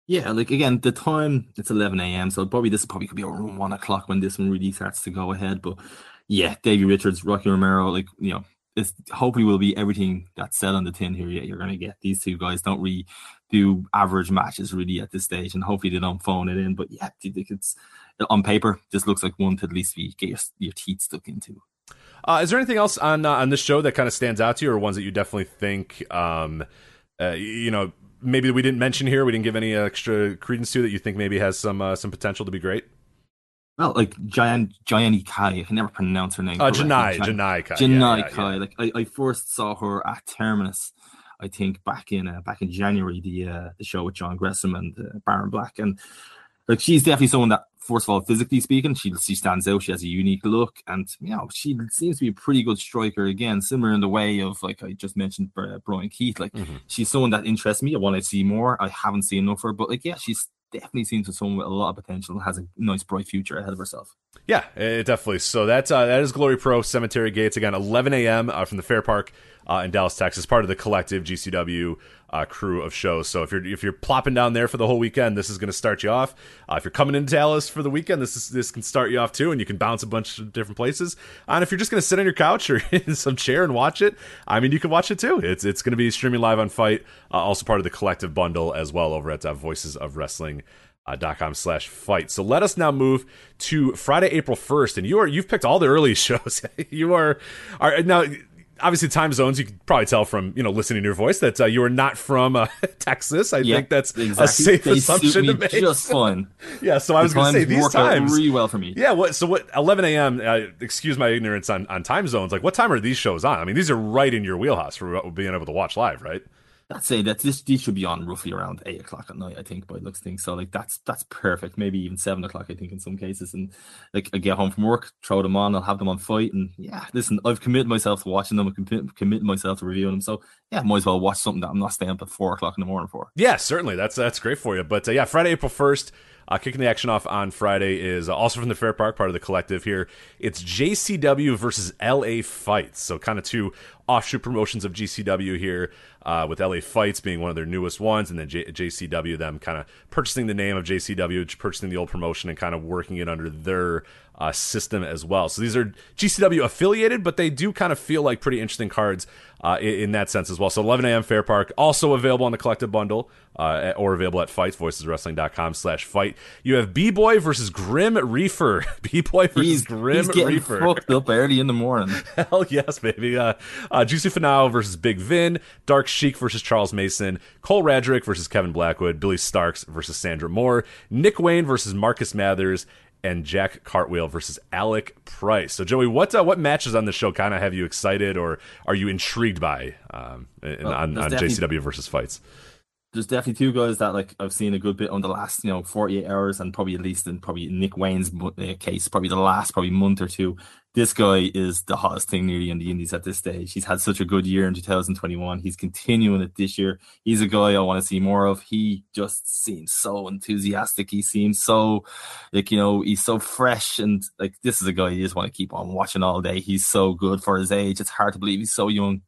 Yeah, like again, the time it's 11 a.m. So probably this probably could be around one o'clock when this one really starts to go ahead. But yeah, Davey Richards, Rocky Romero, like you know, this hopefully will be everything that's said on the tin here. Yeah, you're gonna get these two guys don't really do average matches really at this stage, and hopefully they don't phone it in. But yeah, it's on paper, this looks like one to at least be, get your, your teeth stuck into. Uh, is there anything else on uh, on this show that kind of stands out to you, or ones that you definitely think, um, uh, you know, maybe we didn't mention here, we didn't give any extra credence to that you think maybe has some uh, some potential to be great? Well, like Giant Gianni Kai, I can never pronounce her name. Uh, Janai, Janai Kai. Janai yeah, yeah, Kai. Yeah. Like I, I first saw her at Terminus, I think back in uh, back in January, the uh, the show with John Gresham and uh, Baron Black, and like she's definitely someone that first of all, physically speaking, she she stands out. She has a unique look, and you know she seems to be a pretty good striker. Again, similar in the way of like I just mentioned, uh, Bryan Keith. Like mm-hmm. she's someone that interests me. I want to see more. I haven't seen enough of her, but like yeah, she's definitely seems to someone with a lot of potential. Has a nice bright future ahead of herself. Yeah, it definitely. So that's uh, that is Glory Pro Cemetery Gates again, 11 a.m. Uh, from the Fair Park uh, in Dallas, Texas, part of the collective GCW uh, crew of shows. So if you're if you're plopping down there for the whole weekend, this is going to start you off. Uh, if you're coming into Dallas for the weekend, this is this can start you off too, and you can bounce a bunch of different places. And if you're just going to sit on your couch or in some chair and watch it, I mean, you can watch it too. It's it's going to be streaming live on FITE, uh, also part of the collective bundle as well over at uh, Voices of Wrestling. Dot com slash FITE. So let us now move to Friday, April 1st. And you are, you've picked all the early shows. you are, are now obviously time zones you can probably tell from you know listening to your voice that uh, you are not from uh, texas. I yeah, think that's exactly. a safe they assumption to make. just fun yeah so i was going to say these times really well for me. Yeah what so what 11 a.m uh, excuse my ignorance on, on time zones. Like what time are these shows on? I mean these are right in your wheelhouse for being able to watch live right I'd say that this these should be on roughly around eight o'clock at night. I think by looks things. So like that's that's perfect. Maybe even seven o'clock. I think in some cases. And like I get home from work, throw them on. I'll have them on FITE, And yeah, listen, I've committed myself to watching them. I've committed myself to reviewing them. So yeah, might as well watch something that I'm not staying up at four o'clock in the morning for. Yeah, certainly. That's that's great for you. But uh, yeah, Friday, April first. Uh, kicking the action off on Friday is uh, also from the Fair Park, part of the collective here. It's JCW versus LA Fights. So, kind of two offshoot promotions of GCW here, uh, with LA Fights being one of their newest ones, and then J- JCW, them kind of purchasing the name of JCW, purchasing the old promotion, and kind of working it under their uh, system as well. So these are GCW affiliated, but they do kind of feel like pretty interesting cards uh, in, in, that sense as well. So 11 a.m. Fair Park, also available on the collective bundle uh, or available at fights, voiceswrestling.com slash FITE. You have B-Boy versus Grim Reefer. B-Boy versus he's, Grim he's getting Reefer. fucked up early in the morning. Hell yes, baby. Uh, uh, Juicy Finau versus Big Vin. Dark Sheik versus Charles Mason. Cole Radrick versus Kevin Blackwood. Billy Starks versus Sandra Moore. Nick Wayne versus Marcus Mathers and Jack Cartwheel versus Alec Price. So, Joey, what uh, what matches on the show kind of have you excited or are you intrigued by um, in, well, on, on JCW versus fights? there's definitely two guys that like I've seen a good bit on the last you know 48 hours and probably at least in probably Nick Wayne's uh, case probably the last probably month or two this guy is the hottest thing nearly in the indies at this stage. He's had such a good year in 2021 he's continuing it this year. He's a guy I want to see more of. He just seems so enthusiastic. He seems so like you know he's so fresh and like this is a guy you just want to keep on watching all day. He's so good for his age. It's hard to believe he's so young.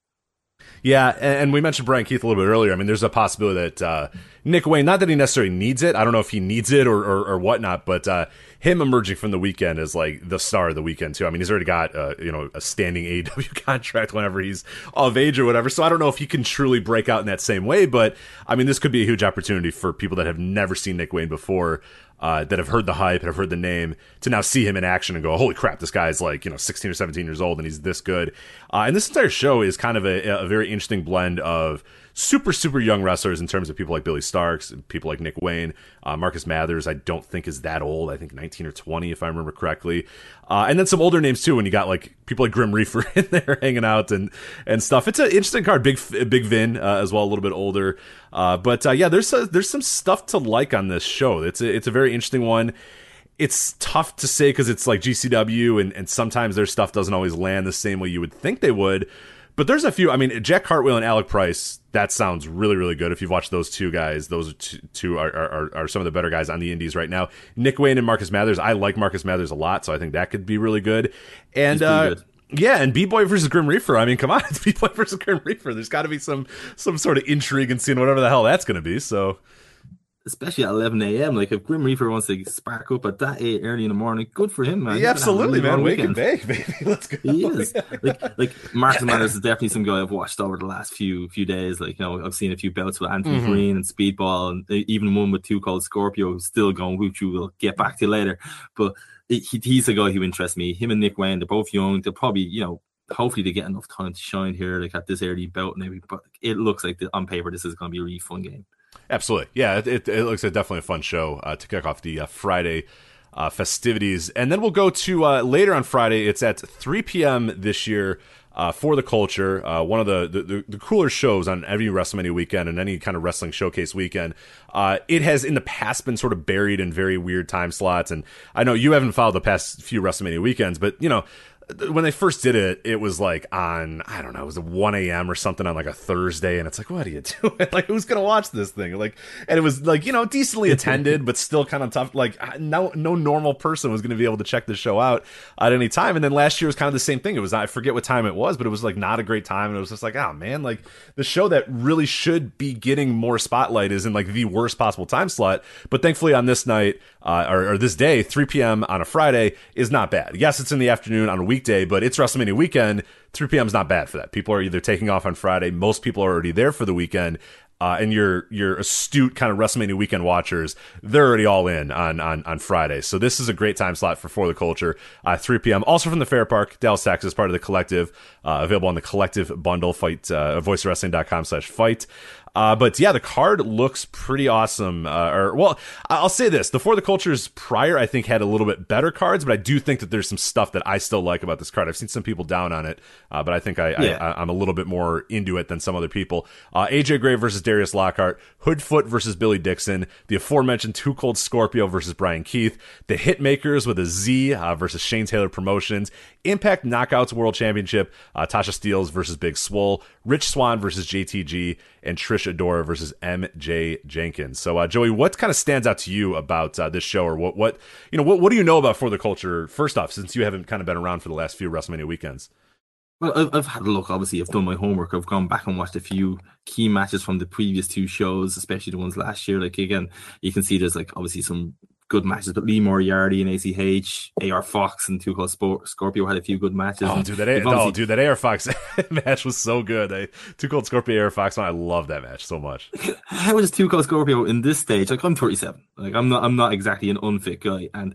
Yeah, and we mentioned Bryan Keith a little bit earlier. I mean, there's a possibility that uh, Nick Wayne, not that he necessarily needs it. I don't know if he needs it or, or, or whatnot, but uh, him emerging from the weekend as like the star of the weekend too. I mean, he's already got uh, you know a standing AEW contract whenever he's of age or whatever. So I don't know if he can truly break out in that same way. But I mean, this could be a huge opportunity for people that have never seen Nick Wayne before uh, that have heard the hype and have heard the name to now see him in action and go, holy crap, this guy's like, you know, 16 or 17 years old and he's this good. Uh, and this entire show is kind of a, a very interesting blend of super super young wrestlers in terms of people like Billy Starks, people like Nick Wayne, uh, Marcus Mathers. I don't think is that old. I think 19 or 20 if I remember correctly. Uh, and then some older names too. When you got like people like Grim Reefer in there hanging out and and stuff. It's an interesting card. Big Big Vin uh, as well, a little bit older. Uh, but uh, yeah, there's a, there's some stuff to like on this show. It's a, it's a very interesting one it's tough to say because it's like GCW and, and sometimes their stuff doesn't always land the same way you would think they would. But there's a few. I mean, Jack Cartwheel and Alec Price. That sounds really, really good. If you've watched those two guys, those two, two are, are, are, some of the better guys on the Indies right now. Nick Wayne and Marcus Mathers. I like Marcus Mathers a lot, so I think that could be really good. And uh, good. yeah, and B Boy versus Grim Reefer. I mean, come on, it's B Boy versus Grim Reefer. There's got to be some some sort of intrigue and seeing whatever the hell that's going to be. So especially at 11 a.m. Like if Grim Reefer wants to spark up at that eight early in the morning, good for him, man. Yeah, absolutely, man. Wake and bake, baby. Let's go. He is like like Marcus Mathers is definitely some guy I've watched over the last few few days. Like you know, I've seen a few bouts with Anthony mm-hmm. Green and Speedball, and even one with Two Cold Scorpio, who's still going. Which you will get back to later, but he, he's a guy who interests me. Him and Nick Wayne, they're both young. They'll probably you know hopefully they get enough time to shine here, like at this early bout, maybe. But it looks like the, on paper this is going to be a really fun game. Absolutely, yeah. It, it, it looks like definitely a fun show uh, to kick off the uh, Friday uh, festivities, and then we'll go to uh, later on Friday. It's at 3 p.m. this year. Uh, for the culture, uh, one of the, the, the cooler shows on every WrestleMania weekend and any kind of wrestling showcase weekend. it has in the past been sort of buried in very weird time slots, and I know you haven't followed the past few WrestleMania weekends, but you know when they first did it, it was like on I don't know, it was 1 a.m. or something on like a Thursday, and it's like, what are you doing? like, who's gonna watch this thing? Like, and it was like you know decently attended, but still kind of tough. Like, no no normal person was gonna be able to check the show out at any time. And then last year was kind of the same thing. It was I forget what time it was, but it was like not a great time, and it was just like, oh man, like the show that really should be getting more spotlight is in like the worst possible time slot. But thankfully on this night uh, or, or this day, 3 p.m. on a Friday is not bad. Yes, it's in the afternoon on a weekday, but it's WrestleMania weekend. 3 p.m. is not bad for that. People are either taking off on Friday. Most people are already there for the weekend. Uh, and your your astute kind of WrestleMania weekend watchers, they're already all in on on on Friday. So this is a great time slot for For the Culture, uh, 3 p.m. Also from the Fair Park, Dallas, Texas, part of the Collective, uh, available on the Collective bundle. FITE uh, voicewrestling.com slash FITE. Uh, but yeah, the card looks pretty awesome. Uh, or well, I'll say this: the For the Cultures prior, I think, had a little bit better cards, but I do think that there's some stuff that I still like about this card. I've seen some people down on it, uh, but I think I, yeah. I, am a little bit more into it than some other people. Uh, AJ Gray versus Darius Lockhart, Hoodfoot versus Billy Dixon, the aforementioned Two Cold Scorpio versus Bryan Keith, the Hitmakers with a Z uh, versus Shane Taylor Promotions, Impact Knockouts World Championship, uh, Tasha Steelz versus Big Swole, Rich Swann versus JTG, and Trish Adora versus MJ Jenkins. So, uh, Joey, what kind of stands out to you about uh, this show, or what, what you know, what, what do you know about for the culture? First off, since you haven't kind of been around for the last few WrestleMania weekends. Well, I've, I've had a look. Obviously, I've done my homework. I've gone back and watched a few key matches from the previous two shows, especially the ones last year. Like again, you can see there's like obviously some good matches. But Lee Moriarty and ACH, AR Fox and Two Cold Scorpio had a few good matches. Oh, dude, that A- oh, dude, that AR Fox match was so good. I, Two Cold Scorpio, AR Fox, I love that match so much. How is Two Cold Scorpio in this stage? Like I'm 37. Like I'm not, I'm not exactly an unfit guy, and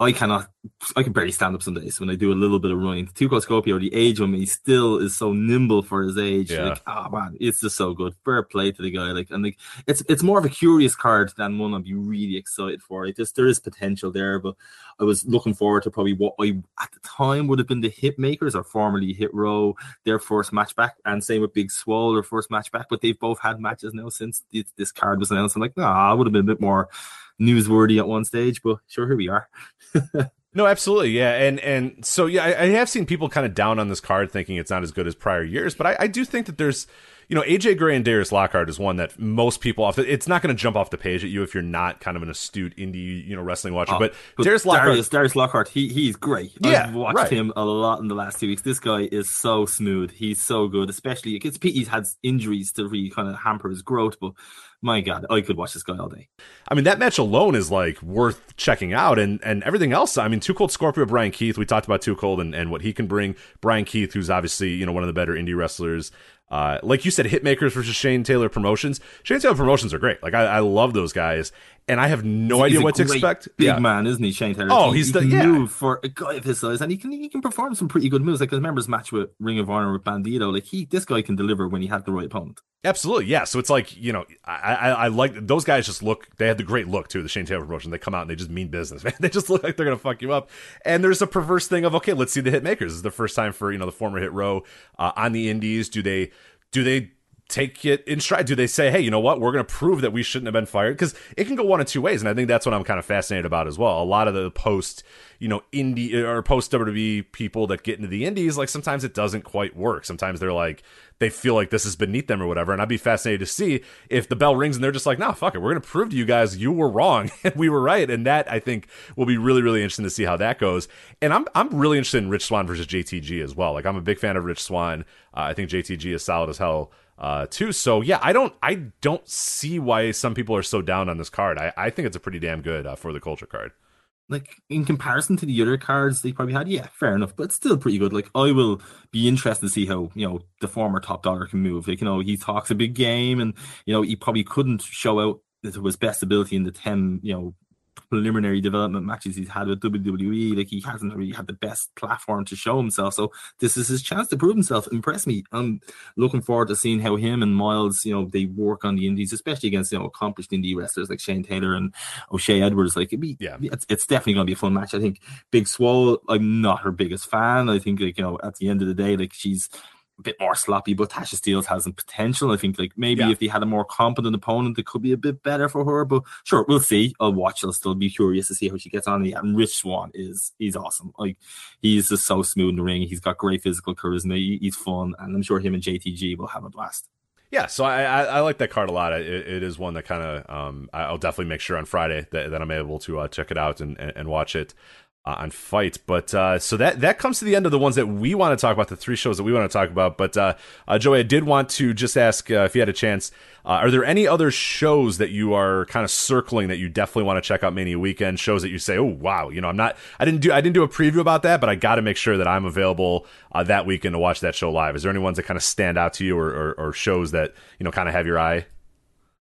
I cannot, I can barely stand up some days when I do a little bit of running. Two Cold Scorpio, the age of me, still is so nimble for his age. Yeah. Like, oh man, it's just so good. Fair play to the guy. Like, and like, it's it's more of a curious card than one I'd be really excited for. It just there is potential there, but I was looking forward to probably what I at the time would have been the Hit Makers or formerly Hit Row, their first match back, and same with Big Swole, their first match back. But they've both had matches now since this, this card was announced. I'm like, nah, I would have been a bit more newsworthy at one stage, but sure, here we are. no, absolutely, yeah, and and so yeah, I, I, have seen people kind of down on this card, thinking it's not as good as prior years, but I, I do think that there's you know, AJ Gray and Darius Lockhart is one that most people off. The, it's not going to jump off the page at you if you're not kind of an astute indie, you know, wrestling watcher. Oh, but, but Darius Lockhart, Darius, Darius Lockhart, he he's great. Yeah, I've watched right. him a lot in the last two weeks. This guy is so smooth. He's so good, especially Pete. He's had injuries to really kind of hamper his growth, but my god, I could watch this guy all day. I mean, that match alone is like worth checking out, and and everything else. I mean, Two Cold Scorpio, Bryan Keith. We talked about Two Cold and, and what he can bring. Bryan Keith, who's obviously you know one of the better indie wrestlers uh, like you said, Hitmakers versus Shane Taylor Promotions. Shane Taylor Promotions are great. Like I, I love those guys, and I have no he's idea what to expect. Big yeah. man, isn't he, Shane Taylor? Oh, he, he's he the yeah. move for a guy of his size, and he can he can perform some pretty good moves. Like I remember his match with Ring of Honor with Bandito. Like he, this guy can deliver when he had the right opponent. Absolutely, yeah. So it's like you know, I, I, I like those guys. Just look, they had the great look too. The Shane Taylor promotion. They come out and they just mean business, man. They just look like they're gonna fuck you up. And there's a perverse thing of okay, let's see the hit makers. This is the first time for you know the former hit row uh, on the Indies. Do they do they take it in stride? Do they say, hey, you know what? We're going to prove that we shouldn't have been fired? Because it can go one of two ways. And I think that's what I'm kind of fascinated about as well. A lot of the post, you know, indie or post WWE people that get into the indies, like sometimes it doesn't quite work. Sometimes they're like, they feel like this is beneath them or whatever. And I'd be fascinated to see if the bell rings and they're just like, nah, fuck it. We're going to prove to you guys you were wrong and we were right. And that I think will be really, really interesting to see how that goes. And I'm, I'm really interested in Rich Swann versus JTG as well. Like I'm a big fan of Rich Swann. Uh, I think JTG is solid as hell uh, too. So yeah, I don't I don't see why some people are so down on this card. I, I think it's a pretty damn good uh, for the culture card. Like in comparison to the other cards they probably had, yeah, fair enough, but still pretty good. Like I will be interested to see how you know the former Top Dolla can move. Like you know he talks a big game, and you know he probably couldn't show out to his best ability in the ten you know preliminary development matches he's had with WWE. Like he hasn't really had the best platform to show himself. So this is his chance to prove himself. Impress me. I'm looking forward to seeing how him and Miles, you know, they work on the indies, especially against you know accomplished indie wrestlers like Shane Taylor and O'Shea Edwards. Like it'd be, yeah, it's, it's definitely gonna be a fun match. I think Big Swole. I'm not her biggest fan. I think like you know at the end of the day, like she's a bit more sloppy, but Tasha Steelz has some potential. I think like maybe yeah. if they had a more competent opponent, it could be a bit better for her. But sure, we'll see. I'll watch. I'll still be curious to see how she gets on. And Rich Swann is he's awesome. Like he's just so smooth in the ring. He's got great physical charisma. He, he's fun, and I'm sure him and JTG will have a blast. Yeah, so I, I, I like that card a lot. It, it is one that kind of um, I'll definitely make sure on Friday that, that I'm able to uh, check it out and, and, and watch it uh, on FITE. But uh, so that that comes to the end of the ones that we want to talk about, the three shows that we want to talk about. But uh, uh, Joey, I did want to just ask uh, if you had a chance. Uh, are there any other shows that you are kind of circling that you definitely want to check out Mania weekend? Shows that you say, oh wow, you know, I'm not, I didn't do, I didn't do a preview about that, but I got to make sure that I'm available that weekend to watch that show live. Is there any ones that kind of stand out to you, or, or, or shows that you know kind of have your eye?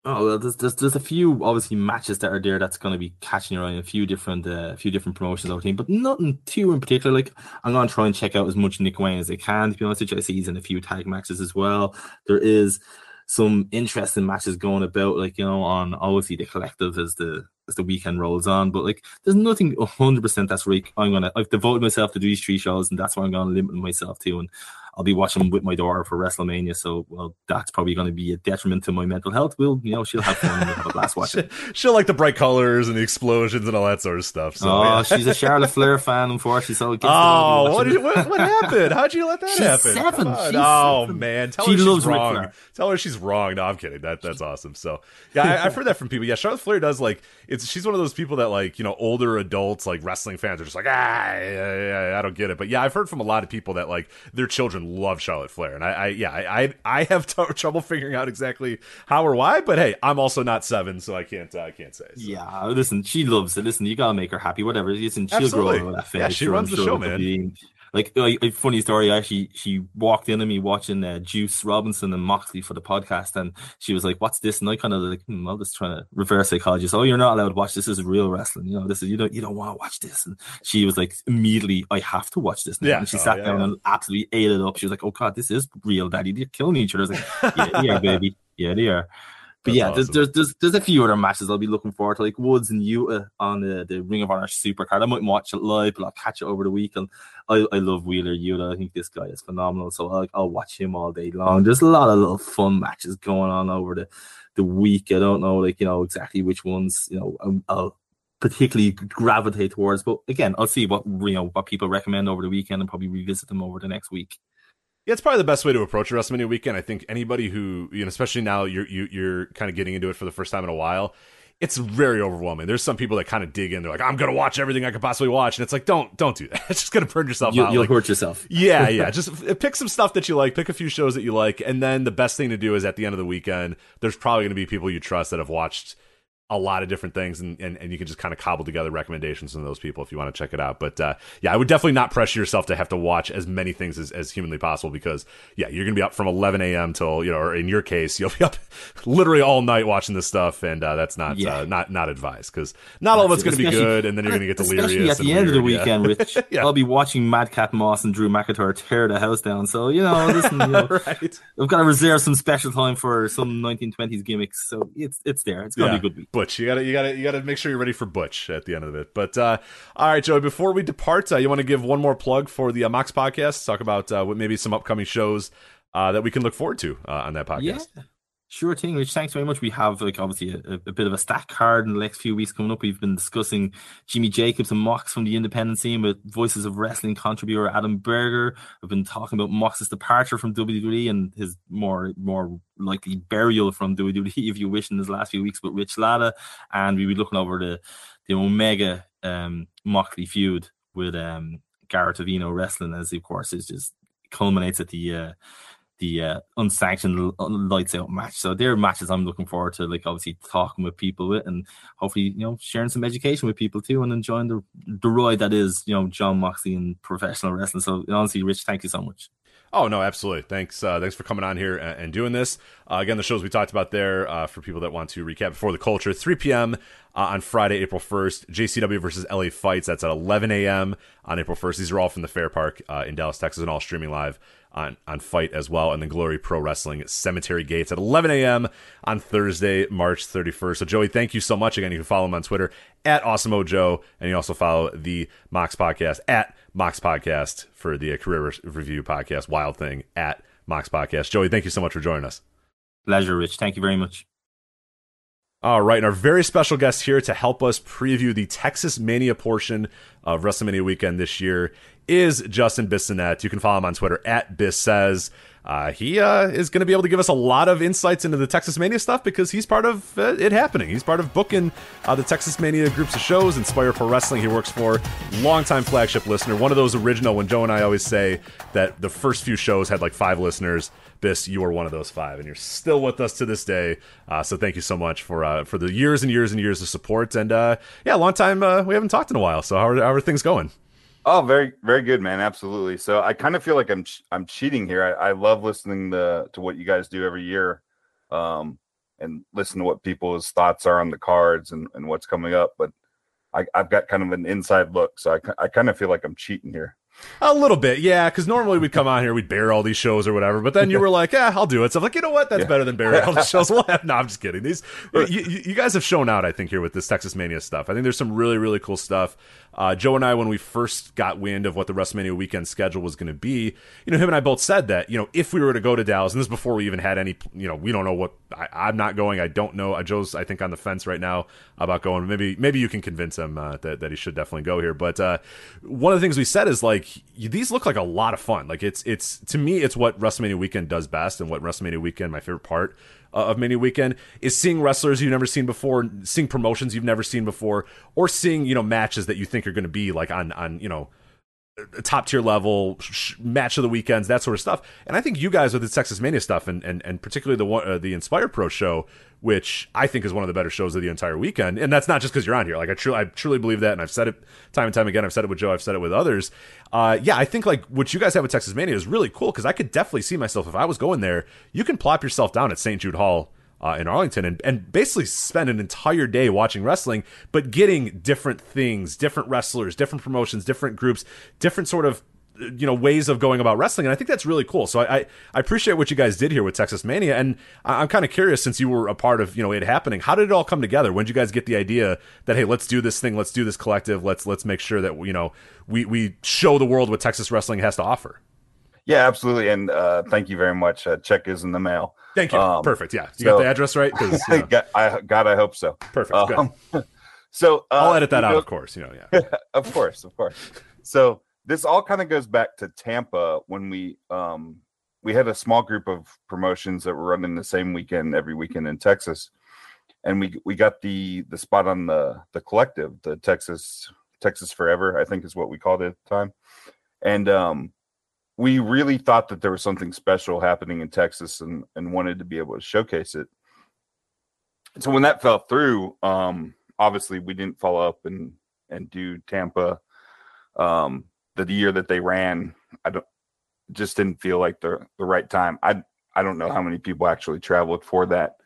Oh well, there's, there's there's a few obviously matches that are there that's going to be catching your eye. A few different uh, a few different promotions over team, but nothing too in particular. Like I'm going to try and check out as much Nick Wayne as I can. To be honest with you, I see he's in a few tag matches as well. There is some interesting matches going about, like you know, on obviously the collective as the as the weekend rolls on. But like, there's nothing 100 percent that's right. I'm gonna I've devoted myself to these three shows, and that's what I'm gonna limit myself to. And I'll be watching with my daughter for WrestleMania, so well, that's probably going to be a detriment to my mental health. We'll, you know, she'll have fun and have a blast watching. she'll like the bright colors and the explosions and all that sort of stuff. So, oh, yeah. she's a Charlotte Flair fan, unfortunately. So oh, what, did, what, what happened? How'd you let that she's happen? Seven. Oh seven. man, tell she her she's wrong. Tell her she's wrong. No, I'm kidding. That that's awesome. So yeah, I, have heard that from people. Yeah, Charlotte Flair does like it's. She's one of those people that like you know older adults like wrestling fans are just like ah, yeah, yeah, I don't get it. But yeah, I've heard from a lot of people that like their children love Charlotte Flair, and I, I yeah, I I, I have t- trouble figuring out exactly how or why. But hey, I'm also not seven, so I can't uh, I can't say. So. Yeah, listen, she loves it. Listen, you gotta make her happy. Whatever, listen, she'll Absolutely. grow up with that Yeah, she runs the show, man. Being, like a, funny story actually she walked into me watching uh, juice robinson and moxley for the podcast and she was like what's this? And i kind of like hmm, i'm just trying to reverse psychology. Oh you're not allowed to watch this. this is real wrestling. You know this is you don't you don't want to watch this. And she was like immediately i have to watch this now. yeah. And she oh, sat yeah, down yeah. and absolutely ate it up. She was like oh god this is real daddy. They're killing each other. I was like yeah yeah baby. Yeah they are but yeah, awesome. there's, there's there's a few other matches I'll be looking forward to, like Woods and Yuta on the, the Ring of Honor Supercard. I might watch it live, but I'll catch it over the weekend. I, I love Wheeler Yuta. I think this guy is phenomenal, so I'll, I'll watch him all day long. There's a lot of little fun matches going on over the the week. I don't know, like you know exactly which ones you know um, I'll particularly gravitate towards, but again, I'll see what you know what people recommend over the weekend and probably revisit them over the next week. Yeah, it's probably the best way to approach a WrestleMania weekend. I think anybody who, you know, especially now you're you, are you are kind of getting into it for the first time in a while, it's very overwhelming. There's some people that kind of dig in. They're like, I'm gonna watch everything I could possibly watch, and it's like, don't don't do that. It's just gonna burn yourself you, out. You'll like, hurt yourself. yeah, yeah. Just uh, pick some stuff that you like. Pick a few shows that you like, and then the best thing to do is at the end of the weekend. There's probably gonna be people you trust that have watched a lot of different things and, and, and you can just kind of cobble together recommendations from those people if you want to check it out but uh, yeah i would definitely not pressure yourself to have to watch as many things as, as humanly possible because yeah you're gonna be up from 11 a.m till you know or in your case you'll be up literally all night watching this stuff and uh, that's not yeah. uh, not not advised because not all of it's gonna be good and then you're gonna get delirious at the end weird, of the weekend yeah. rich yeah. i'll be watching madcap moss and drew mcintyre tear the house down so you know listen you know, right. i've got to reserve some special time for some 1920s gimmicks so it's it's there it's gonna be a good week butch you gotta you gotta you got to make sure you're ready for Butch at the end of it. But uh, all right, Joey, before we depart, uh, you want to give one more plug for the uh, Mox podcast? Talk about uh, what maybe some upcoming shows uh, that we can look forward to uh, on that podcast. Yeah. Sure thing, Rich. Thanks very much. We have like obviously a, a, bit of a stack card in the next few weeks coming up. We've been discussing Jimmy Jacobs and Mox from the independent scene with Voices of Wrestling contributor Adam Berger. We've been talking about Mox's departure from WWE and his more more likely burial from WWE, if you wish, in his last few weeks with Rich Latta. And we'll be looking over the the Omega um, Moxley feud with um, Garrett Avino wrestling, as of course is just culminates at the uh, the uh, unsanctioned lights out match. So they're matches I'm looking forward to, like obviously talking with people with, and hopefully you know sharing some education with people too, and enjoying the the ride that is you know Jon Moxley and professional wrestling. So honestly, Rich, thank you so much. Oh no, absolutely. Thanks, uh, thanks for coming on here and, and doing this. Uh, again, the shows we talked about there uh, for people that want to recap before the culture. 3 p.m. Uh, on Friday, April 1st. JCW versus LA Fights. That's at 11 a.m. on April 1st. These are all from the Fair Park uh, in Dallas, Texas, and all streaming live on, on FITE as well, and then Glory Pro Wrestling Cemetery Gates at 11 a.m. on Thursday, March 31st. So, Joey, thank you so much. Again, you can follow him on Twitter at AwesomeOJoe, and you also follow the Mox Podcast at Mox Podcast for the uh, career review podcast, Wild Thing at Mox Podcast. Joey, thank you so much for joining us. Pleasure, Rich. Thank you very much. All right, and our very special guest here to help us preview the Texas Mania portion of WrestleMania weekend this year is Justin Bissonette. You can follow him on Twitter at Biss Says. Uh, he uh, is going to be able to give us a lot of insights into the Texas Mania stuff because he's part of uh, it happening. He's part of booking uh, the Texas Mania groups of shows, Inspire Pro Wrestling. He works for longtime flagship listener, one of those original. When Joe and I always say that the first few shows had like five listeners, Biss, you are one of those five, and you're still with us to this day. Uh, so thank you so much for uh, for the years and years and years of support. And yeah, long time we haven't talked in a while. So how are, how are things going? Oh, very, very good, man. Absolutely. So I kind of feel like I'm I'm cheating here. I, I love listening to to what you guys do every year, um, and listen to what people's thoughts are on the cards and, and what's coming up. But I, I've got kind of an inside look, so I I kind of feel like I'm cheating here. A little bit, yeah. Because normally we'd come on here, we'd bear all these shows or whatever. But then you were like, "Yeah, I'll do it." So I'm like, you know what? That's yeah. better than bearing all the shows. We'll have. No, I'm just kidding. These you, you, guys have shown out, I think, here with this Texas Mania stuff. I think there's some really, really cool stuff. Uh, Joe and I, when we first got wind of what the WrestleMania weekend schedule was going to be, you know, him and I both said that, you know, if we were to go to Dallas, and this is before we even had any, you know, we don't know what I, am not going. I don't know. Uh, Joe's, I think, on the fence right now about going. Maybe, maybe you can convince him uh, that that he should definitely go here. But uh, one of the things we said is like these look like a lot of fun. Like it's it's to me, it's what WrestleMania weekend does best, and what WrestleMania weekend, my favorite part uh, of Mania Weekend is seeing wrestlers you've never seen before, seeing promotions you've never seen before, or seeing you know matches that you think are going to be like on on you know top tier level sh- match of the weekends, that sort of stuff. And I think you guys with the Texas Mania stuff, and and, and particularly the uh, the Inspire Pro show, which I think is one of the better shows of the entire weekend. And that's not just because you're on here. Like I truly, I truly believe that, and I've said it time and time again. I've said it with Joe. I've said it with others. Uh, yeah, I think like what you guys have with Texas Mania is really cool because I could definitely see myself if I was going there. You can plop yourself down at St. Jude Hall uh, in Arlington and, and basically spend an entire day watching wrestling, but getting different things, different wrestlers, different promotions, different groups, different sort of you know ways of going about wrestling. And i think that's really cool. So i i, appreciate what you guys did here with texas mania. And i'm kind of curious since you were a part of you know it happening how did it all come together? When did you guys get the idea that hey let's do this thing let's do this collective let's let's make sure that you know we we show the world what texas wrestling has to offer? Yeah absolutely. And uh thank you very much. Uh, check is in the mail thank you. Um, perfect. Yeah. You so, got the address right? You know. I, god i hope so. Perfect. Um, so uh, i'll edit that out know, of course you know yeah. Of course of course. So this all kind of goes back to Tampa when we um we had a small group of promotions that were running the same weekend every weekend in Texas, and we we got the the spot on the the collective, the Texas Texas Forever, I think is what we called it at the time, and um we really thought that there was something special happening in Texas and and wanted to be able to showcase it. So when that fell through, um obviously we didn't follow up and and do Tampa um the year that they ran, I don't just didn't feel like the the right time. I I don't know how many people actually traveled for that.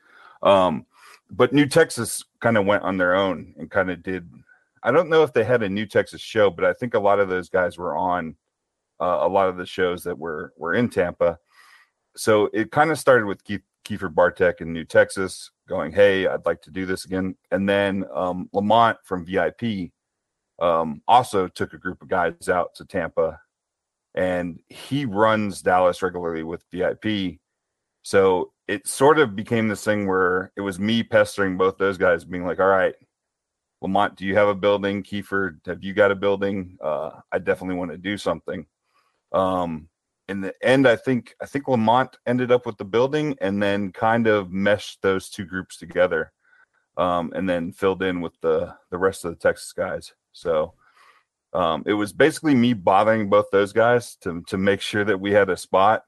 Um, but New Texas kind of went on their own and kind of did. I don't know if they had a New Texas show, but I think a lot of those guys were on uh, a lot of the shows that were were in Tampa. So it kind of started with Keith, Kiefer Bartek in New Texas going, "Hey, I'd like to do this again," and then um, Lamont from VIP um, also took a group of guys out to Tampa, and he runs Dallas regularly with VIP. So it sort of became this thing where it was me pestering both those guys, being like, "All right, Lamont, do you have a building? Kiefer, have you got a building? Uh, I definitely want to do something." Um, in the end, I think I think Lamont ended up with the building, and then kind of meshed those two groups together, um, and then filled in with the the rest of the Texas guys. So um, it was basically me bothering both those guys to to make sure that we had a spot,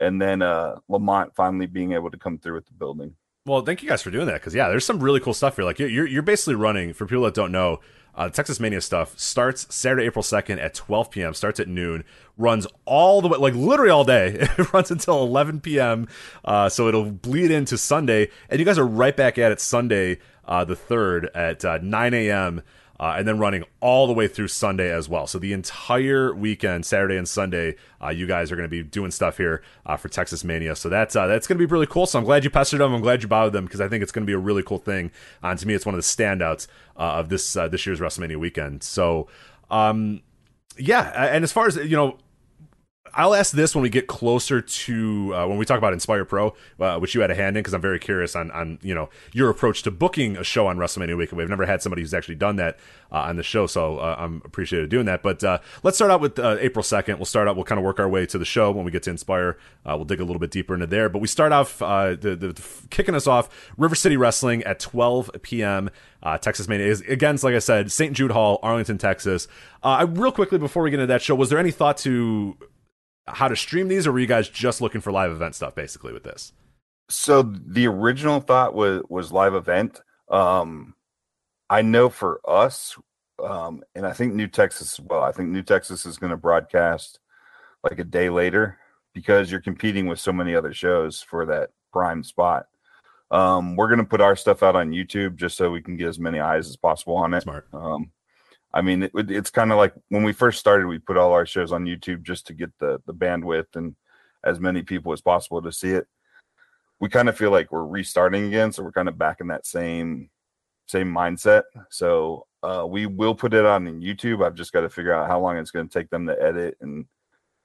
and then uh, Lamont finally being able to come through with the building. Well, thank you guys for doing that because yeah, there's some really cool stuff here. Like you're you're basically running for people that don't know. Uh, Texas Mania stuff starts Saturday, April 2nd at 12 p.m., starts at noon, runs all the way, like literally all day. It runs until 11 p.m., uh, so it'll bleed into Sunday. And you guys are right back at it Sunday, uh, the 3rd at uh, 9 a.m uh, and then running all the way through Sunday as well. So the entire weekend, Saturday and Sunday, uh, you guys are going to be doing stuff here uh, for Texas Mania. So that's uh, that's going to be really cool. So I'm glad you pestered them. I'm glad you bothered them because I think it's going to be a really cool thing. Uh, and to me, it's one of the standouts uh, of this this year's WrestleMania weekend. So. Um, yeah, and as far as you know, I'll ask this when we get closer to uh, when we talk about Inspire Pro, uh, which you had a hand in, because I'm very curious on on you know your approach to booking a show on WrestleMania week. We've never had somebody who's actually done that uh, on the show, so uh, I'm appreciative of doing that. But uh, let's start out with uh, April 2nd. We'll start out. We'll kind of work our way to the show when we get to Inspire. we'll dig a little bit deeper into there. But we start off the, the, the, kicking us off River City Wrestling at 12 p.m. Texas Mania is again, like I said, St. Jude Hall, Arlington, Texas. real quickly before we get into that show, was there any thought to how to stream these, or were you guys just looking for live event stuff basically with this? So the original thought was was live event. Um, I know for us, um, and I think New Texas as well. I think New Texas is going to broadcast like a day later because you're competing with so many other shows for that prime spot. Um, we're going to put our stuff out on YouTube just so we can get as many eyes as possible on it. Smart. Um, I mean, it, it's kind of like when we first started, we put all our shows on YouTube just to get the the bandwidth and as many people as possible to see it. We kind of feel like we're restarting again, so we're kind of back in that same same mindset. So uh, we will put it on YouTube. I've just got to figure out how long it's going to take them to edit and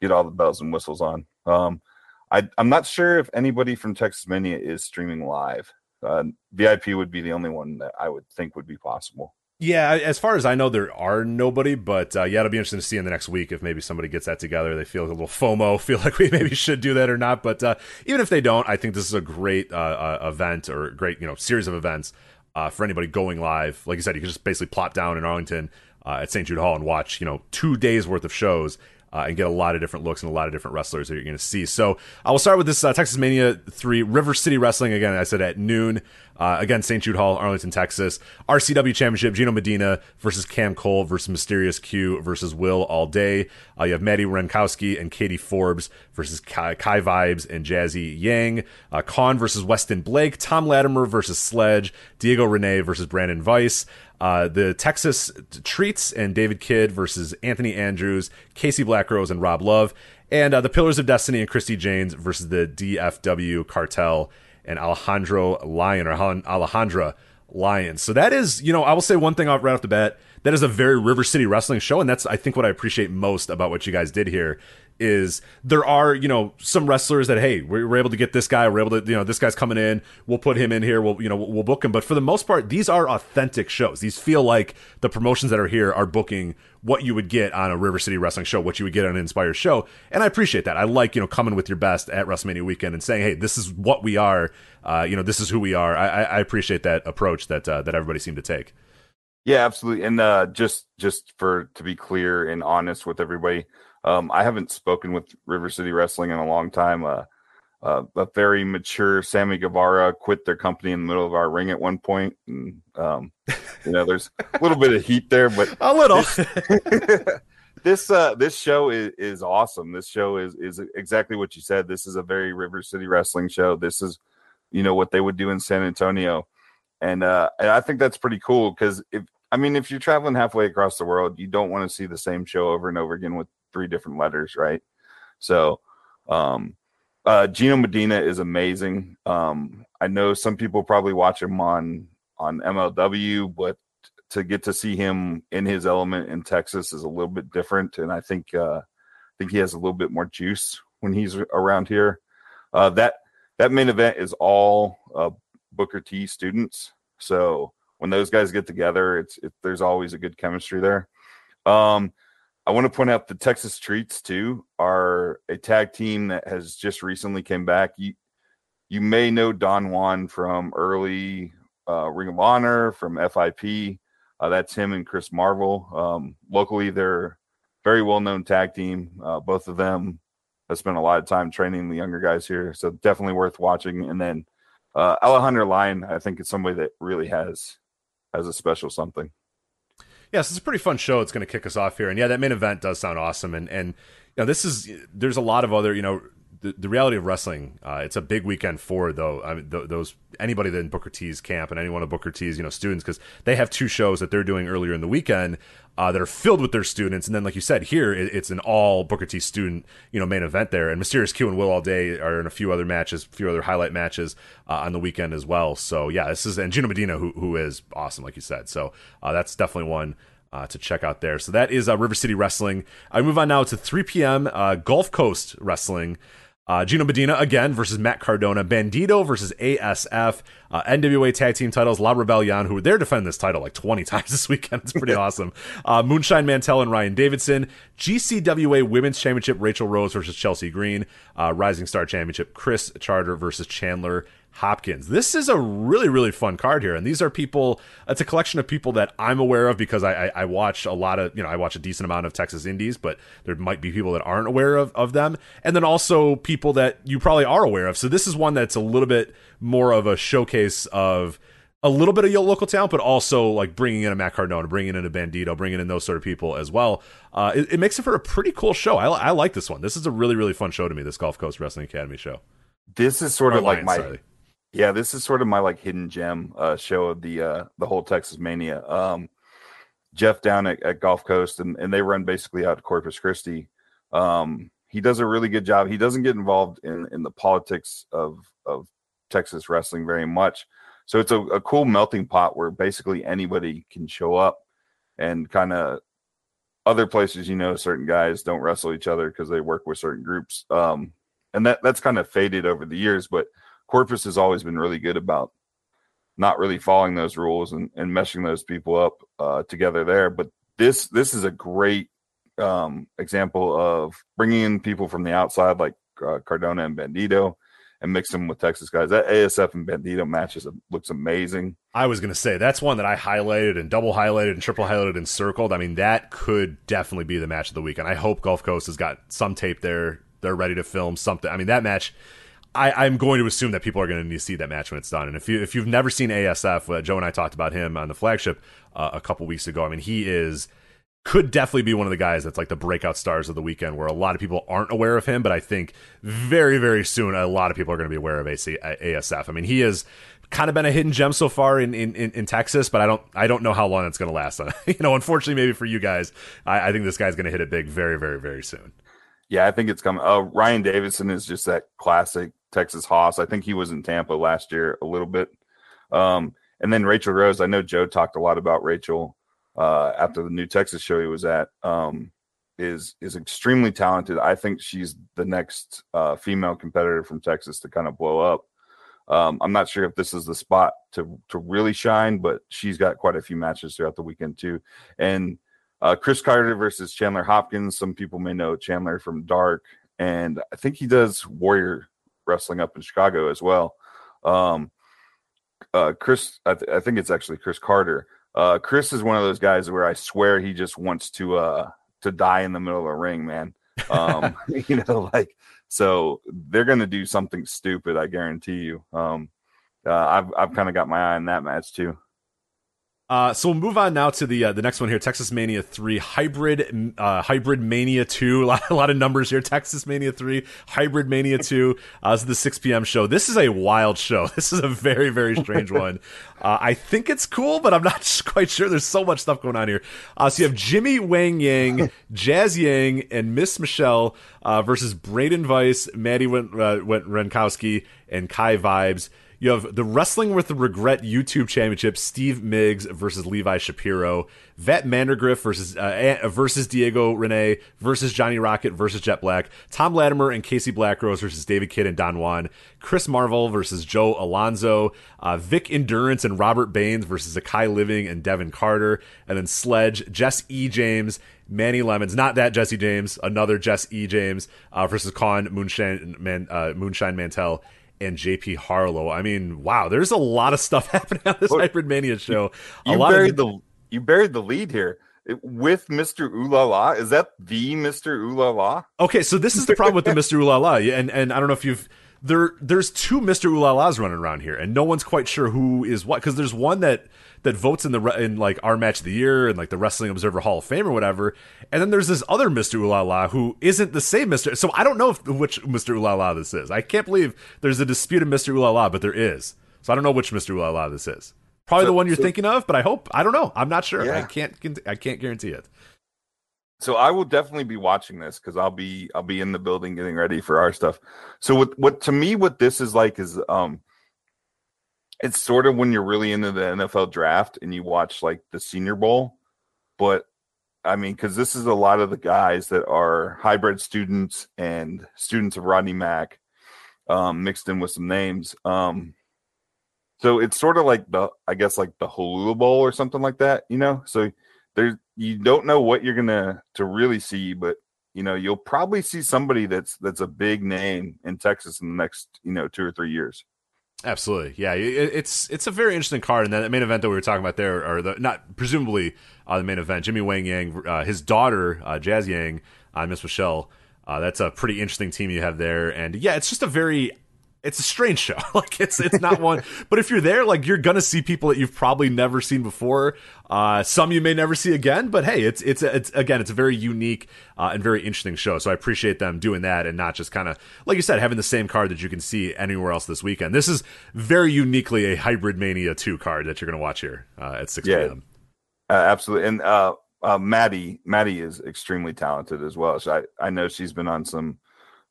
get all the bells and whistles on. Um, I, am not sure if anybody from Texas Mania is streaming live. Uh, VIP would be the only one that I would think would be possible. Yeah, as far as I know, there are nobody, but uh, yeah, it'll be interesting to see in the next week if maybe somebody gets that together. They feel a little FOMO, feel like we maybe should do that or not. But uh, even if they don't, I think this is a great uh, uh event or great you know series of events uh, for anybody going live. Like you said, you can just basically plop down in Arlington uh, at St. Jude Hall and watch you know two days worth of shows uh, and get a lot of different looks and a lot of different wrestlers that you're going to see. So I will start with this uh, Texas Mania 3 River City Wrestling again. I said at noon. Uh, again, St. Jude Hall, Arlington, Texas. RCW Championship, Gino Medina versus Cam Cole versus Mysterious Q versus Will All Day. Uh, you have Maddie Renkowski and Katie Forbes versus Kai, Kai Vibes and Jazzy Yang. Uh, Khan versus Weston Blake. Tom Latimer versus Sledge. Diego Rene versus Brandon Weiss. Uh, the Texas Treats and David Kidd versus Anthony Andrews, Casey Blackrose, and Rob Love. And uh, the Pillars of Destiny and Christy Janes versus the DFW Cartel and Alejandro Lion or Alejandra Lyon. So that is, you know, I will say one thing right off the bat. That is a very River City wrestling show, and that's I think what I appreciate most about what you guys did here is there are you know some wrestlers that hey we're, we're, able to get this guy we're able to you know this guy's coming in we'll put him in here we'll you know we'll, book him. But for the most part these are authentic shows. These feel like the promotions that are here are booking what you would get on a River City wrestling show what you would get on an Inspire show. And I appreciate that. I like you know coming with your best at WrestleMania weekend and saying hey this is what we are. Uh, you know this is who we are. I, I appreciate that approach that uh, that everybody seemed to take yeah absolutely and uh, just just for to be clear and honest with everybody um, I haven't spoken with River City Wrestling in a long time. Uh, uh, a very mature Sammy Guevara quit their company in the middle of our ring at one point, and um, you know, there's a little bit of heat there, but a little. This this, uh, this show is, is awesome. This show is is exactly what you said. This is a very River City Wrestling show. This is, you know, what they would do in San Antonio, and uh, and I think that's pretty cool because if I mean, if you're traveling halfway across the world, you don't want to see the same show over and over again with three different letters, right? So, um, uh, Gino Medina is amazing. Um, I know some people probably watch him on on MLW, but to get to see him in his element in Texas is a little bit different, and I think uh, I think he has a little bit more juice when he's around here. Uh, that that main event is all uh, Booker T students, so when those guys get together, it's it, there's always a good chemistry there. Um, I want to point out the Texas Treats too are a tag team that has just recently came back. You you may know Don Juan from early uh, Ring of Honor, from FIP. Uh, that's him and Chris Marvel. Um, locally, they're very well known tag team. Uh, both of them have spent a lot of time training the younger guys here, so definitely worth watching. And then uh, Alejandro Lyon, I think, is somebody that really has has a special something. Yes, it's a pretty fun show. It's going to kick us off here, and yeah, that main event does sound awesome. And and you know, this is there's a lot of other you know the, the reality of wrestling. Uh, it's a big weekend for though. I mean, th- those anybody that in Booker T's camp and any one of Booker T's you know students because they have two shows that they're doing earlier in the weekend uh, that are filled with their students, and then like you said here, it, it's an all Booker T student you know main event there. And Mysterious Q and Will All Day are in a few other matches, a few other highlight matches uh, on the weekend as well. So yeah, this is and Gino Medina who who is awesome, like you said. So uh, that's definitely one uh, to check out there. So that is uh, River City Wrestling. I move on now to 3 p.m. Uh, Gulf Coast Wrestling. Uh, Gino Medina again versus Matt Cardona. Bandito versus ASF. Uh, NWA Tag Team titles. La Rebellion, who they're defending this title like 20 times this weekend. It's pretty awesome. Uh, Moonshine Mantell and Ryan Davidson. GCWA Women's Championship. Rachel Rose versus Chelsea Green. Uh, Rising Star Championship. Chris Charter versus Chandler Hopkins. This is a really, really fun card here. And these are people, it's a collection of people that I'm aware of because I, I, I, watch a lot of, you know, I watch a decent amount of Texas Indies, but there might be people that aren't aware of, of them. And then also people that you probably are aware of. So this is one that's a little bit more of a showcase of a little bit of your local talent, but also like bringing in a Matt Cardona, bringing in a Bandito, bringing in those sort of people as well. Uh, it, it, makes it for a pretty cool show. I, I like this one. This is a really, really fun show to me, this Gulf Coast Wrestling Academy show. This is sort or of like my. Sorry yeah, this is sort of my like hidden gem uh, show of the uh, the whole Texas Mania. Um, Jeff down at, at, Gulf Coast, and, and they run basically out of Corpus Christi. Um, he does a really good job. He doesn't get involved in in the politics of of Texas wrestling very much. So it's a, a cool melting pot where basically anybody can show up and kind of other places, you know, certain guys don't wrestle each other because they work with certain groups. Um, and that that's kind of faded over the years, but Corpus has always been really good about not really following those rules and, and meshing those people up uh, together there. But this this is a great um, example of bringing in people from the outside like uh, Cardona and Bandito, and mix them with Texas guys. That ASF and Bandito match is, looks amazing. I was going to say that's one that I highlighted and double highlighted and triple highlighted and circled. I mean, that could definitely be the match of the weekend. I hope Gulf Coast has got some tape there. They're ready to film something. I mean, that match. I, am going to assume that people are going to need to see that match when it's done. And if you if you've never seen ASF, uh, Joe and I talked about him on the flagship uh, a couple weeks ago. I mean, he is could definitely be one of the guys that's like the breakout stars of the weekend where a lot of people aren't aware of him but i think very very soon a lot of people are going to be aware of AC, asf i mean he has kind of been a hidden gem so far in, in, in texas but i don't i don't know how long it's going to last you know unfortunately maybe for you guys i, I think this guy's going to hit it big very very very soon yeah i think it's coming uh, ryan davidson is just that classic texas hoss i think he was in tampa last year a little bit um, and then rachel rose i know joe talked a lot about rachel uh, after the new Texas show he was at, um, is is extremely talented. I think she's the next uh, female competitor from Texas to kind of blow up. Um, I'm not sure if this is the spot to to really shine, but she's got quite a few matches throughout the weekend too. And uh, Chris Carter versus Chandler Hopkins. Some people may know Chandler from Dark, and I think he does Warrior wrestling up in Chicago as well. Um, uh, Chris, I, th- I think it's actually Chris Carter. Uh, Chris is one of those guys where I swear he just wants to uh to die in the middle of the ring, man. Um, you know, like so they're gonna do something stupid, I guarantee you. Um, uh, I've I've kind of got my eye on that match too. Uh, so we'll move on now to the uh, the next one here, Texas Mania three hybrid uh, hybrid Mania two. A lot, a lot, of numbers here. Texas Mania three hybrid Mania two. Uh, this is the six p.m. show. This is a wild show. This is a very very strange one. Uh, I think it's cool, but I'm not quite sure. There's so much stuff going on here. Uh, so you have Jimmy Wang Yang, Jazz Yang, and Miss Michelle uh, versus Braden Weiss, Maddie Went, uh, Renkowski, and Kai Vibes. You have the Wrestling with the Regret YouTube Championship: Steve Miggs versus Levi Shapiro, Vet Mandergriff versus uh, versus Diego Rene versus Johnny Rocket versus Jet Black, Tom Latimer and Casey Blackrose versus David Kidd and Don Juan, Chris Marvel versus Joe Alonzo, uh, Vic Endurance and Robert Baines versus Akai Living and Devin Carter, and then Sledge, Jess E. James, Manny Lemons, not that Jesse James, another Jess E. James uh, versus Con Moonshine, Man, uh, Moonshine Mantell and JP Harlow. I mean, wow, there's a lot of stuff happening on this Hybrid Mania show. A you buried of... the you buried the lead here with Mr. Ooh La La. Is that the Mr. Ooh La La? Okay, so this is the problem with the Mr. Ooh La La, and and I don't know if you've there there's two Mr. Ooh La Las running around here, and no one's quite sure who is what because there's one that that votes in the in like our match of the year and like the Wrestling Observer Hall of Fame or whatever. And then there's this other Mr. Ulala who isn't the same Mr. So I don't know if, which Mr. Ulala this is. I can't believe there's a dispute disputed Mr. Ulala, but there is. So I don't know which Mr. Ulala this is. Probably so, the one you're so, thinking of, but I hope I don't know. I'm not sure. Yeah. I can't I can't guarantee it. So I will definitely be watching this because I'll be I'll be in the building getting ready for our stuff. So what what to me what this is like is um it's sort of when you're really into the NFL draft and you watch like the Senior Bowl, but I mean, because this is a lot of the guys that are hybrid students and students of Rodney Mack, um, mixed in with some names. Um, so it's sort of like the, I guess, like the Hula Bowl or something like that, you know. So there's you don't know what you're gonna to really see, but you know you'll probably see somebody that's that's a big name in Texas in the next you know two or three years. Absolutely, yeah. It's it's a very interesting card, and that main event that we were talking about there, or the not presumably uh, the main event. Jimmy Wang Yang, uh, his daughter uh, Jazz Yang, uh, Miss Michelle. Uh, that's a pretty interesting team you have there, and yeah, it's just a very it's a strange show. like it's it's not one, but if you're there, like you're gonna see people that you've probably never seen before. Uh, some you may never see again, but hey, it's it's it's again, it's a very unique uh, and very interesting show. So I appreciate them doing that and not just kind of like you said, having the same card that you can see anywhere else this weekend. This is very uniquely a Hybrid Mania two card that you're gonna watch here uh, at six yeah, p.m. Uh, absolutely, and uh, uh, Maddie Maddie is extremely talented as well. So I I know she's been on some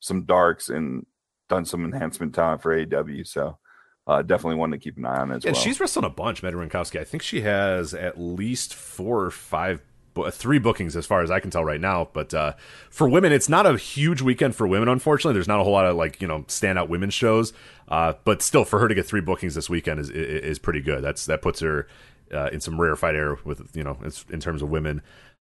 some darks and done some enhancement talent for AEW. So uh, definitely one to keep an eye on as yeah, well. she's wrestled a bunch, Madi Wrenkowski. I think she has at least four or five three bookings as far as I can tell right now. But uh, for women, it's not a huge weekend for women. Unfortunately, there's not a whole lot of like you know standout women's shows. Uh, but still, for her to get three bookings this weekend is is, pretty good. That's that puts her uh, in some rarefied air with you know in terms of women.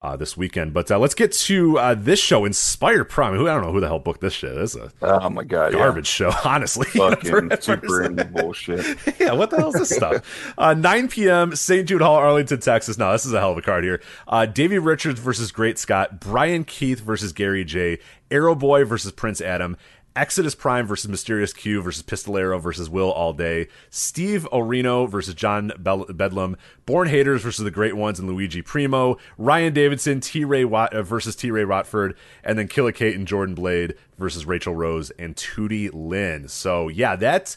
Uh, this weekend. But uh, let's get to uh, this show, Inspire Prime. Who I don't know who the hell booked this shit. This is a Oh my god, garbage show, honestly. Fucking super bullshit. yeah, what the hell is this stuff? Uh, 9 p.m. St. Jude Hall, Arlington, Texas. Now, this is a hell of a card here. Uh, Davey Richards versus Great Scott. Bryan Keith versus Gary Jay. Arrow Boy versus Prince Adam. Exodus Prime versus Mysterious Q versus Pistolero versus Will All Day. Steve Orino versus John Bedlam. Born Haters versus the Great Ones and Luigi Primo. Ryan Davidson, T Ray uh, versus T Ray Rotford. And then Killa Kate and Jordan Blade versus Rachel Rose and Tootie Lynn. So, yeah, that's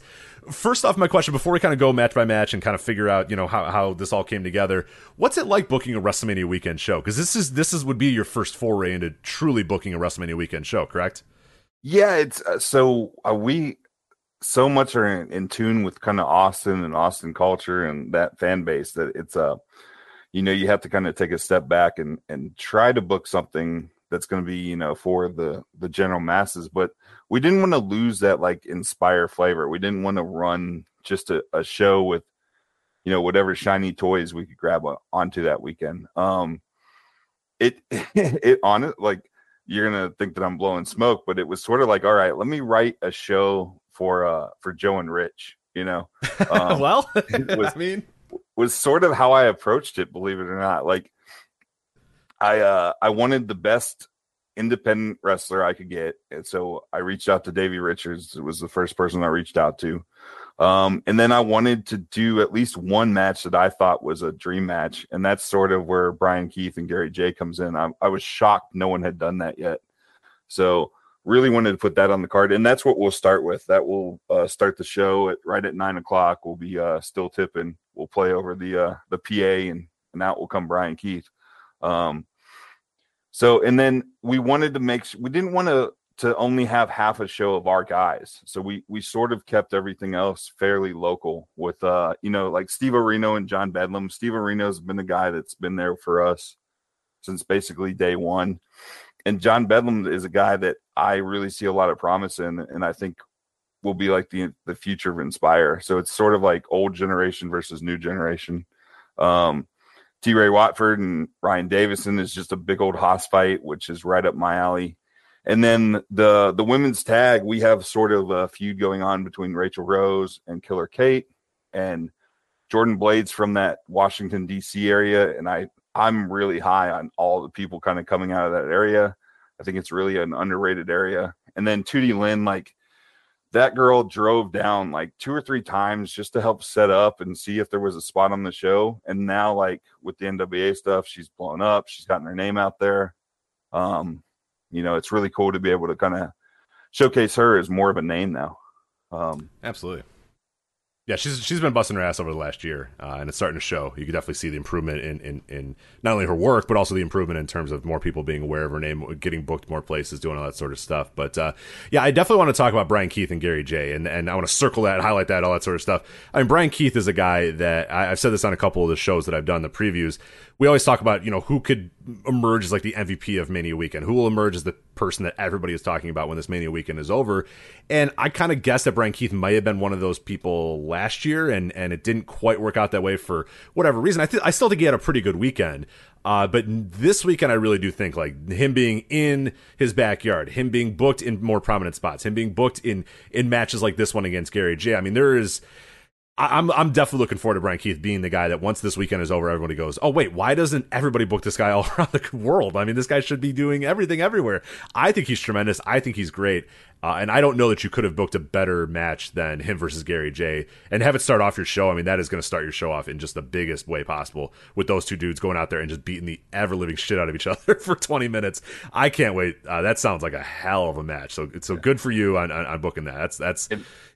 first off my question before we kind of go match by match and kind of figure out you know how, how this all came together what's it like booking a wrestlemania weekend show because this is this is would be your first foray into truly booking a wrestlemania weekend show correct Yeah, it's uh, so uh, we so much are in, in tune with kind of Austin and Austin culture and that fan base that it's uh you know you have to kind of take a step back and and try to book something that's going to be you know for the the general masses but we didn't want to lose that like inspire flavor. We didn't want to run just a, a show with you know whatever shiny toys we could grab on, onto that weekend. Um it it on it like you're gonna think that I'm blowing smoke, but it was sort of like, all right, let me write a show for uh for Joe and Rich, you know. Um, well was- i mean was sort of how I approached it, believe it or not. Like I uh I wanted the best independent wrestler I could get. And so I reached out to Davey Richards. It was the first person I reached out to. Um, and then I wanted to do at least one match that I thought was a dream match. And that's sort of where Bryan Keith and Gary Jay comes in. I, I was shocked no one had done that yet. So really wanted to put that on the card. And that's what we'll start with. That will uh, start the show at right at nine o'clock. We'll be uh, still tipping. We'll play over the uh, the PA and, and out will come Bryan Keith. Um, so and then we wanted to make we didn't want to to only have half a show of our guys. So we we sort of kept everything else fairly local with uh you know like Steve Areno and John Bedlam. Steve Areno's been the guy that's been there for us since basically day one. And John Bedlam is a guy that I really see a lot of promise in and I think will be like the the future of Inspire. So it's sort of like old generation versus new generation. Um T. Ray Watford and Ryan Davidson is just a big old hoss fight, which is right up my alley. And then the the women's tag, we have sort of a feud going on between Rachel Rose and Killer Kate, and Jordan Blades from that Washington D.C. area. And I I'm really high on all the people kind of coming out of that area. I think it's really an underrated area. And then Tootie Lynn, like that girl drove down like two or three times just to help set up and see if there was a spot on the show. And now, like with the NWA stuff, she's blown up. She's gotten her name out there. Um, you know, it's really cool to be able to kind of showcase her as more of a name now. Um, absolutely yeah, she's she's been busting her ass over the last year, uh, and it's starting to show. You can definitely see the improvement in, in in not only her work, but also the improvement in terms of more people being aware of her name, getting booked more places, doing all that sort of stuff. But uh, yeah, I definitely want to talk about Bryan Keith and Gary Jay, and and I want to circle that, highlight that, all that sort of stuff. I mean, Bryan Keith is a guy that I, I've said this on a couple of the shows that I've done, the previews. We always talk about you know who could emerge as like the MVP of Mania Weekend, who will emerge as the person that everybody is talking about when this Mania Weekend is over. And I kind of guessed that Bryan Keith might have been one of those people last year, and and it didn't quite work out that way for whatever reason. I th- I still think he had a pretty good weekend. Uh, but this weekend, I really do think like him being in his backyard, him being booked in more prominent spots, him being booked in in matches like this one against Gary Jay. I mean, there is. I- I'm I'm definitely looking forward to Bryan Keith being the guy that once this weekend is over, everybody goes, oh wait, why doesn't everybody book this guy all around the world? I mean, this guy should be doing everything everywhere. I think he's tremendous. I think he's great. Uh, and I don't know that you could have booked a better match than him versus Gary Jay. And have it start off your show. I mean, that is going to start your show off in just the biggest way possible with those two dudes going out there and just beating the ever living shit out of each other for 20 minutes. I can't wait. Uh, that sounds like a hell of a match. So so good for you on, on, on booking that. That's that's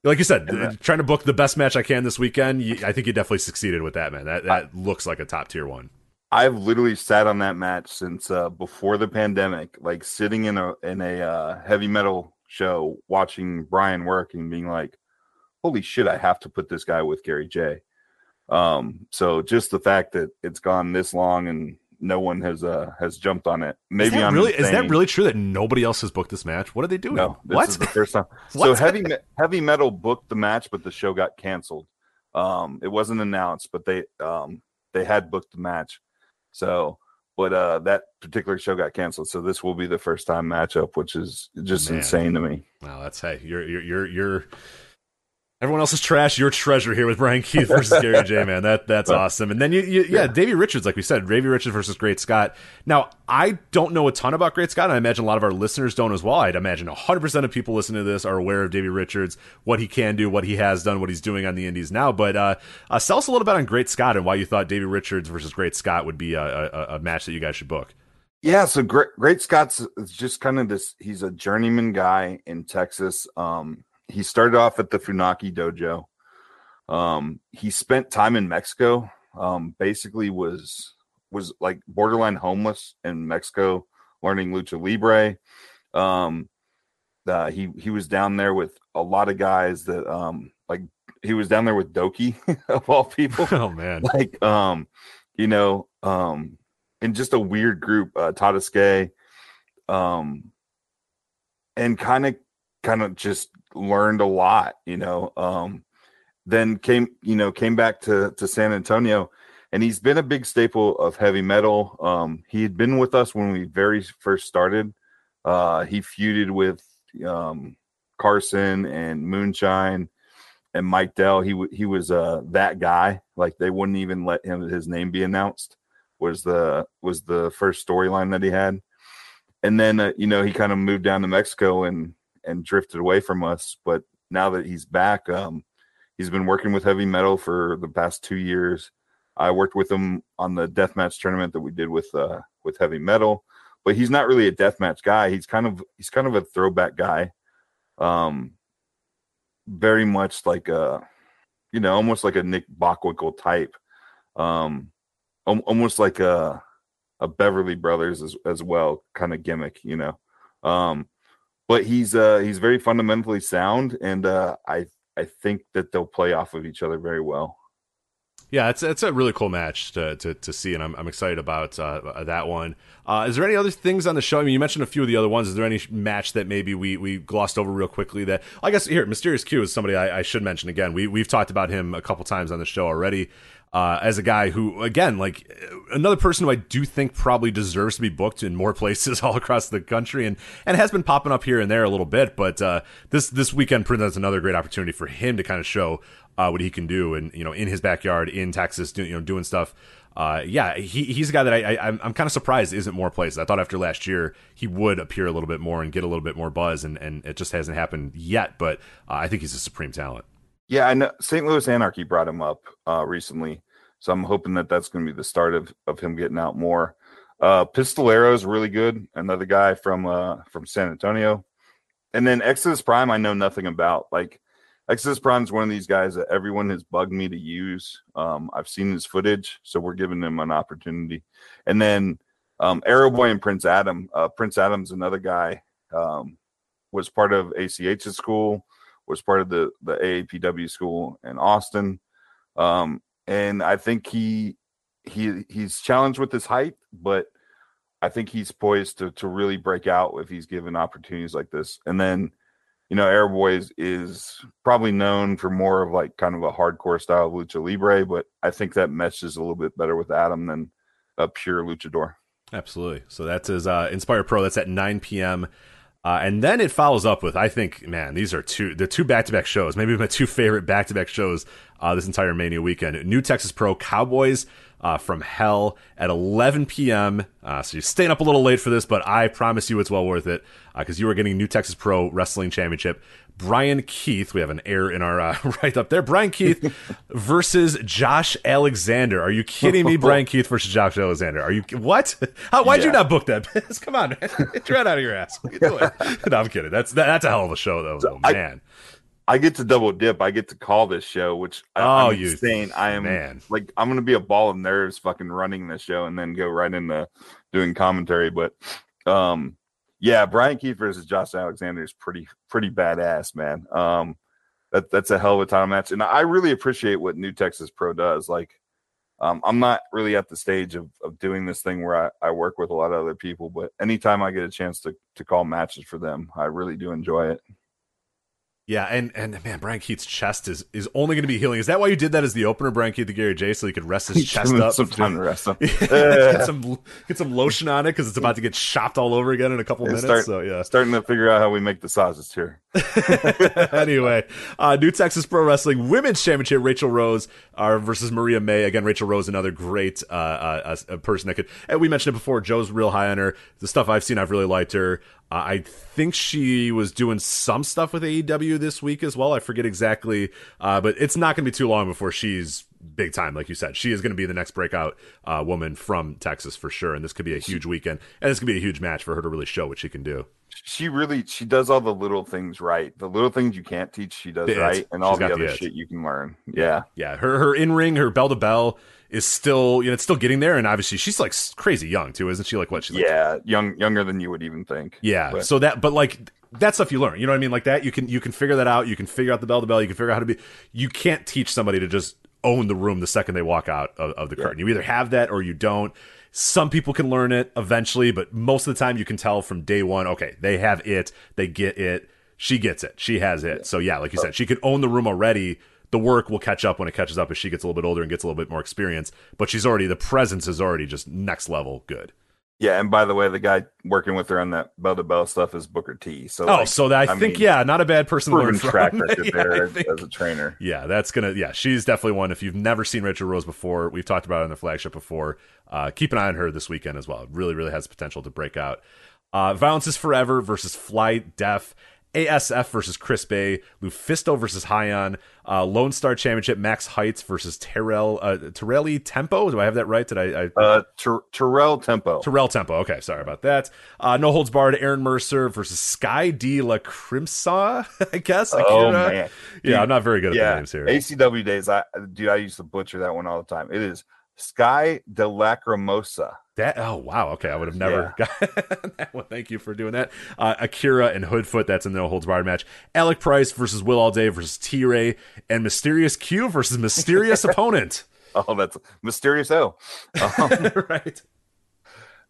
like you said, that- trying to book the best match I can this weekend. You, I think you definitely succeeded with that, man. That that looks like a top tier one. I've literally sat on that match since uh, before the pandemic, like sitting in a in a uh, heavy metal show, watching Bryan work and being like, "Holy shit, I have to put this guy with Gary Jay." Um, so just the fact that it's gone this long and no one has uh has jumped on it. Maybe I'm really is that really true that nobody else has booked this match? What are they doing? No, this what? is the first time. so heavy heavy metal booked the match, but the show got canceled. Um, it wasn't announced, but they um they had booked the match. So but uh, that particular show got canceled. So this will be the first time matchup, which is just Man. insane to me. Wow, that's hey, you're you're you're you're everyone else is trash. Your treasure here with Bryan Keith versus Gary Jay. Man, that that's awesome. And then you, you yeah, Yeah. Davey Richards, like we said, Davey Richards versus Great Scott. Now I don't know a ton about Great Scott, and I imagine a lot of our listeners don't as well. I'd imagine 100 percent of people listening to this are aware of Davey Richards, what he can do, what he has done, what he's doing on the Indies now. But uh, uh, tell us a little bit on Great Scott and why you thought Davey Richards versus Great Scott would be a, a, a match that you guys should book. Yeah, so Great Great Scott's just kind of this. He's a journeyman guy in Texas. Um, he started off at the Funaki Dojo. Um, he spent time in Mexico. Um, basically was was like borderline homeless in Mexico, learning lucha libre. Um, uh, he he was down there with a lot of guys that um like he was down there with Doki of all people oh man, like um you know um in just a weird group uh Tadasuke um and kind of kind of just learned a lot you know um then came you know came back to to San Antonio and he's been a big staple of heavy metal um he had been with us when we very first started uh he feuded with um Carson and Moonshine and Mike Dell, he he was uh that guy. Like they wouldn't even let him his name be announced. Was the was the first storyline that he had, and then uh, you know he kind of moved down to Mexico and and drifted away from us. But now that he's back, um, he's been working with heavy metal for the past two years. I worked with him on the deathmatch tournament that we did with uh with heavy metal, but he's not really a deathmatch guy. He's kind of he's kind of a throwback guy. Um, very much like a you know almost like a nick bockwinkel type um almost like a a beverly brothers as, as well kind of gimmick you know um but he's uh he's very fundamentally sound and uh i i think that they'll play off of each other very well Yeah, it's it's a really cool match to to, to see, and I'm I'm excited about uh, that one. Uh, is there any other things on the show? I mean, you mentioned a few of the other ones. Is there any match that maybe we we glossed over real quickly? That I guess here, Mysterious Q is somebody I, I should mention again. We we've talked about him a couple times on the show already. Uh, as a guy who, again, like another person who I do think probably deserves to be booked in more places all across the country, and and has been popping up here and there a little bit. But uh, this this weekend presents another great opportunity for him to kind of show uh, what he can do, and you know, in his backyard in Texas, do, you know, doing stuff. Uh, yeah, he, he's a guy that I, I I'm, I'm kind of surprised isn't more places. I thought after last year he would appear a little bit more and get a little bit more buzz, and, and it just hasn't happened yet. But uh, I think he's a supreme talent. Yeah i know st louis anarchy brought him up uh recently so i'm hoping that that's going to be the start of of him getting out more. Uh pistolero is really good another guy from uh from san antonio. And then exodus prime i know nothing about like exodus prime is one of these guys that everyone has bugged me to use. Um i've seen his footage so we're giving him an opportunity. And then um arrow boy and prince adam uh prince adam's another guy um was part of ach's school was part of the the aapw school in austin um and i think he he he's challenged with his height but I think he's poised to to really break out if he's given opportunities like this. And then, you know, Airboy is, is probably known for more of like kind of a hardcore style of lucha libre, but I think that meshes a little bit better with Adam than a pure luchador. Absolutely. So that's his uh, Inspire Pro. That's at 9 p.m. Uh, and then it follows up with, I think, man, these are two the two back to back shows, maybe my two favorite back to back shows uh, this entire Mania weekend. New Texas Pro Cowboys uh, from Hell at 11 p.m. Uh, so you're staying up a little late for this, but I promise you it's well worth it because you are getting New Texas Pro Wrestling Championship. Bryan Keith, we have an error in our uh, right up there. Bryan Keith versus Josh Alexander. Are you kidding me? Bryan Keith versus Josh Alexander. Are you what? How, why'd you not book that? Come on, man. Get your head out of your ass. What are you doing? no, I'm kidding. That's that, that's a hell of a show, though. So though, I- man. I get to double dip. I get to call this show, which I, Oh, I'm you insane. I am man. like I'm gonna be a ball of nerves fucking running this show and then go right into doing commentary. But um yeah, Bryan Keith versus Josh Alexander is pretty pretty badass, man. Um that that's a hell of a title match. And I really appreciate what New Texas Pro does. Like um, I'm not really at the stage of, of doing this thing where I, I work with a lot of other people, but anytime I get a chance to to call matches for them, I really do enjoy it. Yeah, and and man, Bryan Keith's chest is is only going to be healing. Is that why you did that as the opener, Bryan Keith, the Gary Jay, so he could rest his chest up? some time to rest him. get some get some lotion on it because it's about to get chopped all over again in a couple Yeah, minutes. start- so yeah. Starting to figure out how we make the sauces here. anyway, uh, New Texas Pro Wrestling Women's Championship, Rachel Rose uh, versus Maria May. Again, Rachel Rose, another great uh, uh, person that could. And we mentioned it before. Joe's real high on her. The stuff I've seen, I've really liked her. I think she was doing some stuff with AEW this week as well. I forget exactly, uh, but it's not going to be too long before she's big time. Like you said, she is going to be the next breakout uh, woman from Texas for sure. And this could be a huge weekend, and this could be a huge match for her to really show what she can do. She really she does all the little things right. The little things you can't teach, she does it. right, and all the the other it. shit you can learn. Yeah. yeah her her in ring her bell to bell is still you know it's still getting there and obviously she's like crazy young too isn't she like what she's like, yeah, young younger than you would even think. yeah But- so that but like that stuff you learn you know what i mean like that you can you can figure that out you can figure out the bell to bell you can figure out how to be you can't teach somebody to just own the room the second they walk out of, of the curtain. You either have that or you don't. Some people can learn it eventually but most of the time you can tell from day one okay they have it they get it she gets it she has it. So yeah like you said she can own the room already. The work will catch up when it catches up as she gets a little bit older and gets a little bit more experience but she's already the presence is already just next level good Yeah, and by the way, the guy working with her on that bell to bell stuff is Booker T. So oh like, so that, i, I think mean, yeah not a bad person to learn from track record Yeah, there as, think- as a trainer. Yeah, that's gonna. Yeah, she's definitely one. If you've never seen Rachel Rose before, we've talked about it on the flagship before. Uh, keep an eye on her this weekend as well. Really, really has potential to break out. Uh, Violence is Forever versus Fly Def. ASF versus Chris Bay, Lufisto versus Hyon, uh, Lone Star Championship, Max Heights versus Terrell, uh, Terrelli Tempo. Do I have that right? Did I, I Uh, Ter- Terrell Tempo. Terrell Tempo. Okay, sorry about that. Uh, no holds barred. Aaron Mercer versus Sky D La Crimsa. I guess. oh man, Yeah, I'm not very good at the yeah. names here. ACW days. I dude, I used to butcher that one all the time. It is Sky de Lacrimosa. That oh wow okay I would have never got that one. Thank you for doing that. Uh, Akira and Hoodfoot that's in the no holds barred match. Alec Price versus Will All Day versus T Ray and Mysterious Q versus Mysterious Opponent. Oh, that's mysterious. Oh, um, right.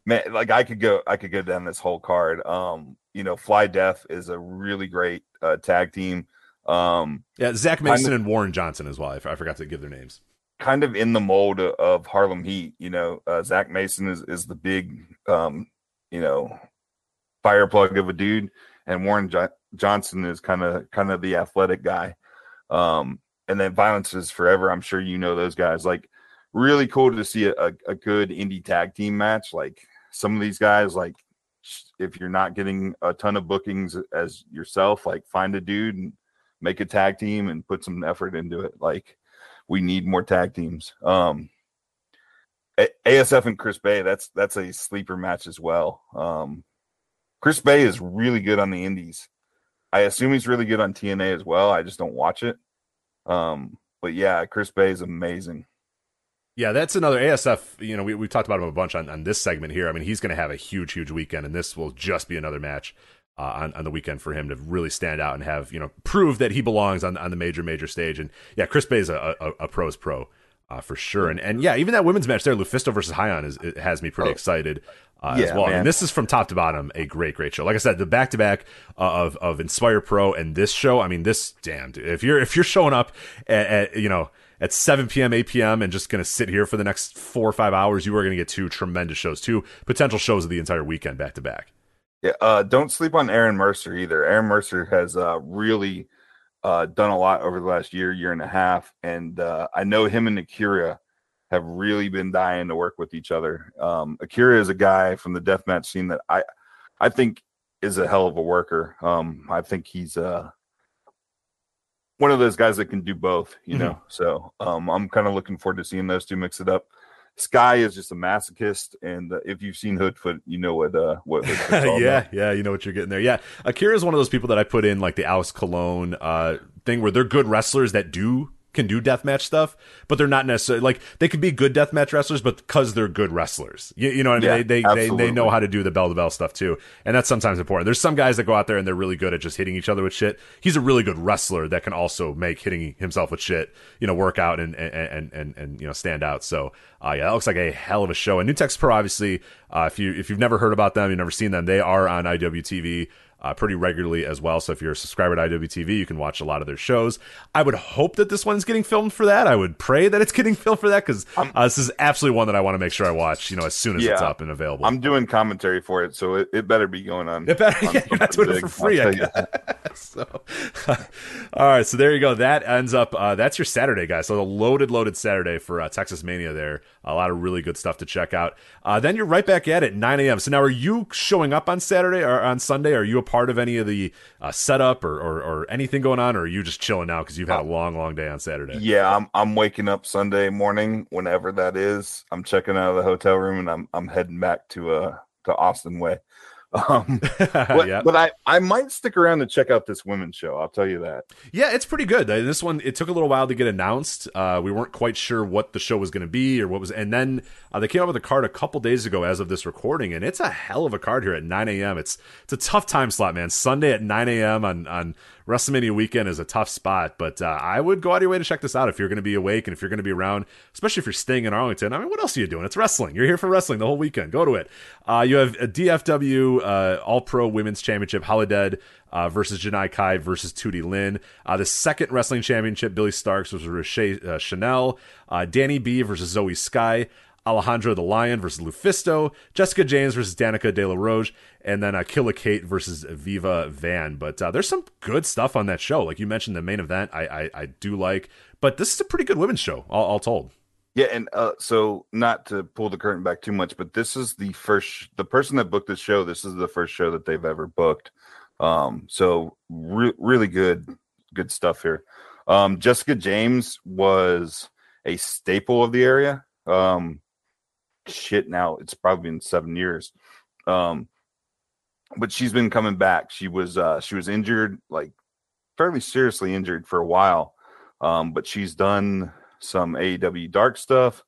man, like I could go, I could go down this whole card. Um, you know, Fly Def is a really great uh, tag team. Um, Yeah, Zach Mason and Warren Johnson as well. I forgot to give their names. Kind of in the mold of, Harlem Heat. You know, uh, Zach Mason is is the big, um, you know, fireplug of a dude, and Warren jo- Johnson is kind of kind of the athletic guy. Um, and then Violence is Forever. I'm sure you know those guys. Like, really cool to see a, a, a good indie tag team match. Like some of these guys, like if you're not getting a ton of bookings as yourself, like find a dude and make a tag team and put some effort into it. Like we need more tag teams. Um, ASF and Chris Bay, that's that's a sleeper match as well. Um, Chris Bay is really good on the indies. I assume he's really good on TNA as well. I just don't watch it. Um, but yeah, Chris Bay is amazing. Yeah, that's another ASF. You know, we we've talked about him a bunch on, on this segment here. I mean, he's going to have a huge, huge weekend, and this will just be another match uh, on on the weekend for him to really stand out and have you know prove that he belongs on on the major major stage. And yeah, Chris Bay is a, a, a pro's pro uh, for sure. And and yeah, even that women's match there, Lufisto versus Hyon, is it has me pretty Oh. excited. Uh, as well, man. and this is from top to bottom a great, great show. Like I said, the back to back of of Inspire Pro and this show. I mean, this damn dude. If you're if you're showing up at, at you know at 7 p.m., 8 p.m., and just going to sit here for the next four or five hours, you are going to get two tremendous shows, two potential shows of the entire weekend back to back. Yeah, uh, don't sleep on Aaron Mercer either. Aaron Mercer has uh, really uh, done a lot over the last year, year and a half, and uh, I know him and Akira have really been dying to work with each other. Um, Akira is a guy from the deathmatch scene that I, I think is a hell of a worker. Um, I think he's uh, one of those guys that can do both. You know, so um, I'm kind of looking forward to seeing those two mix it up. Sky is just a masochist, and uh, if you've seen Hoodfoot, you know what uh, what yeah, about. yeah, you know what you're getting there. Yeah, Akira is one of those people that I put in like the Alex Colon uh, thing where they're good wrestlers that do can do deathmatch stuff, but they're not necessarily like they could be good deathmatch wrestlers, but because they're good wrestlers, you, you know what I mean? Yeah, they they, they they know how to do the bell to bell stuff too, and that's sometimes important. There's some guys that go out there and they're really good at just hitting each other with shit. He's a really good wrestler that can also make hitting himself with shit, you know, work out and and and and, and you know stand out. So uh, yeah, that looks like a hell of a show. And New Tex Pro, obviously, uh, if you if you've never heard about them, you've never seen them, they are on IWTV. Uh, pretty regularly as well. So if you're a subscriber to IWTV, you can watch a lot of their shows. I would hope that this one's getting filmed for that. I would pray that it's getting filmed for that because uh, this is absolutely one that I want to make sure I watch. You know, as soon as yeah, it's up and available. I'm doing commentary for it, so it, it better be going on. It better. On yeah, you're not doing it for free. I guess. so, all right. So there you go. That ends up. Uh, that's your Saturday, guys. So a loaded, loaded Saturday for uh, Texas Mania. There, a lot of really good stuff to check out. Uh, then you're right back at it 9 a.m. So now, are you showing up on Saturday or on Sunday? Are you a part of any of the uh, setup or, or, or anything going on, or are you just chilling now because you've had a long, long day on Saturday? Yeah, I'm I'm waking up Sunday morning, whenever that is. I'm checking out of the hotel room and I'm I'm heading back to uh to Austin way. Um, but, yeah. but I, I might stick around to check out this women's show. I'll tell you that. Yeah, it's pretty good. Uh, this one, it took a little while to get announced. Uh, we weren't quite sure what the show was going to be or what was, and then uh, they came up with a card a couple days ago as of this recording, and it's a hell of a card here at 9 a.m. It's it's a tough time slot, man. Sunday at 9 a.m. on on WrestleMania weekend is a tough spot, but uh, I would go out of your way to check this out if you're going to be awake and if you're going to be around, especially if you're staying in Arlington. I mean, what else are you doing? It's wrestling. You're here for wrestling the whole weekend. Go to it. Uh, you have a DFW uh, All Pro Women's Championship, Holidead uh, versus Janai Kai versus Tootie Lynn. Uh, the second wrestling championship, Billie Starkz versus Roche uh, Chanel. Uh, Danny B versus Zoe Sky. Alejandro the Lion versus Lufisto, Jessica James versus Danica De La Roche, and then uh, Killa Kate versus Viva Van. But uh, there's some good stuff on that show. Like you mentioned, the main event I, I, I do like, but this is a pretty good women's show, all, all told. Yeah, and uh, so not to pull the curtain back too much, but this is the first the person that booked this show. This is the first show that they've ever booked. Um, so re- really good, good stuff here. Um, Jessica James was a staple of the area. Um, shit now. It's probably been seven years. Um but she's been coming back. She was uh she was injured like fairly seriously injured for a while. Um but she's done some AEW dark stuff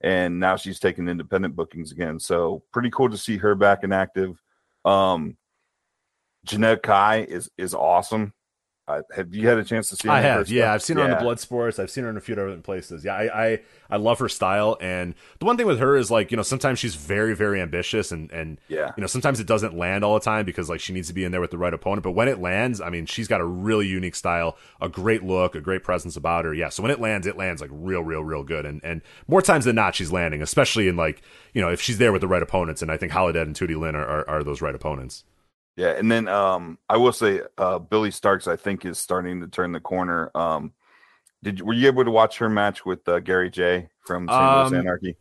and now she's taking independent bookings again. So pretty cool to see her back and active. Um Janai Kai is is awesome Uh, have you had a chance to see? Her? I have. Yeah, I've seen her yeah. on the Blood Sports. I've seen her in a few different places. Yeah, I, I, I love her style. And the one thing with her is like you know sometimes she's very very ambitious and and yeah you know sometimes it doesn't land all the time because like she needs to be in there with the right opponent. But when it lands, I mean she's got a really unique style, a great look, a great presence about her. Yeah, so when it lands, it lands like real real real good. And and more times than not, she's landing, especially in like you know if she's there with the right opponents. And I think Holidead and Tootie Lynn are, are, are those right opponents. Yeah, and then um, I will say uh, Billie Starkz I think is starting to turn the corner. Um, did were you able to watch her match with uh, Gary Jay from St. Um, Anarchy?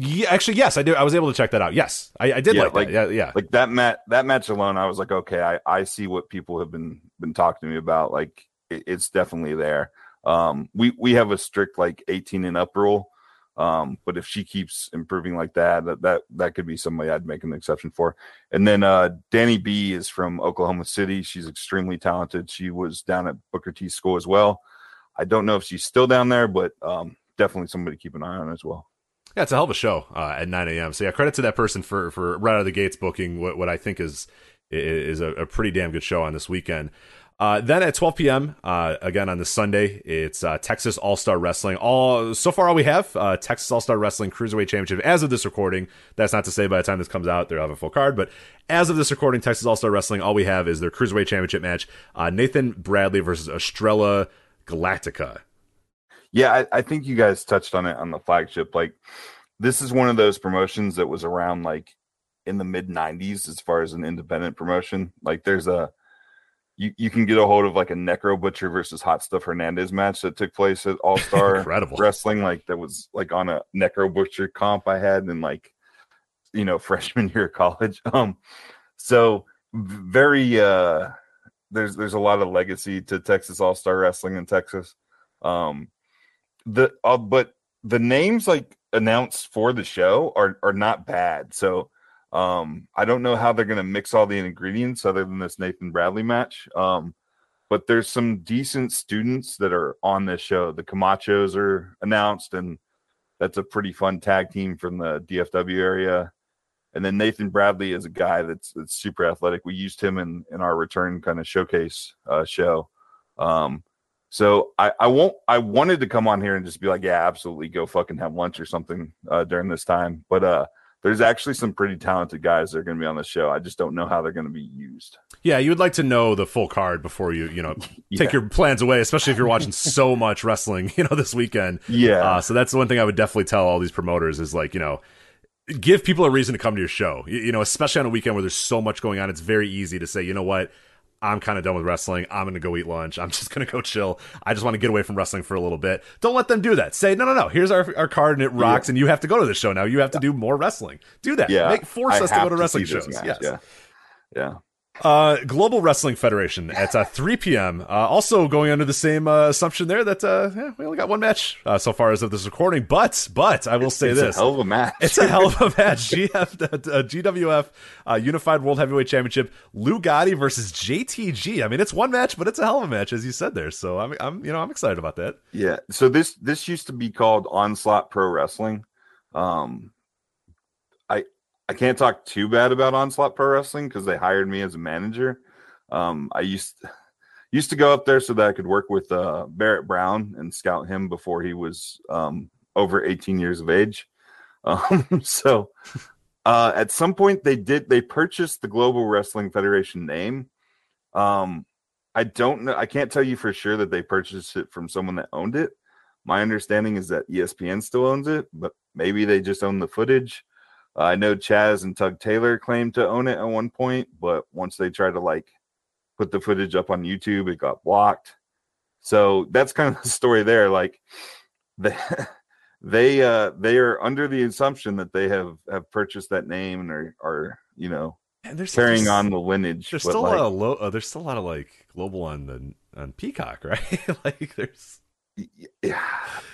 Yeah, actually, yes, I did. I was able to check that out. Yes, I, I did yeah, like, like, that. Yeah, yeah. Like that match. That match alone, I was like, okay, I, I see what people have been been talking to me about. Like, it, it's definitely there. Um, we we have a strict like 18 and up rule. Um, but if she keeps improving like that, that that that could be somebody I'd make an exception for. And then uh, Danny B is from Oklahoma City. She's extremely talented. She was down at Booker T school as well. I don't know if she's still down there, but um, definitely somebody to keep an eye on as well. Yeah, it's a hell of a show uh, at 9 a.m. So yeah, credit to that person for for right out of the gates booking what what I think is is a, a pretty damn good show on this weekend. Uh, then at 12 p.m. Uh, again on the Sunday, it's uh, Texas All Star Wrestling. All so far, all we have uh, Texas All Star Wrestling Cruiserweight Championship. As of this recording, that's not to say by the time this comes out they'll have a full card, but as of this recording, Texas All Star Wrestling, all we have is their Cruiserweight Championship match: uh, Nathan Bradley versus Estrella Galactica. Yeah, I, I think you guys touched on it on the flagship. Like, this is one of those promotions that was around like in the mid 90s as far as an independent promotion. Like, there's a you, you can get a hold of like a Necro Butcher versus Hot Stuff Hernandez match that took place at All Star Wrestling. Like that was like on a Necro Butcher comp I had in like you know freshman year of college. Um, so very uh, there's there's a lot of legacy to Texas All Star Wrestling in Texas. Um, the uh, but the names like announced for the show are are not bad. So um, I don't know how they're going to mix all the ingredients other than this Nathan Bradley match. Um, but there's some decent students that are on this show. The Camachos are announced, and that's a pretty fun tag team from the DFW area. And then Nathan Bradley is a guy that's that's super athletic. We used him in in our return kind of showcase uh, show. Um, so I, I won't I wanted to come on here and just be like, yeah, absolutely, go fucking have lunch or something uh, during this time. But uh, there's actually some pretty talented guys that are going to be on the show. I just don't know how they're going to be used. Yeah, you would like to know the full card before you, you know, Yeah. take your plans away, especially if you're watching so much wrestling, you know, this weekend. Yeah. Uh, so that's the one thing I would definitely tell all these promoters is like, you know, give people a reason to come to your show. You, you know, especially on a weekend where there's so much going on, it's very easy to say, you know what, I'm kind of done with wrestling. I'm going to go eat lunch. I'm just going to go chill. I just want to get away from wrestling for a little bit. Don't let them do that. Say, no, no, no. Here's our, our card and it rocks, and you have to go to the show now. You have to do more wrestling. Do that. yeah. Make, force I us to go to wrestling shows. match, Yes. Yeah. Yeah. Uh, Global Wrestling Federation at uh, 3 p.m. Uh, also going under the same uh, assumption there that uh, yeah, we only got one match uh, so far as of this recording. But but I will say it's this: a hell of a match. it's a hell of a match. GF, uh, GWF uh, Unified World Heavyweight Championship. Lou Gotti versus JTG. I mean, it's one match, but it's a hell of a match, as you said there. So I'm I'm you know I'm excited about that. Yeah. So this this used to be called Onslaught Pro Wrestling. Um I can't talk too bad about Onslaught Pro Wrestling because they hired me as a manager. Um I used used to go up there so that I could work with uh Barrett Brown and scout him before he was um over 18 years of age. Um so uh at some point they did they purchased the Global Wrestling Federation name. Um I don't know. I can't tell you for sure that they purchased it from someone that owned it. My understanding is that ESPN still owns it, but maybe they just own the footage. Uh, I know Chaz and Tug Taylor claimed to own it at one point, but once they tried to like put the footage up on YouTube, it got blocked. So that's kind of the story there. Like they they uh they are under the assumption that they have have purchased that name and are are you know And there's carrying on the lineage. There's still like, a lot of low, uh, there's still a lot of like global on the on Peacock, right? like there's yeah,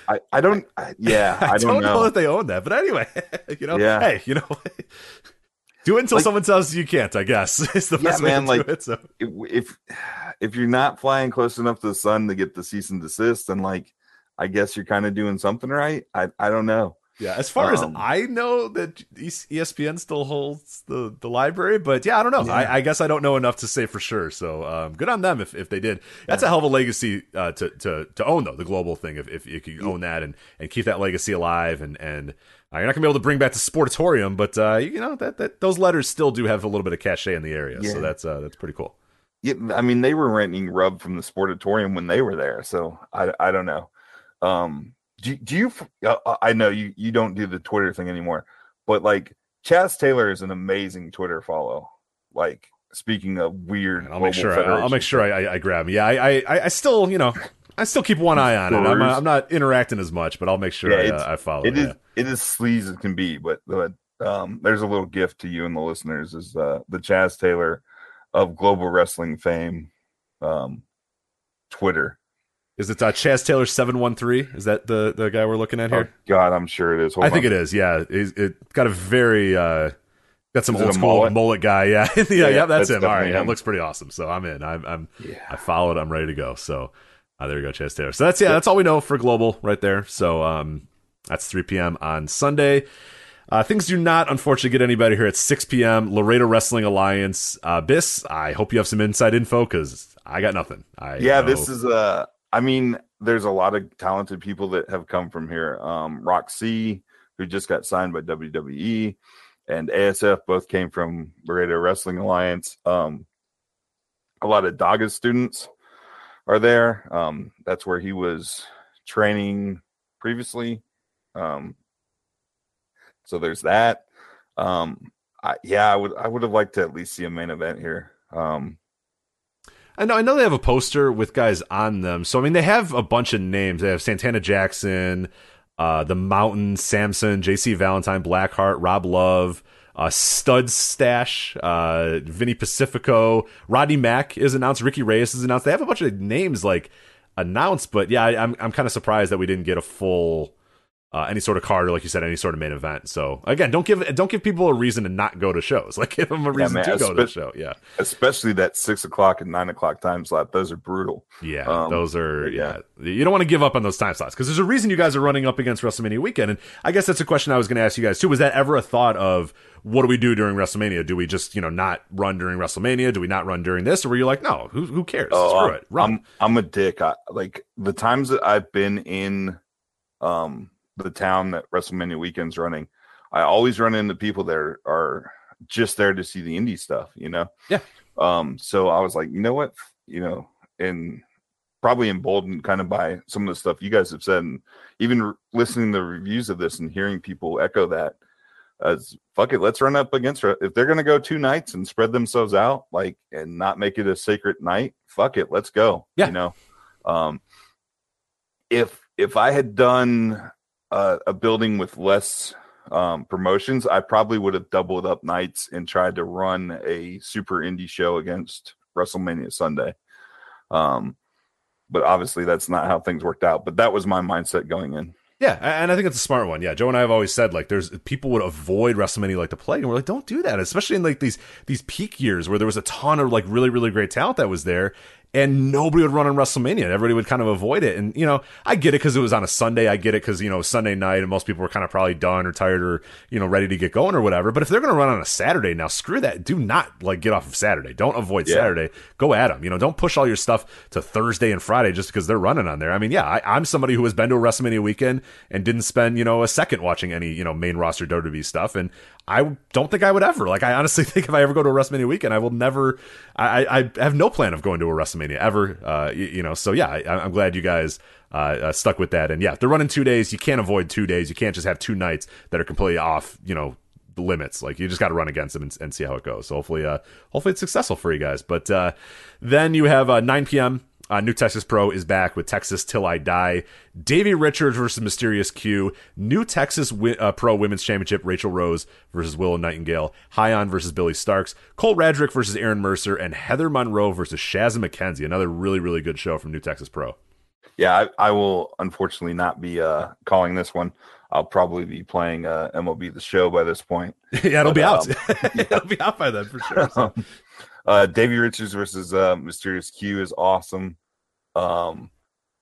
I, I don't I, yeah I, don't, know. that they own that, but anyway, you know, Yeah. hey, you know, do it until Like- someone tells you you can't. I guess is the Yeah, best way man, to like- do it. So if, if if you're not flying close enough to the sun to get the cease and desist, then like I guess you're kind of doing something right. I I don't know. Yeah, as far as Um, I know, that ESPN still holds the the library, but yeah, I don't know. Yeah. I, I guess I don't know enough to say for sure. So um, good on them if, if they did. That's a hell of a legacy uh, to to to own though the global thing. If if you can own that and and keep that legacy alive and and. Uh, you're not gonna be able to bring back the sportatorium, but uh, you know that, that those letters still do have a little bit of cachet in the area, so that's uh, that's pretty cool. Yeah, I mean they were renting Rub from the Sportatorium when they were there, so I I don't know. Um, do do you? uh, I know you you don't do the Twitter thing anymore, but like Chaz Taylor is an amazing Twitter follow. Like speaking of weird, I'll make sure. I, I'll make sure I, I, grab. Yeah, I, I, I still, you know, I still keep one eye on it. I'm, uh, I'm not interacting as much, but I'll make sure Yeah, I, uh, I follow. it yeah. is it is sleaze as can be, but but um, there's a little gift to you and the listeners is uh, the Chaz Taylor of global wrestling fame, um, Twitter. Is it uh, Chaz Taylor seven one three? Is that the the guy we're looking at Oh, here? God, I'm sure it is. Hold I think it is. Yeah, He's- it got a very uh, got some Is old school mullet? mullet? guy. Yeah, yeah, yeah, Yeah, that's, that's him. All right, definitely yeah, it looks pretty awesome. So I'm in. I'm, I'm I followed. I'm ready to go. So uh, there you go, Chaz Taylor. So that's yeah, that's all we know for global right there. So um, that's 3 p.m. on Sunday. Uh, things do not, unfortunately, get any better here at 6 p.m. Laredo Wrestling Alliance. Uh, Biss, I hope you have some inside info because I got nothing. I yeah know- this is uh i mean there's a lot of talented people that have come from here um roxy who just got signed by wwe and asf both came from laredo wrestling alliance. Um a lot of daga students are there. Um that's where he was training previously. Um so there's that. Um I, yeah i would i would have liked to at least see a main event here. Um I know. I know they have a poster with guys on them. So I mean, they have a bunch of names. They have Santana Jackson, uh, the Mountain, Samson, J.C. Valentine, Blackheart, Rob Love, uh, Stud Stash, uh, Vinny Pacifico, Rodney Mack is announced. Ricky Reyes is announced. They have a bunch of names like announced, but yeah, I, I'm I'm kind of surprised that we didn't get a full. Uh, any sort of card or like you said any sort of main event so again don't give don't give people a reason to not go to shows like give them a reason man, to go to the show yeah especially that six o'clock and nine o'clock time slot. Those are brutal. Yeah, Um, those are yeah. yeah. You don't want to give up on those time slots because there's a reason you guys are running up against WrestleMania weekend, and I guess that's a question I was going to ask you guys too. Was that ever a thought of what do we do during WrestleMania? Do we just you know not run during WrestleMania? Do we not run during this, or were you like, no, who who cares? Screw I'm- it, run. I'm I'm a dick. I, like the times that I've been in um the town that WrestleMania weekend's running, I always run into people that are, are just there to see the indie stuff. You know. Yeah. Um, so I was like, you know what, you know, and probably emboldened kind of by some of the stuff you guys have said, and even re- listening to the reviews of this and hearing people echo that. As fuck it, let's run up against her. If they're gonna go two nights and spread themselves out, like and not make it a sacred night, fuck it, let's go. Yeah. You know, um, if if I had done uh, a building with less um, promotions, I probably would have doubled up nights and tried to run a super indie show against WrestleMania Sunday. Um, but obviously, that's not how things worked out. But that was my mindset going in. Yeah, and I think it's a smart one. Yeah, Joe and I have always said like there's people would avoid WrestleMania like the plague, and we're like, don't do that, especially in like these these peak years where there was a ton of like really really great talent that was there, and nobody would run on WrestleMania. Everybody would kind of avoid it, and you know I get it because it was on a Sunday. I get it because you know Sunday night, and most people were kind of probably done or tired or you know ready to get going or whatever. But if they're going to run on a Saturday now, screw that. Do not like get off of Saturday. Don't avoid Yeah. Saturday. Go at them. You know, don't push all your stuff to Thursday and Friday just because they're running on there. I mean, yeah, I, I'm somebody who has been to a WrestleMania weekend and didn't spend you know a second watching any you know main roster WWE stuff, and I don't think I would ever. Like, I honestly think if I ever go to a WrestleMania weekend, I will never. I, I I have no plan of going to a WrestleMania ever. Uh, you, you know, so yeah, I, I'm glad you guys. Uh, uh, stuck with that, and yeah, if they're running two days. You can't avoid two days. You can't just have two nights that are completely off. You know, limits. Like you just got to run against them and, and see how it goes. So hopefully, uh, hopefully it's successful for you guys. But uh, then you have uh, 9 p.m. Uh, New Texas Pro is back with Texas Till I Die. Davey Richards versus Mysterious Q. New Texas wi- uh, Pro Women's Championship. Rachel Rose versus Willow Nightingale. Hyan versus Billie Starkz. Cole Radrick versus Aaron Mercer. And Heather Monroe versus Shazza McKenzie. Another really, really good show from New Texas Pro. Yeah, I, I will unfortunately not be uh, calling this one. I'll probably be playing uh, MLB the Show by this point. yeah, it'll But, be out. um, it'll be out by then for sure. So. uh, Davey Richards versus uh, Mysterious Q is awesome. Um,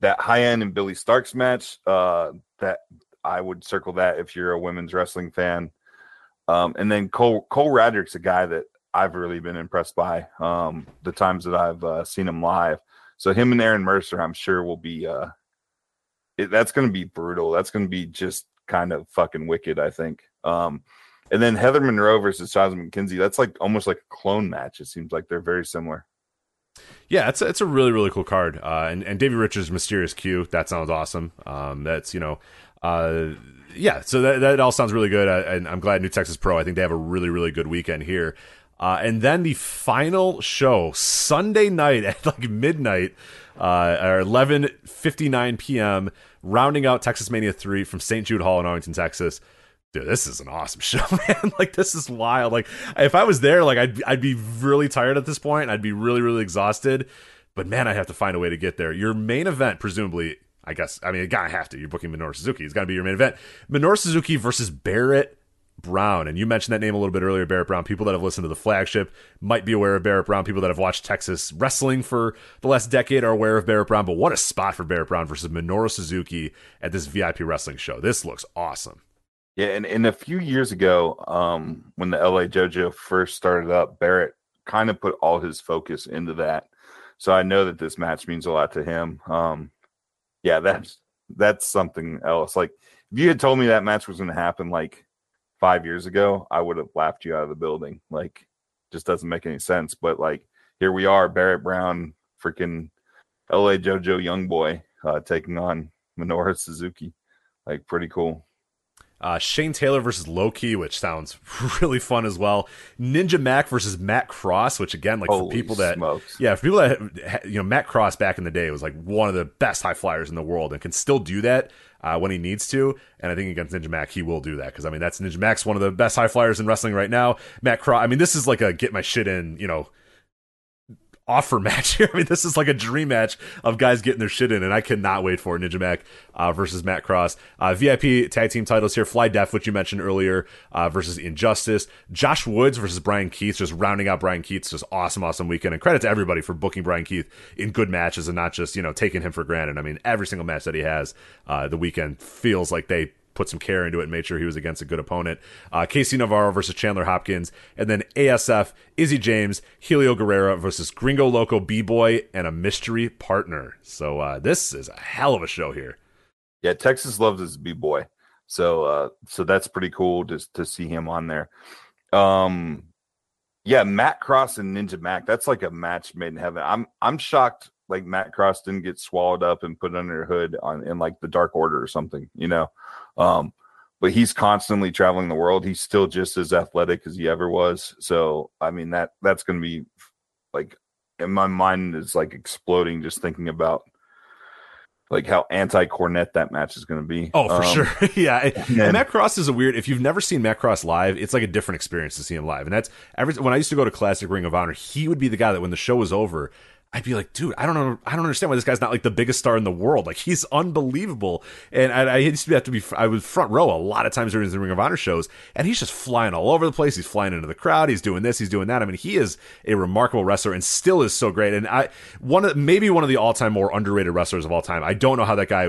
that Hyan and Billie Starkz match, uh, that I would circle that if you're a women's wrestling fan. Um, and then Cole Cole Radrick's a guy that I've really been impressed by um, the times that I've uh, seen him live. So him and Aaron Mercer, I'm sure will be uh, it, that's going to be brutal. That's going to be just kind of fucking wicked. I think. Um, and then Heather Monroe versus Jasmine McKenzie. That's like almost like a clone match. It seems like they're very similar. Yeah, it's a, it's a really really cool card. Uh, and and Davey Richards Mysterious Q that sounds awesome. Um, that's you know, uh, yeah. So that that all sounds really good. Uh, and I'm glad New Texas Pro. I think they have a really really good weekend here. Uh, and then the final show Sunday night at like midnight, uh, or 11:59 p.m. Rounding out Texas Mania three from St. Jude Hall in Arlington, Texas. Dude, this is an awesome show, man. like this is wild. Like if I was there, like I'd I'd be really tired at this point. I'd be really really exhausted. But man, I have to find a way to get there. Your main event, presumably, I guess. I mean, you gotta have to. You're booking Minoru Suzuki. It's gotta be your main event. Minoru Suzuki versus Barrett Brown. And you mentioned that name a little bit earlier, Barrett Brown. People that have listened to the flagship might be aware of Barrett Brown. People that have watched Texas wrestling for the last decade are aware of Barrett Brown. But what a spot for Barrett Brown versus Minoru Suzuki at this VIP wrestling show. This looks awesome. Yeah, and, and a few years ago, um, when the LA Dojo first started up, Barrett kind of put all his focus into that. So I know that this match means a lot to him. Um, yeah, that's that's something else. Like if you had told me that match was going to happen like five years ago, I would have laughed you out of the building. Like, just doesn't make any sense. But like here we are, Barrett Brown, freaking LA Dojo young boy, uh, taking on Minoru Suzuki. Like pretty cool. Uh, Shane Taylor versus Low Ki, which sounds really fun as well. Ninja Mack versus Matt Cross, which again, like Holy for people that, smokes. yeah, for people that, you know, Matt Cross back in the day was like one of the best high flyers in the world and can still do that uh, when he needs to. And I think against Ninja Mack, he will do that because I mean, that's Ninja Mack's one of the best high flyers in wrestling right now. Matt Cross, I mean, this is like a get my shit in, you know, offer match here. I mean, this is like a dream match of guys getting their shit in, and I cannot wait for it. Ninja Mack uh, versus Matt Cross. Uh, VIP tag team titles here. Fly Def, which you mentioned earlier, uh, versus Injustice. Josh Woods versus Bryan Keith, just rounding out Bryan Keith's just awesome, awesome weekend. And credit to everybody for booking Bryan Keith in good matches and not just, you know, taking him for granted. I mean, every single match that he has uh, the weekend feels like they put some care into it and made sure he was against a good opponent. Uh, Casey Navarro versus Chandler Hopkins, and then ASF Izzy James, Helio Guerrero versus Gringo Loco B Boy, and a mystery partner. So uh, this is a hell of a show here. Yeah, Texas loves his b boy, so uh, so that's pretty cool just to see him on there. Um, Yeah, Matt Cross and Ninja Mack. That's like a match made in heaven. I'm I'm shocked like Matt Cross didn't get swallowed up and put under a hood on in like the Dark Order or something, you know. Um, but he's constantly traveling the world. He's still just as athletic as he ever was. So I mean that that's gonna be like in my mind is like exploding just thinking about like how anti Cornette that match is going to be. Oh, for Um, sure. yeah. And, and- and Matt Cross is a weird, if you've never seen Matt Cross live, it's like a different experience to see him live. And that's every, when I used to go to Classic Ring of Honor, he would be the guy that when the show was over, I'd be like, dude, I don't know, I don't understand why this guy's not like the biggest star in the world. Like he's unbelievable, and I, I used to have to be, I was front row a lot of times during the Ring of Honor shows, and he's just flying all over the place. He's flying into the crowd. He's doing this. He's doing that. I mean, he is a remarkable wrestler and still is so great. And I one of maybe one of the all time more underrated wrestlers of all time. I don't know how that guy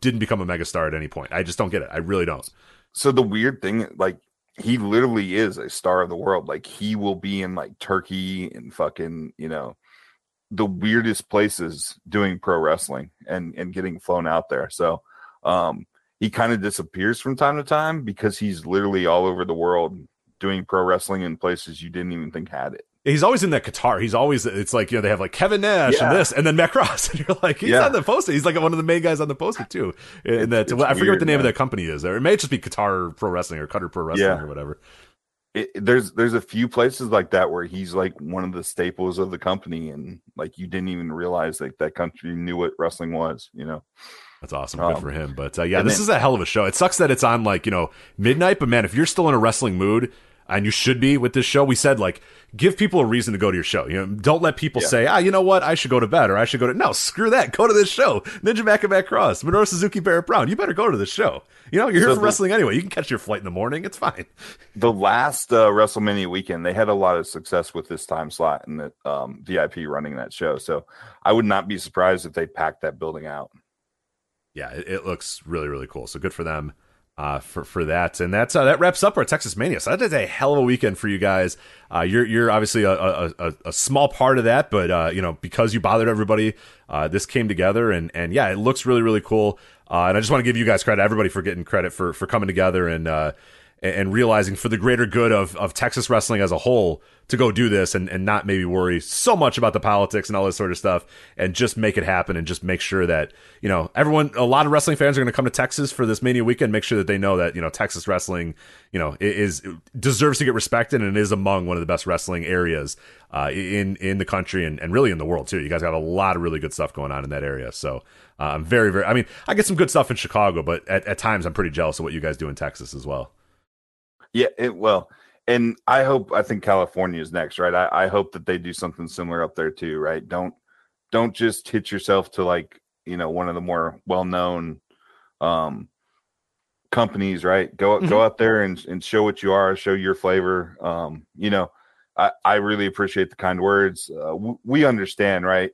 didn't become a megastar at any point. I just don't get it. I really don't. so the weird thing, like he literally is a star of the world. Like he will be in like Turkey and fucking, you know, the weirdest places doing pro wrestling and and getting flown out there. So um he kind of disappears from time to time because he's literally all over the world doing pro wrestling in places you didn't even think had it. He's always in that Qatar. He's always it's like you know they have like Kevin Nash Yeah. and this and then Matt Cross and you're like he's Yeah. on the poster. He's like one of the main guys on the poster too. And that I forget what the name of man. that company is. It may just be Qatar Pro Wrestling or Qatar Pro Wrestling Yeah. or whatever. It, there's there's a few places like that where he's like one of the staples of the company and like you didn't even realize like that country knew what wrestling was you know That's awesome. Good Um, for him. But uh, yeah, this then- is a hell of a show. It sucks that it's on like, you know, midnight, but man, if you're still in a wrestling mood, and you should be with this show, we said like give people a reason to go to your show. You know, don't let people Yeah. say, ah, you know what, I should go to bed or I should go to no, screw that. Go to this show. Ninja Mack Cross, Minoru Suzuki, Barrett Brown. You better go to this show. You know, you're here So for the- wrestling anyway. You can catch your flight in the morning. It's fine. the last uh, WrestleMania weekend, they had a lot of success with this time slot and the um, VIP running that show. So I would not be surprised if they packed that building out. yeah, it, it looks really, really cool. So good for them uh, for for that. And that's uh, that wraps up our Texas Mania. So that is a hell of a weekend for you guys. Uh, you're you're obviously a, a, a, small part of that, but uh, you know because you bothered everybody, uh, this came together, and and yeah, it looks really, really cool. Uh, and I just want to give you guys credit, everybody, for getting credit for for coming together and. And realizing for the greater good of, of Texas wrestling as a whole to go do this and, and not maybe worry so much about the politics and all this sort of stuff and just make it happen and just make sure that, you know, everyone, a lot of wrestling fans are going to come to Texas for this Mania weekend, make sure that they know that, you know, Texas wrestling, you know, is, deserves to get respected and is among one of the best wrestling areas uh, in, in the country and, and really in the world too. You guys got a lot of really good stuff going on in that area. So uh, I'm very, very, I mean, I get some good stuff in Chicago, but at, at times I'm pretty jealous of what you guys do in Texas as well. Yeah, it well, and I hope I think California is next, right? I, I hope that they do something similar up there too, right? Don't don't just hit yourself to like you know one of the more well known um companies, right? Go go out there and and show what you are, show your flavor. Um, you know, I I really appreciate the kind words. Uh, w- we understand, right?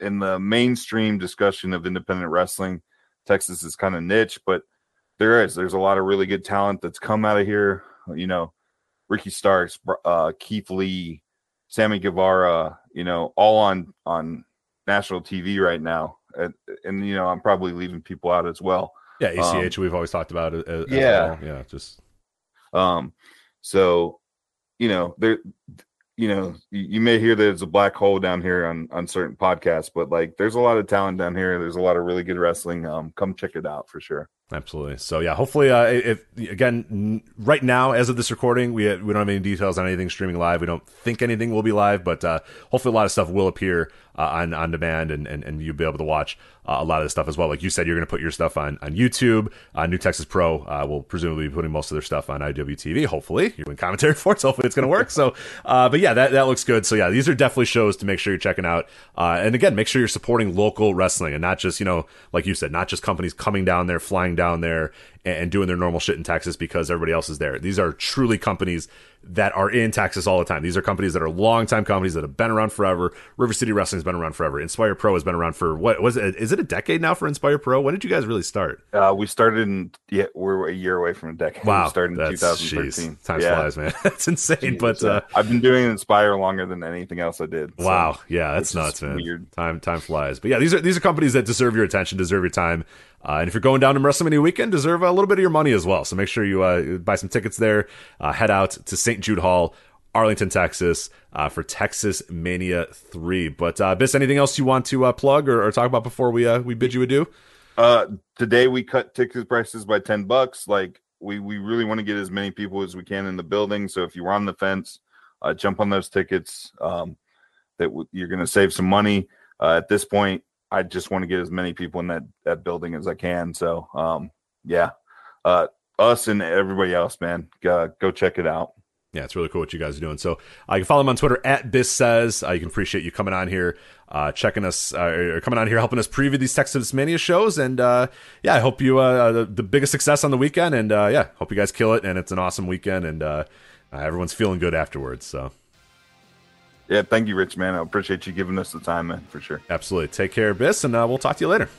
In the mainstream discussion of independent wrestling, Texas is kind of niche, but there is there's a lot of really good talent that's come out of here you know ricky starks uh keith lee sammy guevara you know all on on national tv right now and, and you know i'm probably leaving people out as well Yeah, ACH we've always talked about it. As Yeah. well. yeah, just um so you know there you know you, you may hear that it's a black hole down here on on certain podcasts but like there's a lot of talent down here there's a lot of really good wrestling um come check it out for sure absolutely. So yeah, hopefully, uh, if again, right now as of this recording, we we don't have any details on anything streaming live. We don't think anything will be live, but uh, hopefully, a lot of stuff will appear uh, on on demand, and and, and you'll be able to watch uh, a lot of this stuff as well. Like you said, you're going to put your stuff on on YouTube. Uh, New Texas Pro uh, will presumably be putting most of their stuff on IWTV. Hopefully, you're doing commentary for it. So hopefully, it's going to work. So, but yeah, that that looks good. So yeah, these are definitely shows to make sure you're checking out. And again, make sure you're supporting local wrestling and not just you know, like you said, not just companies coming down there, flying down there, and, doing their normal shit in Texas because everybody else is there. These are truly companies that are in Texas all the time. These are companies that are longtime companies that have been around forever. River City Wrestling's been around forever. Inspire Pro has been around for what was it? Is it a decade now for Inspire Pro? When did you guys really start? uh we started in yeah we're a year away from a decade Wow, we started in 2013 jeez, time yeah. flies, man. That's insane. But uh, I've been doing Inspire longer than anything else I did. so- Wow, yeah, that's nuts, man. weird. Time time flies, but yeah, these are these are companies that deserve your attention, deserve your time, uh, and if you're going down to WrestleMania weekend, deserve a little bit of your money as well. So make sure you uh, buy some tickets there. Uh, head out to St. Jude Hall Arlington, Texas, uh, for Texas Mania Three. But uh, Biss, anything else you want to uh, plug or, or, talk about before we uh, we bid you adieu? Uh, today we cut ticket prices by ten bucks. Like we we really want to get as many people as we can in the building. So if you're on the fence, uh, jump on those tickets. Um, that w- you're going to save some money. At this point, I just want to get as many people in that that building as I can. So um, yeah, uh, us and everybody else, man, go, go check it out. Yeah, it's really cool what you guys are doing. So uh, you can follow him on Twitter at Biss says. Uh, you can appreciate you coming on here, uh, checking us, uh, or coming on here, helping us preview these Texas Mania shows. And uh, yeah, I hope you uh, the, the, biggest success on the weekend. And yeah, hope you guys kill it. And it's an awesome weekend. And everyone's feeling good afterwards. So yeah, thank you, Rich, man. I appreciate you giving us the time, man, for sure. Absolutely. Take care, Biss, and we'll talk to you later.